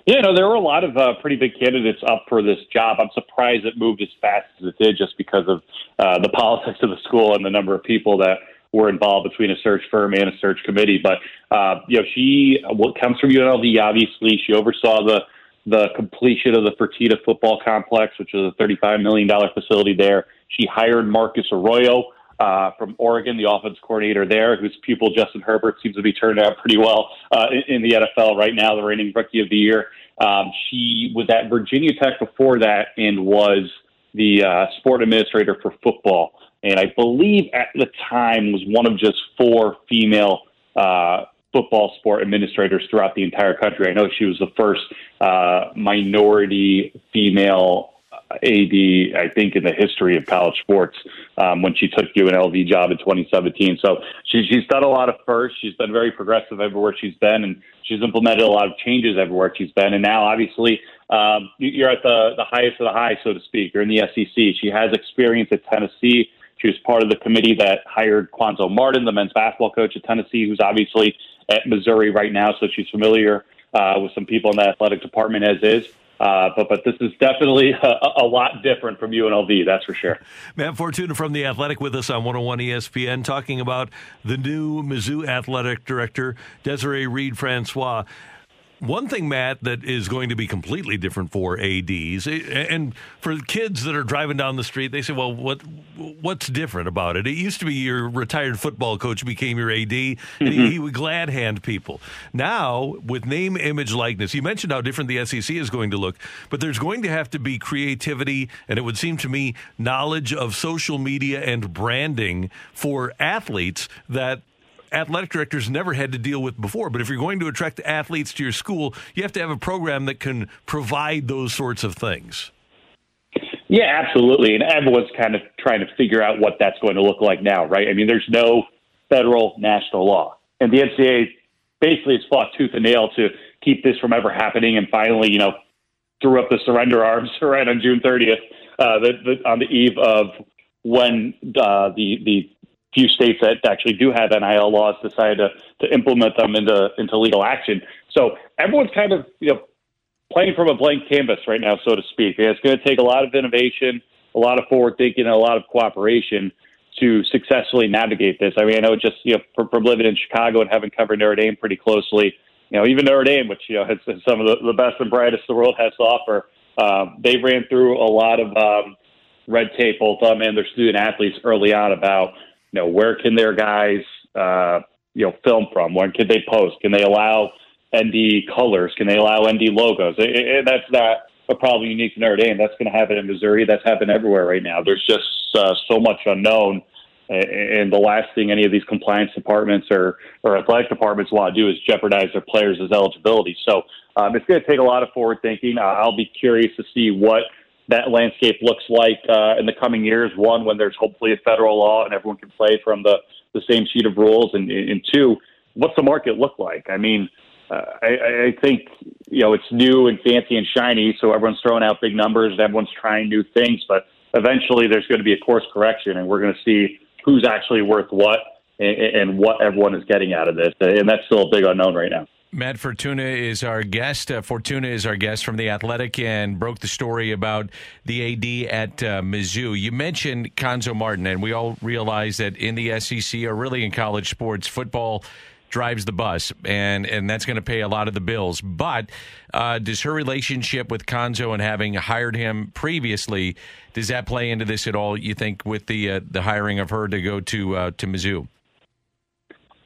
Yeah, no, there were a lot of uh, pretty big candidates up for this job. I'm surprised it moved as fast as it did, just because of uh, the politics of the school and the number of people that were involved between a search firm and a search committee. But uh, you know, she what comes from UNLV. Obviously, she oversaw the the completion of the Fertitta football complex, which is a $35 million facility there. She hired Marcus Arroyo uh, from Oregon, the offense coordinator there, whose pupil Justin Herbert seems to be turned out pretty well uh, in, in the NFL right now, the reigning rookie of the year. Um, she was at Virginia Tech before that and was the uh, sport administrator for football. And I believe at the time was one of just four female uh, football sport administrators throughout the entire country. I know she was the first uh, minority female AD, I think, in the history of college sports um, when she took UNLV job in 2017. So she, she's done a lot of firsts. She's been very progressive everywhere she's been, and she's implemented a lot of changes everywhere she's been. And now, obviously, um, you're at the, the highest of the high, so to speak. You're in the SEC. She has experience at Tennessee. She was part of the committee that hired Cuonzo Martin, the men's basketball coach at Tennessee, who's obviously at Missouri right now, so she's familiar uh, with some people in the athletic department as is. Uh, but but this is definitely a, a, lot different from UNLV, that's for sure. Matt Fortuna from the Athletic with us on 101 ESPN, talking about the new Mizzou athletic director Desiree Reed Francois. One thing, Matt, that is going to be completely different for ads and for kids that are driving down the street, they say, "Well, what what's different about it?" It used to be your retired football coach became your AD, and mm-hmm. he, he, would glad hand people. Now, with name, image, likeness, you mentioned how different the SEC is going to look, but there's going to have to be creativity, and it would seem to me knowledge of social media and branding for athletes that athletic directors never had to deal with before. But if you're going to attract athletes to your school, you have to have a program that can provide those sorts of things. Yeah, absolutely. And everyone's kind of trying to figure out what that's going to look like now, right? I mean, there's no federal national law. And the NCAA basically has fought tooth and nail to keep this from ever happening. And finally, you know, threw up the surrender arms right on June 30th, uh, the, the, on the eve of when uh, the the few states that actually do have NIL laws decided to, to implement them into into legal action. So everyone's kind of you know playing from a blank canvas right now, so to speak. It's going to take a lot of innovation, a lot of forward thinking, and a lot of cooperation to successfully navigate this. I mean, I know just you know from, from living in Chicago and having covered Notre Dame pretty closely. You know, even Notre Dame, which you know has, has some of the, the best and brightest the world has to offer, um, they ran through a lot of um, red tape, both them and their student athletes early on about you know, where can their guys, uh, you know, film from? When can they post? Can they allow ND colors? Can they allow ND logos? It, it, that's not a problem unique to Notre Dame. That's going to happen in Missouri. That's happened everywhere right now. There's just uh, so much unknown. And the last thing any of these compliance departments or, or athletic departments want to do is jeopardize their players' eligibility. So um, it's going to take a lot of forward thinking. Uh, I'll be curious to see what that landscape looks like uh, in the coming years. One, when there's hopefully a federal law and everyone can play from the, the same sheet of rules, and, and two, what's the market look like? I mean, uh, I, I think you know it's new and fancy and shiny, so everyone's throwing out big numbers and everyone's trying new things, but eventually there's going to be a course correction, and we're going to see who's actually worth what and, and what everyone is getting out of this, and that's still a big unknown right now. Matt Fortuna is our guest. Uh, Fortuna is our guest from the Athletic and broke the story about the AD at uh, Mizzou. You mentioned Cuonzo Martin, and we all realize that in the SEC or really in college sports, football drives the bus, and and that's going to pay a lot of the bills. But uh, does her relationship with Cuonzo and having hired him previously does that play into this at all? You think with the uh, the hiring of her to go to uh, to Mizzou?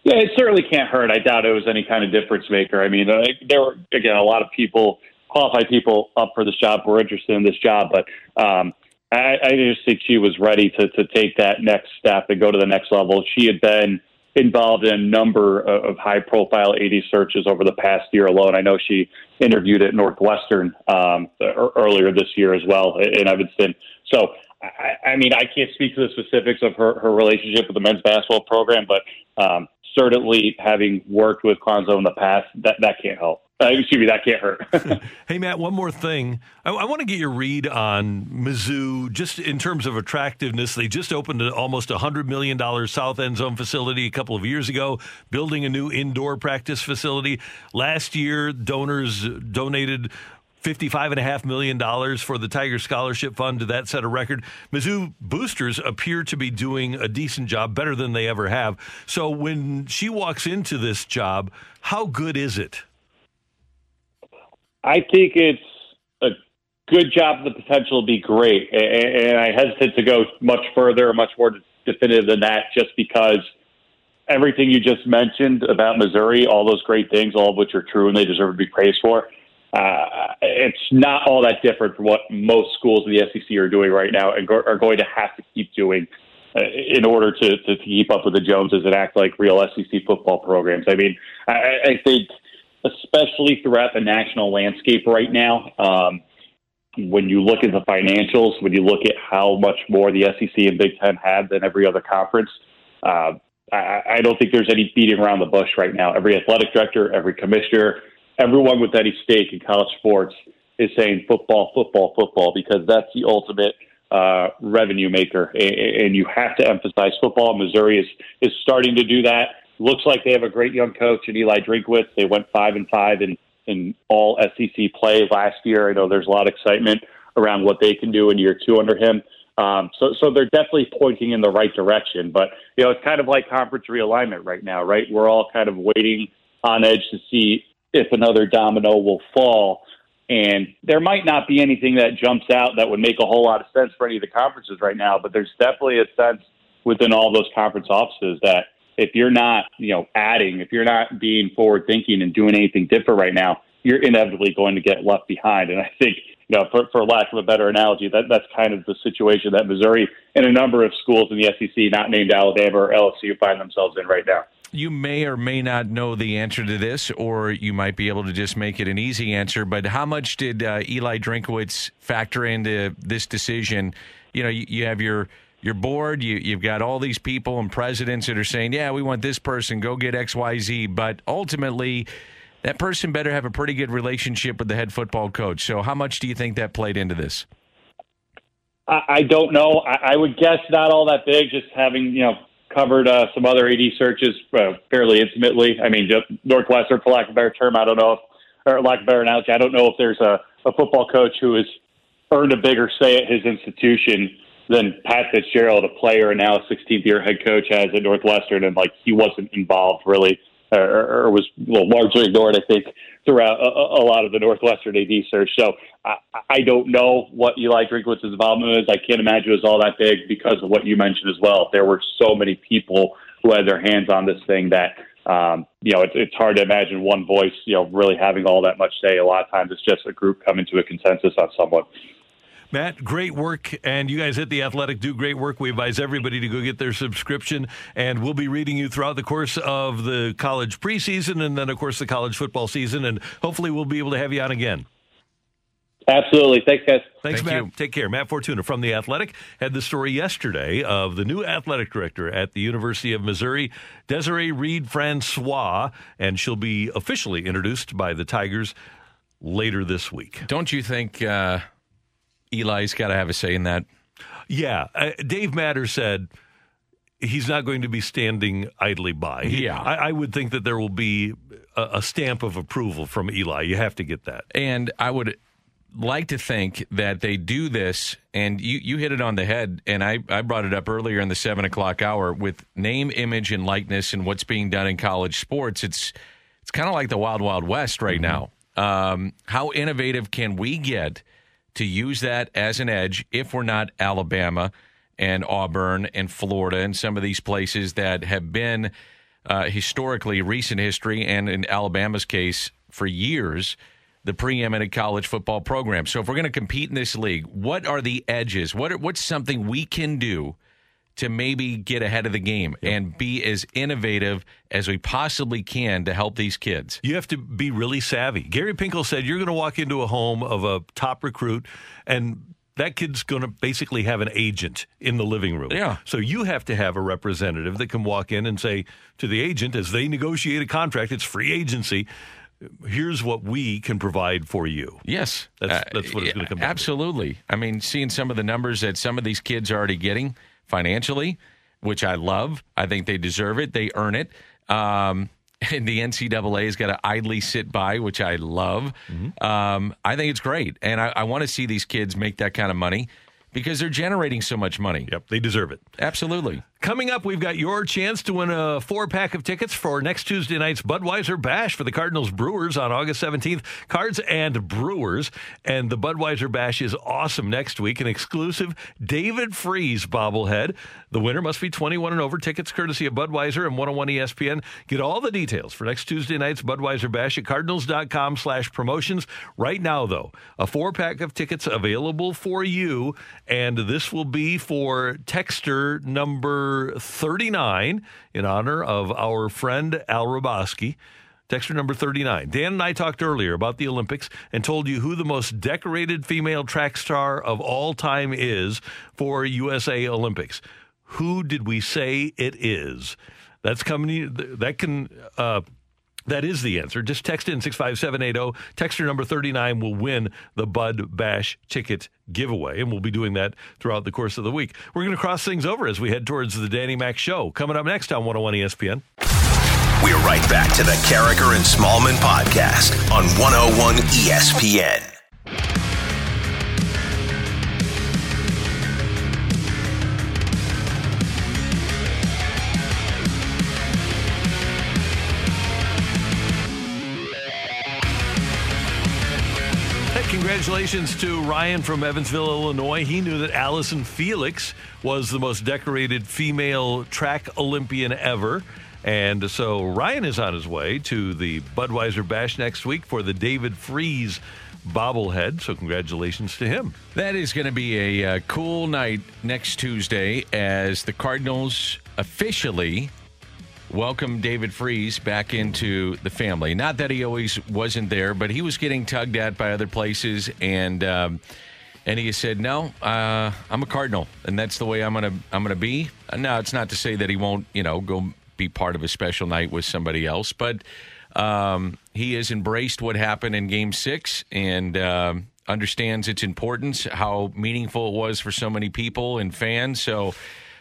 Yeah, it certainly can't hurt. I doubt it was any kind of difference maker. I mean, uh, there were again a lot of people, qualified people, up for this job were interested in this job, but um, I, I just think she was ready to to take that next step and go to the next level. She had been involved in a number of, high profile AD searches over the past year alone. I know she interviewed at Northwestern um, earlier this year as well in Evanston. So I, I mean, I can't speak to the specifics of her, her relationship with the men's basketball program, but um, certainly having worked with Cuonzo in the past, that that can't help. Uh, excuse me, that can't hurt. hey, Matt, one more thing. I, I want to get your read on Mizzou, just in terms of attractiveness. They just opened an almost $100 million South End Zone facility a couple of years ago, building a new indoor practice facility. Last year, donors donated $55.5 million for the Tiger Scholarship Fund. That set a record? Mizzou boosters appear to be doing a decent job, better than they ever have. So when she walks into this job, how good is it? I think it's a good job. The potential to be great, and I hesitate to go much further, much more definitive than that, just because everything you just mentioned about Missouri, all those great things, all of which are true and they deserve to be praised for. Uh, it's not all that different from what most schools in the SEC are doing right now and go- are going to have to keep doing uh, in order to, to keep up with the Joneses and act like real SEC football programs. I mean, I, I think – especially throughout the national landscape right now. Um, when you look at the financials, when you look at how much more the SEC and Big Ten have than every other conference, uh, I, I don't think there's any beating around the bush right now. Every athletic director, every commissioner, everyone with any stake in college sports is saying football, football, football because that's the ultimate uh, revenue maker, and and you have to emphasize football. Missouri is is starting to do that. Looks like they have a great young coach in Eli Drinkwitz. They went five and five in in all SEC play last year. I know there's a lot of excitement around what they can do in year two under him. Um, so, so they're definitely pointing in the right direction. But you know, it's kind of like conference realignment right now, right? We're all kind of waiting on edge to see if another domino will fall. And there might not be anything that jumps out that would make a whole lot of sense for any of the conferences right now, but there's definitely a sense within all those conference offices that if you're not, you know, adding, if you're not being forward thinking and doing anything different right now, you're inevitably going to get left behind. And I think, you know, for, for lack of a better analogy, that that's kind of the situation that Missouri and a number of schools in the SEC, not named Alabama or LSU, find themselves in right now. You may or may not know the answer to this, or you might be able to just make it an easy answer. But how much did uh, Eli Drinkwitz factor into this decision? You know, you, you have your your board, you, you've got all these people and presidents that are saying, yeah, we want this person, go get XYZ. But ultimately, that person better have a pretty good relationship with the head football coach. So, how much do you think that played into this? I, don't know. I would guess not all that big, just having, you know, covered uh, some other AD searches uh, fairly intimately. I mean, Northwestern, for lack of a better term, I don't know if, or lack of a better analogy, I don't know if there's a, a football coach who has earned a bigger say at his institution than Pat Fitzgerald, a player and now a 16th year head coach, has at Northwestern, and like he wasn't involved really, or, or was well, largely ignored, I think, throughout a, a, lot of the Northwestern AD search. So I, I don't know what Eli Drinkwitz's involvement is. I can't imagine it was all that big because of what you mentioned as well. There were so many people who had their hands on this thing that um, you know, it's, it's hard to imagine one voice, you know, really having all that much say. A lot of times it's just a group coming to a consensus on someone. Matt, great work. And you guys at The Athletic do great work. We advise everybody to go get their subscription. And we'll be reading you throughout the course of the college preseason and then, of course, the college football season. And hopefully, we'll be able to have you on again. Absolutely. Thanks, guys. Thanks, Thank Matt. you. Take care. Matt Fortuna from The Athletic had the story yesterday of the new athletic director at the University of Missouri, Desiree Reed Francois, and she'll be officially introduced by the Tigers later this week. Don't you think uh, Eli's got to have a say in that? Yeah. Uh, Dave Matter said he's not going to be standing idly by. He- Yeah. I, I would think that there will be a, a stamp of approval from Eli. You have to get that. And I would like to think that they do this, and you, you hit it on the head, and I, I brought it up earlier in the seven o'clock hour with name, image, and likeness and what's being done in college sports. It's it's kind of like the Wild Wild West right now. Um, how innovative can we get to use that as an edge if we're not Alabama and Auburn and Florida and some of these places that have been uh, historically, recent history, and in Alabama's case, for years, the preeminent college football program. So if we're going to compete in this league, what are the edges? What are, what's something we can do to maybe get ahead of the game and be as innovative as we possibly can to help these kids? You have to be really savvy. Gary Pinkel said you're going to walk into a home of a top recruit and that kid's going to basically have an agent in the living room. Yeah. So you have to have a representative that can walk in and say to the agent as they negotiate a contract, it's free agency. here's what we can provide for you. Yes, That's Uh, that's what it's going to come to. Absolutely. I mean, seeing some of the numbers that some of these kids are already getting financially, which I love. I think they deserve it. They earn it. Um, and the NCAA has got to idly sit by, which I love. Mm-hmm. Um, I think it's great, and I, I want to see these kids make that kind of money because they're generating so much money. Yep, they deserve it. Absolutely. Coming up, we've got your chance to win a four pack of tickets for next Tuesday night's Budweiser Bash for the Cardinals Brewers on August 17th. Cards and Brewers. And the Budweiser Bash is awesome next week. An exclusive David Freese bobblehead. The winner must be 21 and over. Tickets courtesy of Budweiser and 101 ESPN. Get all the details for next Tuesday night's Budweiser Bash at cardinals.com slash promotions. Right now, though, a four pack of tickets available for you. And this will be for Texter number 39 in honor of our friend Al Hrabosky. Texture number 39. Dan and I talked earlier about the Olympics and told you who the most decorated female track star of all time is for USA Olympics. Who did we say it is? That's coming. That can. Uh, that is the answer. Just text in 65780. Texter number 39 will win the Bud Bash ticket giveaway, and we'll be doing that throughout the course of the week. We're going to cross things over as we head towards the Danny Mac Show. Coming up next on 101 ESPN. We're right back to the Karraker and Smallmon podcast on 101 ESPN. Congratulations to Ryan from Evansville, Illinois. He knew that Allyson Felix was the most decorated female track Olympian ever. And so Ryan is on his way to the Budweiser Bash next week for the David Freese bobblehead. So congratulations to him. That is going to be a uh, cool night next Tuesday as the Cardinals officially welcome David Freese back into the family. Not that he always wasn't there, but he was getting tugged at by other places, and um, and he said, "No, uh, I'm a Cardinal, and that's the way I'm gonna I'm gonna be." Uh, Now, it's not to say that he won't, you know, go be part of a special night with somebody else, but um, he has embraced what happened in Game Six and. Um, understands its importance, how meaningful it was for so many people and fans. So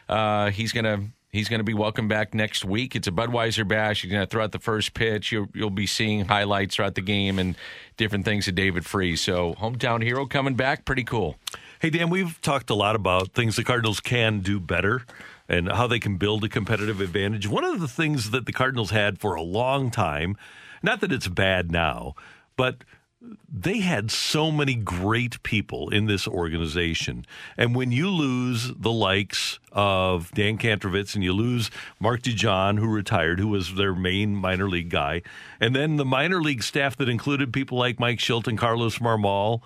uh, he's gonna he's gonna be welcome back next week. It's a Budweiser bash. He's gonna throw out the first pitch. You'll you'll be seeing highlights throughout the game and different things of David Freese. So hometown hero coming back, pretty cool. Hey, Dan, we've talked a lot about things the Cardinals can do better and how they can build a competitive advantage. One of the things that the Cardinals had for a long time, not that it's bad now, but they had so many great people in this organization. And when you lose the likes of Dan Kantrovitz and you lose Mark DeJohn, who retired, who was their main minor league guy, and then the minor league staff that included people like Mike Shildt and Carlos Marmol,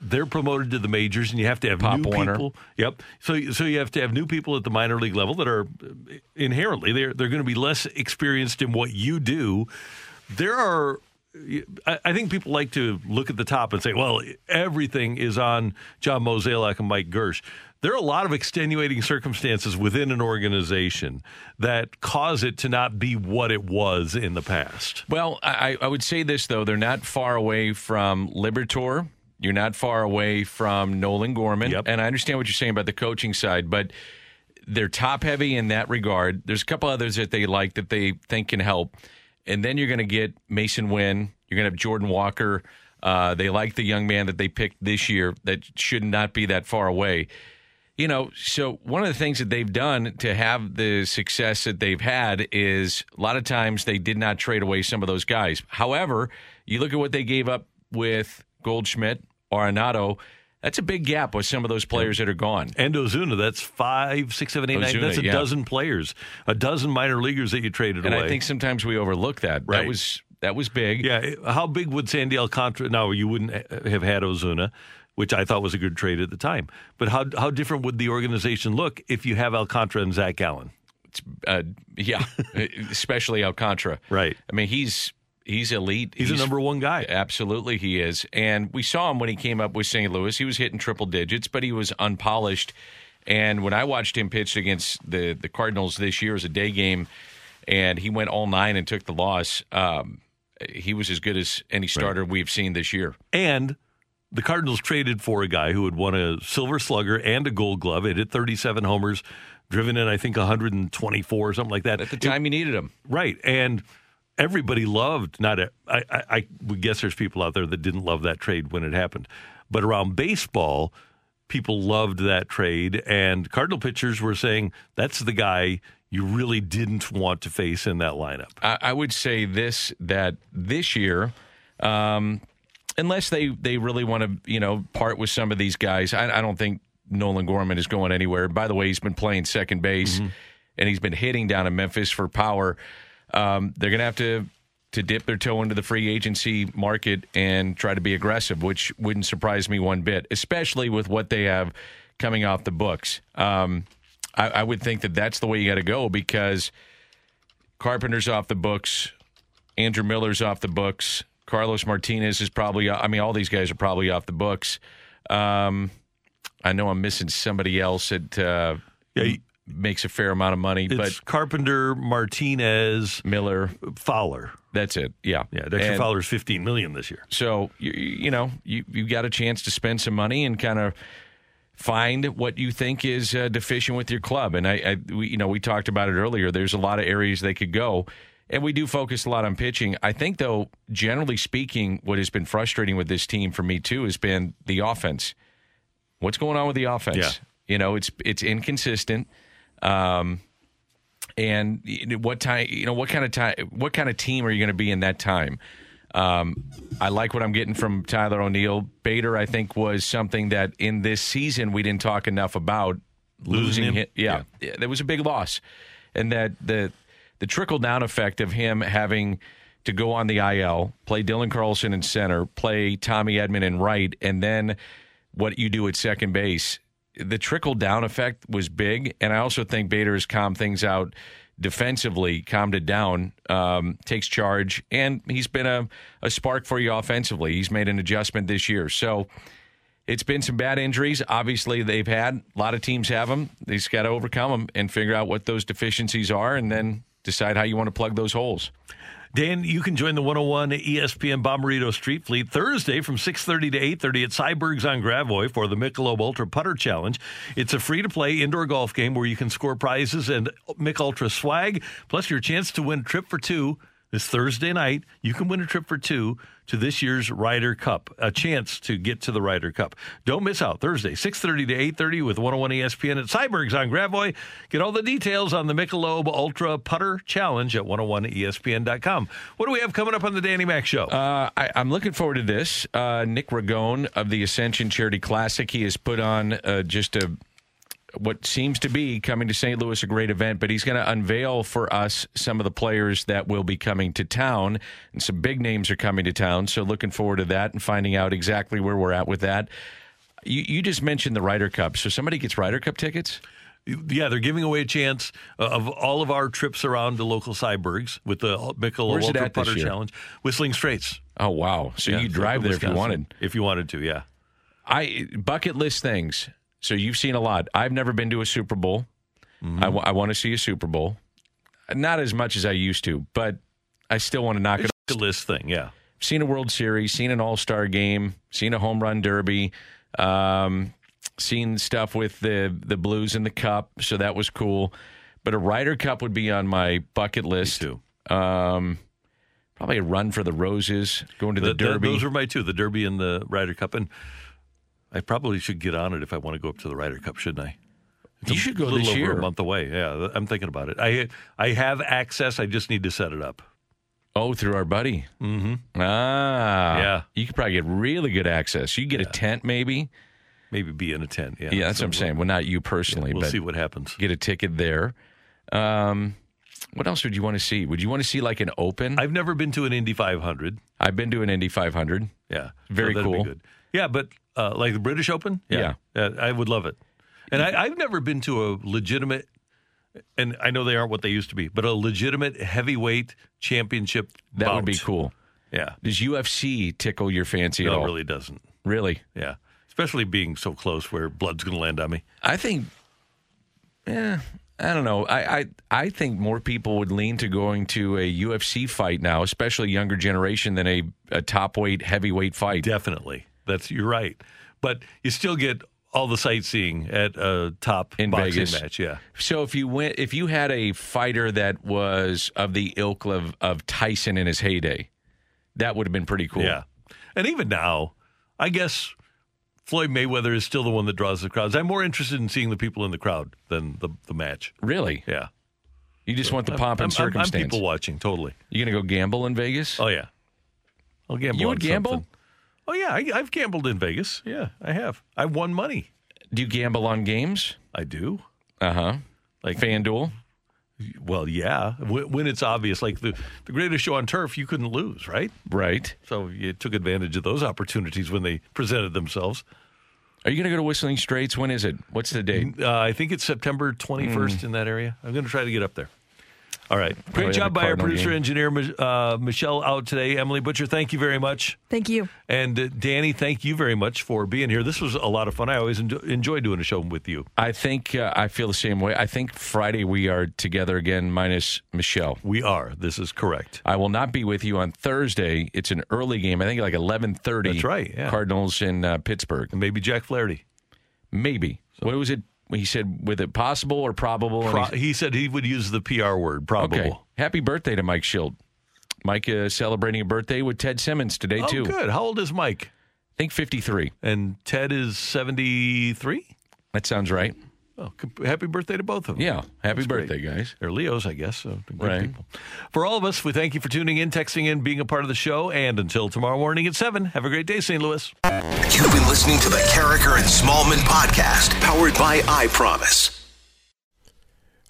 they're promoted to the majors, and you have to have Pop new Warner. people. Yep. So so you have to have new people at the minor league level that are uh, inherently they're they're going to be less experienced in what you do. There are. I I think people like to look at the top and say, "Well, everything is on John Mozeliak and Mike Girsch." There are a lot of extenuating circumstances within an organization that cause it to not be what it was in the past. Well, I, I would say this though: they're not far away from Liberatore. You're not far away from Nolan Gorman, Yep. and I understand what you're saying about the coaching side, but they're top heavy in that regard. There's a couple others that they like that they think can help, and then you're going to get Masyn Winn. You're going to have Jordan Walker. Uh, they like the young man that they picked this year that should not be that far away. You know, so one of the things that they've done to have the success that they've had is a lot of times they did not trade away some of those guys. However, you look at what they gave up with Goldschmidt, Arenado. That's a big gap with some of those players that are gone. And Ozuna, that's five, six, seven, eight, nine. Ozuna, That's a yeah. dozen players, a dozen minor leaguers that you traded away. And away. I think sometimes we overlook that. Right. That was that was big. Yeah, how big would Sandy Alcantara? No, you wouldn't have had Ozuna, which I thought was a good trade at the time. But how how different would the organization look if you have Alcantara and Zach Allen? Uh, yeah, especially Alcantara. Right. I mean, he's he's elite. He's a number one guy. Absolutely, he is. And we saw him when he came up with St. Louis. He was hitting triple digits, but he was unpolished. And when I watched him pitch against the the Cardinals this year as a day game, and he went all nine and took the loss. Um, he was as good as any starter we've seen this year. And the Cardinals traded for a guy who had won a Silver Slugger and a Gold Glove. It hit 37 homers, driven in I think 124 or something like that At the time you needed him. Right, and everybody loved. Not a, I, I, I would guess there's people out there that didn't love that trade when it happened, but around baseball, people loved that trade, and Cardinal pitchers were saying that's the guy you really didn't want to face in that lineup. I, I would say this that this year, um, unless they they really want to you know part with some of these guys, I, I don't think Nolan Gorman is going anywhere. By the way, he's been playing second base and he's been hitting down in Memphis for power. Um, they're going to have to to dip their toe into the free agency market and try to be aggressive, which wouldn't surprise me one bit, especially with what they have coming off the books. Um, I, I would think that that's the way you got to go because Carpenter's off the books, Andrew Miller's off the books, Carlos Martinez is probably. I mean, all these guys are probably off the books. Um, I know I'm missing somebody else that uh, makes a fair amount of money, It's but Carpenter, Martinez, Miller, Fowler. That's it. Yeah, yeah. Dexter And- Fowler's 15 million this year. So you you know you you got a chance to spend some money and kind of find what you think is uh, deficient with your club. And I, I we, you know we talked about it earlier. There's a lot of areas they could go, and we do focus a lot on pitching. I think though, generally speaking, what has been frustrating with this team for me too has been the offense. What's going on with the offense? Yeah. You know, it's it's inconsistent. Um, and what time? You know, what kind of time? What kind of team are you going to be in that time? Um, I like what I'm getting from Tyler O'Neill. Bader, I think, was something that in this season we didn't talk enough about. Losing Losing him? yeah, yeah, there was a big loss, and that the the trickle down effect of him having to go on the IL, play Dylan Carlson in center, play Tommy Edman in right, and then what you do at second base. The trickle down effect was big, and I also think Bader has calmed things out defensively, calmed it down, um, takes charge, and he's been a, a spark for you offensively. He's made an adjustment this year. So it's been some bad injuries. Obviously, they've had a lot of teams have them. They've got to overcome them and figure out what those deficiencies are, and then decide how you want to plug those holes. Dan, you can join the 101 ESPN Bomberito Street Fleet Thursday from 6:30 to 8:30 at Syberg's on Gravois for the Michelob Ultra Putter Challenge. It's a free-to-play indoor golf game where you can score prizes and Mich Ultra swag, plus your chance to win a trip for two this Thursday night. You can win a trip for two to this year's Ryder Cup, a chance to get to the Ryder Cup. Don't miss out Thursday, 6:30 to 8:30 with 101 ESPN at Syberg's on Gravois. Get all the details on the Michelob Ultra Putter Challenge at 101ESPN.com. What do we have coming up on the Danny Mac Show? Uh, I, I'm looking forward to this. Uh, Nick Ragone of the Ascension Charity Classic. He has put on uh, just a what seems to be coming to St. Louis a great event, but he's going to unveil for us some of the players that will be coming to town, and some big names are coming to town. So looking forward to that and finding out exactly where we're at with that. You, you just mentioned the Ryder Cup, so somebody gets Ryder Cup tickets. Yeah, they're giving away a chance uh, of all of our trips around the local Sybergs with the Michelob Where's Ultra Putter? Challenge, Whistling Straits. Oh wow! So Yeah, you drive there if you wanted. If you wanted to, yeah. I bucket list things. So you've seen a lot. I've never been to a Super Bowl. I Mm-hmm. want to see a Super Bowl. Not as much as I used to, but I still want to knock it. Off. The list thing, yeah. Seen a World Series, seen an All Star game, seen a home run derby, um, seen stuff with the the Blues in the Cup, so that was cool. But a Ryder Cup would be on my bucket list. too. Um, probably a run for the Roses, going to the, Th- th- Derby. those are my two, the Derby and the Ryder Cup. And I probably should get on it if I want to go up to the Ryder Cup, shouldn't I? It's You should go this year. a month away. Yeah, I'm thinking about it. I I have access. I just need to set it up. Oh, through our buddy. Mm-hmm. Ah, Yeah. You could probably get really good access. You could get a tent, maybe. Maybe be in a tent. Yeah, Yeah, that's So what I'm saying. Well, not you personally, We'll but see what happens. get a ticket there. Um, what else would you want to see? Would you want to see like an open? I've never been to an Indy 500. I've been to an Indy 500. Yeah, Very that'd be cool. good. Yeah, but uh, like the British Open. Yeah. Uh, I would love it. And I, I've never been to a legitimate, and I know they aren't what they used to be, but a legitimate heavyweight championship. That would be cool. Yeah, Does UFC tickle your fancy at all? it really doesn't. Really? Yeah, especially being so close where blood's going to land on me. I think. Yeah, I don't know. I, I I think more people would lean to going to a UFC fight now, especially younger generation, than a, a top weight heavyweight fight. Definitely, that's you're right. But you still get all the sightseeing at a top In boxing Vegas. match. Yeah, So if you went, if you had a fighter that was of the ilk of, of Tyson in his heyday, that would have been pretty cool. yeah. And even now, I guess Floyd Mayweather is still the one that draws the crowds. I'm more interested in seeing the people in the crowd than the the match. Really? Yeah. You just want the I'm- pomp and I'm- I'm- I'm people watching, totally. You gonna go gamble in Vegas? Oh yeah, I'll gamble. You would gamble? something. Oh yeah, I, I've gambled in Vegas. Yeah, I have. I've won money. Do you gamble on games? I do. Uh huh. Like FanDuel. Well, yeah. When, it's obvious, like the the greatest show on turf, you couldn't lose, right? Right. So you took advantage of those opportunities when they presented themselves. Are you going to go to Whistling Straits? When is it? What's the date? Uh, I think it's September 21st in that area. I'm going to try to get up there. All right. Great Probably job have a by our producer game. engineer, uh, Michelle, out today. Emily Butcher, thank you very much. Thank you. And uh, Danny, thank you very much for being here. This was a lot of fun. I always enjoy, enjoy doing a show with you. I think uh, I feel the same way. I think Friday we are together again, minus Michelle. We are. This is correct. I will not be with you on Thursday. It's an early game. I think like eleven thirty. That's right, yeah. Cardinals in uh, Pittsburgh. And maybe Jack Flaherty. Maybe. What was it? He said, "With it possible or probable?" Pro- he said he would use the PR word, probable. Okay. Happy birthday to Mike Shildt. Mike uh, celebrating a birthday with Ted Simmons today Oh, too. good. How old is Mike? I think fifty three. And Ted is 73? That sounds right. C- happy birthday to both of them. Yeah. Happy That's great. birthday, guys. They're Leos, I guess. So they're Right. people. For all of us, we thank you for tuning in, texting in, being a part of the show. And until tomorrow morning at 7, have a great day, St. Louis. You've been listening to the Karraker and Smallmon podcast, powered by I Promise.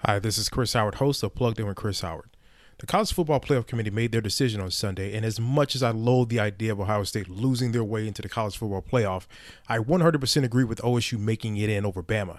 Hi, this is Chris Howard, host of Plugged In with Chris Howard. The College Football Playoff Committee made their decision on Sunday, and as much as I loathe the idea of Ohio State losing their way into the College Football Playoff, I 100% agree with OSU making it in over Bama.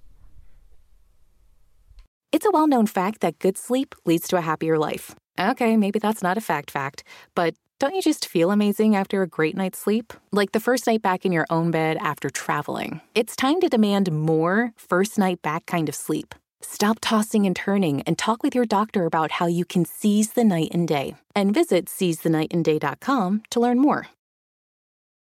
It's a well known fact that good sleep leads to a happier life. Okay, maybe that's not a fact fact, but don't you just feel amazing after a great night's sleep? Like the first night back in your own bed after traveling. It's time to demand more first night back kind of sleep. Stop tossing and turning and talk with your doctor about how you can seize the night and day. And visit seizethenightandday.com to learn more.